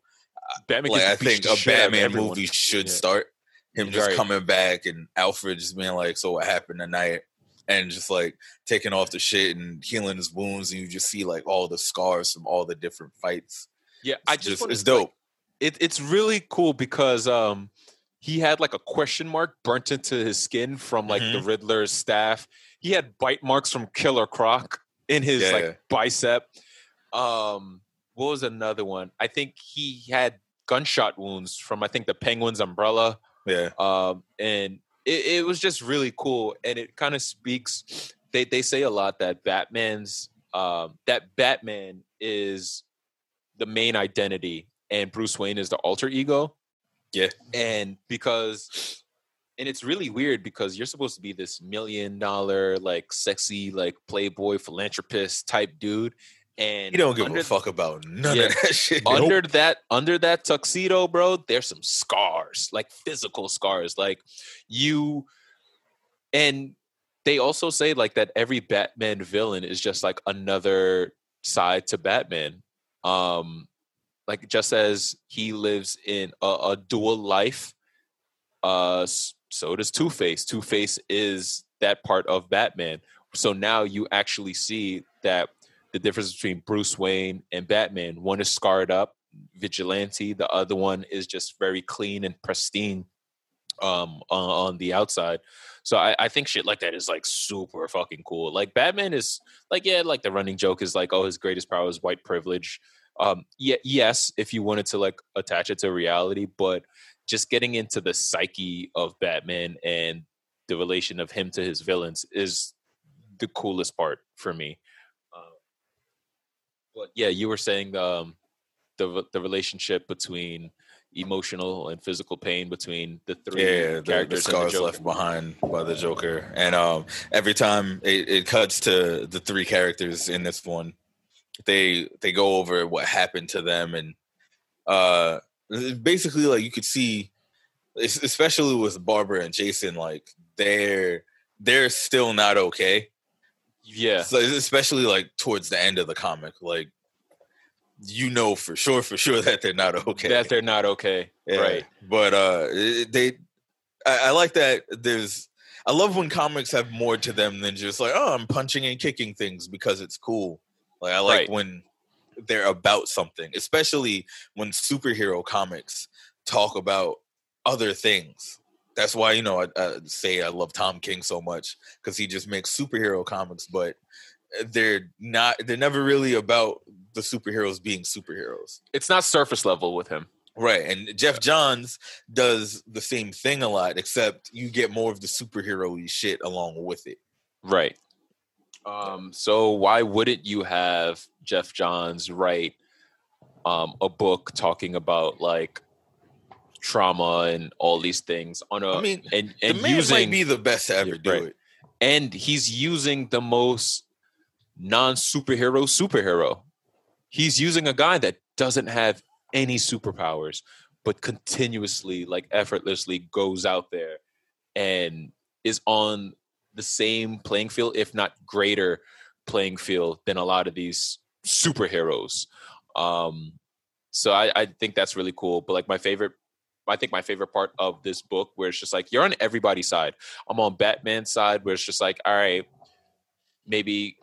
Batman like, I think a shit out of Batman movie should Yeah. start. Him just Right. coming back and Alfred just being like, "So what happened tonight?" And just like taking off the shit and healing his wounds, and you just see like all the scars from all the different fights. Yeah, I It's just, it's dope. It, it's really cool because um he had like a question mark burnt into his skin from like the Mhm. Riddler's staff. He had bite marks from Killer Croc in his Yeah. like bicep. Um, what was another one? I think he had gunshot wounds from I think the Penguin's umbrella. Yeah, Um, and it, it was just really cool, and it kind of speaks. They they say a lot that Batman's um, that Batman is the main identity, and Bruce Wayne is the alter ego. Yeah. and because and it's really weird because you're supposed to be this million dollar like sexy like playboy philanthropist type dude and you don't give a fuck about none Yeah. of that shit. under that under that tuxedo bro there's some scars like physical scars like you and they also say like that every batman villain is just like another side to batman um like just as he lives in a, a dual life uh so does two-face two-face is that part of batman so now you actually see that the difference between Bruce Wayne and Batman. One is scarred up, vigilante. The other one is just very clean and pristine um, on, on the outside. So I, I think shit like that is like super fucking cool. Like Batman is like yeah, like the running joke is like oh his greatest power is white privilege. Um, yeah, yes, if you wanted to like attach it to reality, but just getting into the psyche of Batman and the relation of him to his villains is the coolest part for me. Uh, but yeah, you were saying um, the the relationship between emotional and physical pain between the three yeah, the, the characters the scars Joker. left behind by the Joker, and um, every time it, it cuts to the three characters in this one, they they go over what happened to them, and uh, basically like you could see, especially with Barbara and Jason, like they're they're still not okay. Yeah, So especially like towards the end of the comic, like you know for sure, for sure that they're not okay. that they're not okay. Yeah. Right. But uh they I, I like that there's I love when comics have more to them than just like, oh, I'm punching and kicking things because it's cool. Like I like Right. when they're about something, especially when superhero comics talk about other things. That's why you know I, I say I love Tom King so much because he just makes superhero comics, but eh, they're not. They're never really about the superheroes being superheroes. It's not surface level with him. Right. And Geoff Johns does the same thing a lot, except you get more of the superhero shit along with it. Right. Um, so why wouldn't you have Geoff Johns write um, a book talking about like trauma and all these things on a I mean, and, The and man using might be the best to ever Yeah, do right. it. and he's using the most non-superhero superhero. He's using a guy that doesn't have any superpowers, but continuously, like effortlessly, goes out there and is on the same playing field, if not greater playing field, than a lot of these superheroes. Um, so I, I think that's really cool. But like my favorite, I think my favorite part of this book, where it's just like you're on everybody's side. I'm on Batman's side, where it's just like, all right, maybe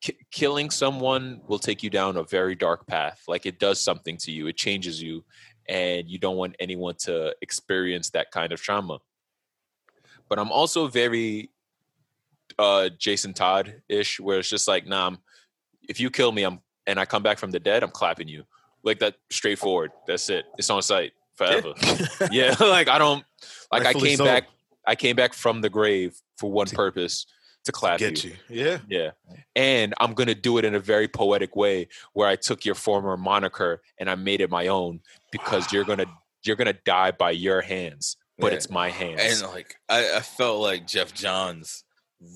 ki- killing someone will take you down a very dark path. Like it does something to you, it changes you, and you don't want anyone to experience that kind of trauma. But I'm also very uh Jason Todd ish, where it's just like, nah, I'm, if you kill me, I'm and I come back from the dead, I'm clapping you. Like that straightforward. That's it. It's on site forever. yeah, like I don't like Rightfully I came so. back I came back from the grave for one purpose to clap Get you. you. Yeah. Yeah. And I'm going to do it in a very poetic way where I took your former moniker and I made it my own because you're going to you're to die by your hands, but Yeah. it's my hands. And like I, I felt like Geoff Johns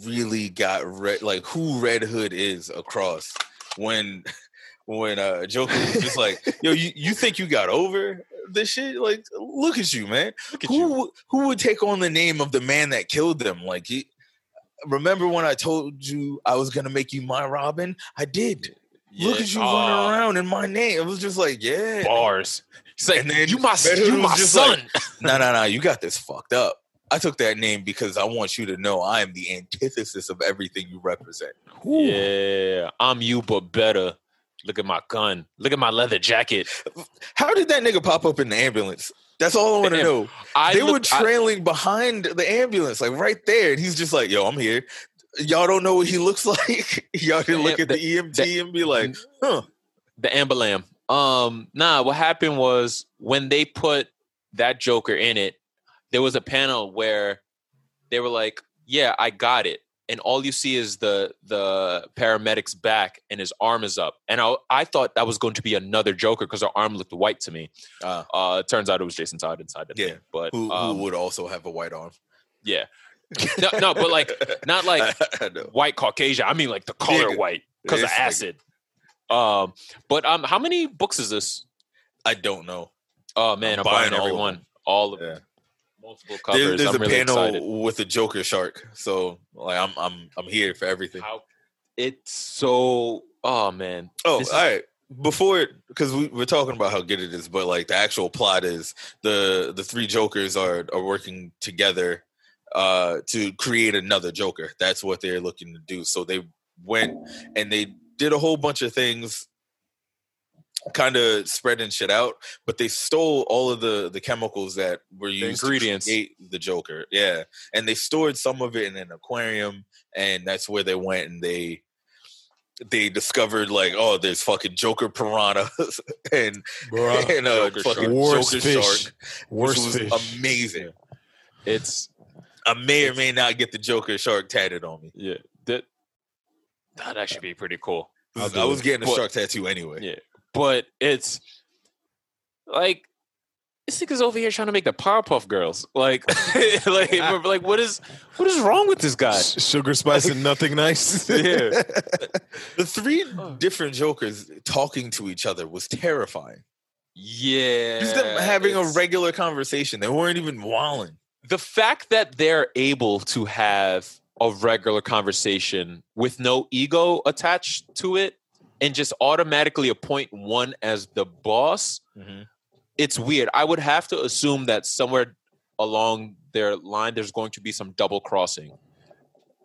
really got red like who Red Hood is across when when uh Joker was just like, yo, you, you think you got over this shit? Like, look at you, man. At who you. who would take on the name of the man that killed them? Like he remember when I told you I was gonna make you my Robin? I did. Look at you Ah, running around in my name. It was just like, yeah. Bars. He's like, And then you my, you my son. no, no, no, you got this fucked up. I took that name because I want you to know I am the antithesis of everything you represent. yeah, I'm you, but better. Look at my gun. Look at my leather jacket. How did that nigga pop up in the ambulance? That's all I want to know. I they were looked- I- trailing behind the ambulance, like right there, and he's just like, "Yo, I'm here." Y'all don't know what he looks like. Y'all didn't look at the, EMT and be like, "Huh." the Amber Lamb. Um, nah, what happened was when they put that Joker in it, there was a panel where they were like, "Yeah, I got it," and all you see is the the paramedic's back and his arm is up, and I I thought that was going to be another Joker because her arm looked white to me. Uh, Uh, it turns out it was Jason Todd inside the Yeah. thing, but who, um, who would also have a white arm? yeah, no, no, but like not like white Caucasian. I mean like the color Nigga. white because of nigga. acid. Um, but um, how many books is this? I don't know. Oh man, I'm, I'm buying, buying every one. All of Yeah. Multiple covers. There- there's I'm a really panel excited. with a Joker shark, so like I'm I'm I'm here for everything. How it's so oh man. Oh, This is- all right. Before, because we, we're talking about how good it is, but like the actual plot is the the three Jokers are are working together uh to create another Joker. That's what they're looking to do. So they went and they did a whole bunch of things, kind of spreading shit out. But they stole all of the the chemicals that were used ingredients. to create the Joker. Yeah, and they stored some of it in an aquarium, and that's where they went and they they discovered like oh there's fucking joker piranhas and and a Joker fucking shark. Worst joker fish. shark which Worst was fish. amazing It's i may or may not get the joker shark tatted on me yeah. That that'd actually be pretty cool. I'll i was it. getting a But- shark tattoo anyway Yeah. But it's like this nigga's over here trying to make the Powerpuff Girls. Like, like, like, what is what is wrong with this guy? Sugar spice and nothing nice. Yeah. the three different jokers talking to each other was terrifying Yeah. just them having a regular conversation they weren't even walling the fact that they're able to have a regular conversation with no ego attached to it and just automatically appoint one as the boss, Mhm. it's weird. I would have to assume that somewhere along their line, there's going to be some double crossing,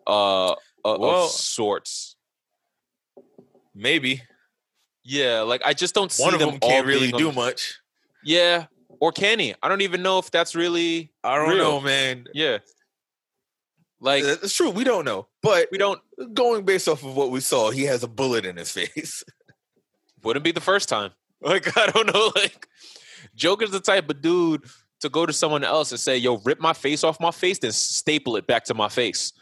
uh, Well- of sorts. Maybe Yeah, like I just don't see one of them them can't really being on do much. Yeah, or can he? I don't even know if that's really. I don't Real. know, man. Yeah, like It's true. We don't know, but we don't. Going based off of what we saw, he has a bullet in his face. Wouldn't be the first time. Like I don't know. Like Joker's the type of dude to go to someone else and say, "Yo, rip my face off my face, then staple it back to my face."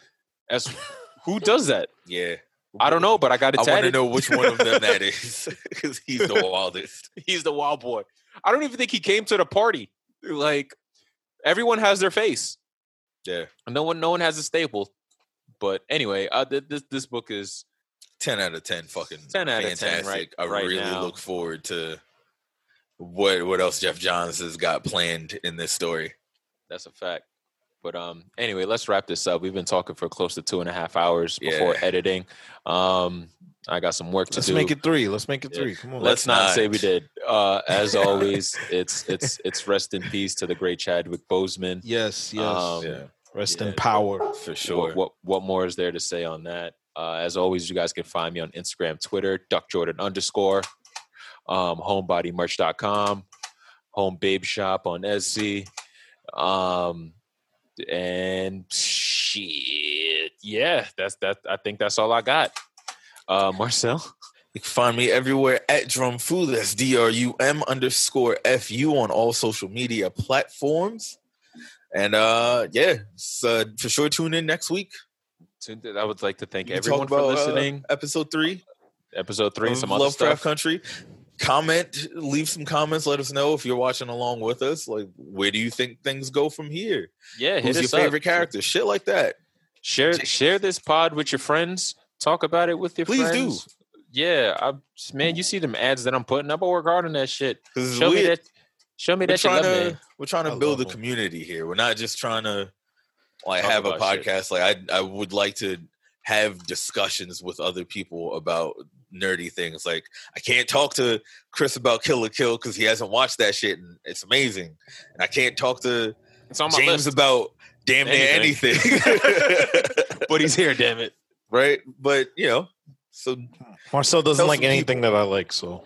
As who does that? yeah, I don't know, but I got it I want to know which one of them that is because he's the wildest. He's the wild boy. I don't even think he came to the party. Like everyone has their face. Yeah, No one, no one has a staple. But anyway, uh, th- this this book is ten out of ten. Fucking 10 out of 10 fantastic. right- I right really now. look forward to what what else Geoff Johns has got planned in this story. That's a fact. But um, anyway, let's wrap this up. We've been talking for close to two and a half hours before Yeah. editing. Um, I got some work to Let's do. make it three. Let's make it Yeah. three. Come on. Let's not, not. say we did. Uh, as always, it's it's it's rest in peace to the great Chadwick Boseman. yes, yes. Um, Yeah, Rest yeah. in power. for sure. what what more is there to say on that? Uh, as always, you guys can find me on Instagram, Twitter, Duck Jordan underscore, um, homebodymerch.com, home babe shop on Etsy. Um, and shit. Yeah, that's that. I think that's all I got. Uh, Marcell. You can find me everywhere at Drumfu. That's D R U M underscore F U on all social media platforms. And uh yeah, so for sure tune in next week. I would like to thank everyone talk for about, uh, listening. episode three Episode three, some other Lovecraft stuff. Country. Comment, leave some comments. Let us know if you're watching along with us. Like, where do you think things go from here? Yeah, Who's your us up. favorite character? Shit like that. Share share this pod with your friends. Talk about it with your friends. Please do. Yeah, I, man, you see them ads that I'm putting up. I work hard on that shit. Show me that. Show me we're that trying love to me. we're trying to I build a love 'em. community here. We're not just trying to like Talk have a about shit. podcast. Like I I would like to have discussions with other people about nerdy things. Like I can't talk to Chris about Kill la Kill because he hasn't watched that shit and it's amazing. And I can't talk to It's on my James list, about damn near Anything. anything. but he's here. Damn it. right? But you know, so Marcell doesn't like some anything that I like, so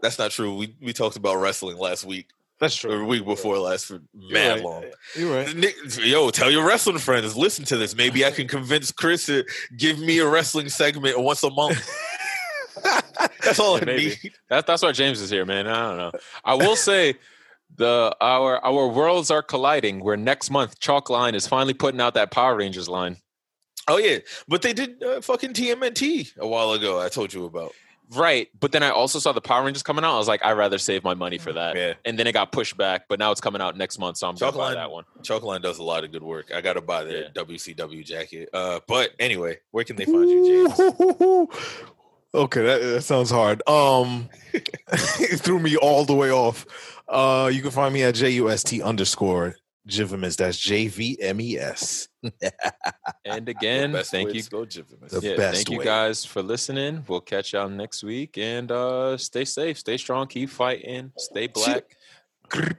that's not true. We we talked about wrestling last week that's true. the week before last for You're mad right. long. You're right. Nick, yo, tell your wrestling friends, listen to this. Maybe I can convince Chris to give me a wrestling segment once a month. That's all I Maybe. need. That, that's why James is here, man. I don't know. I will say the our our worlds are colliding. Where next month Chalk Line is finally putting out that Power Rangers line. Oh yeah, but they did uh, fucking TMNT a while ago. I told you about. Right, but then I also saw the Power Rangers coming out. I was like, I'd rather save my money for that. Yeah, And then it got pushed back, but now it's coming out next month, so I'm Chalk gonna buy that one. Chalkline does a lot of good work. I got to buy the Yeah. WCW jacket. Uh, but anyway, where can they find you, James? okay, that, that sounds hard. Um, it threw me all the way off. Uh, you can find me at just underscore Jivimus. That's J V M E S. And again, thank you. go. The yeah, best thank you guys for listening. We'll catch y'all next week and uh stay safe, stay strong, keep fighting, stay black.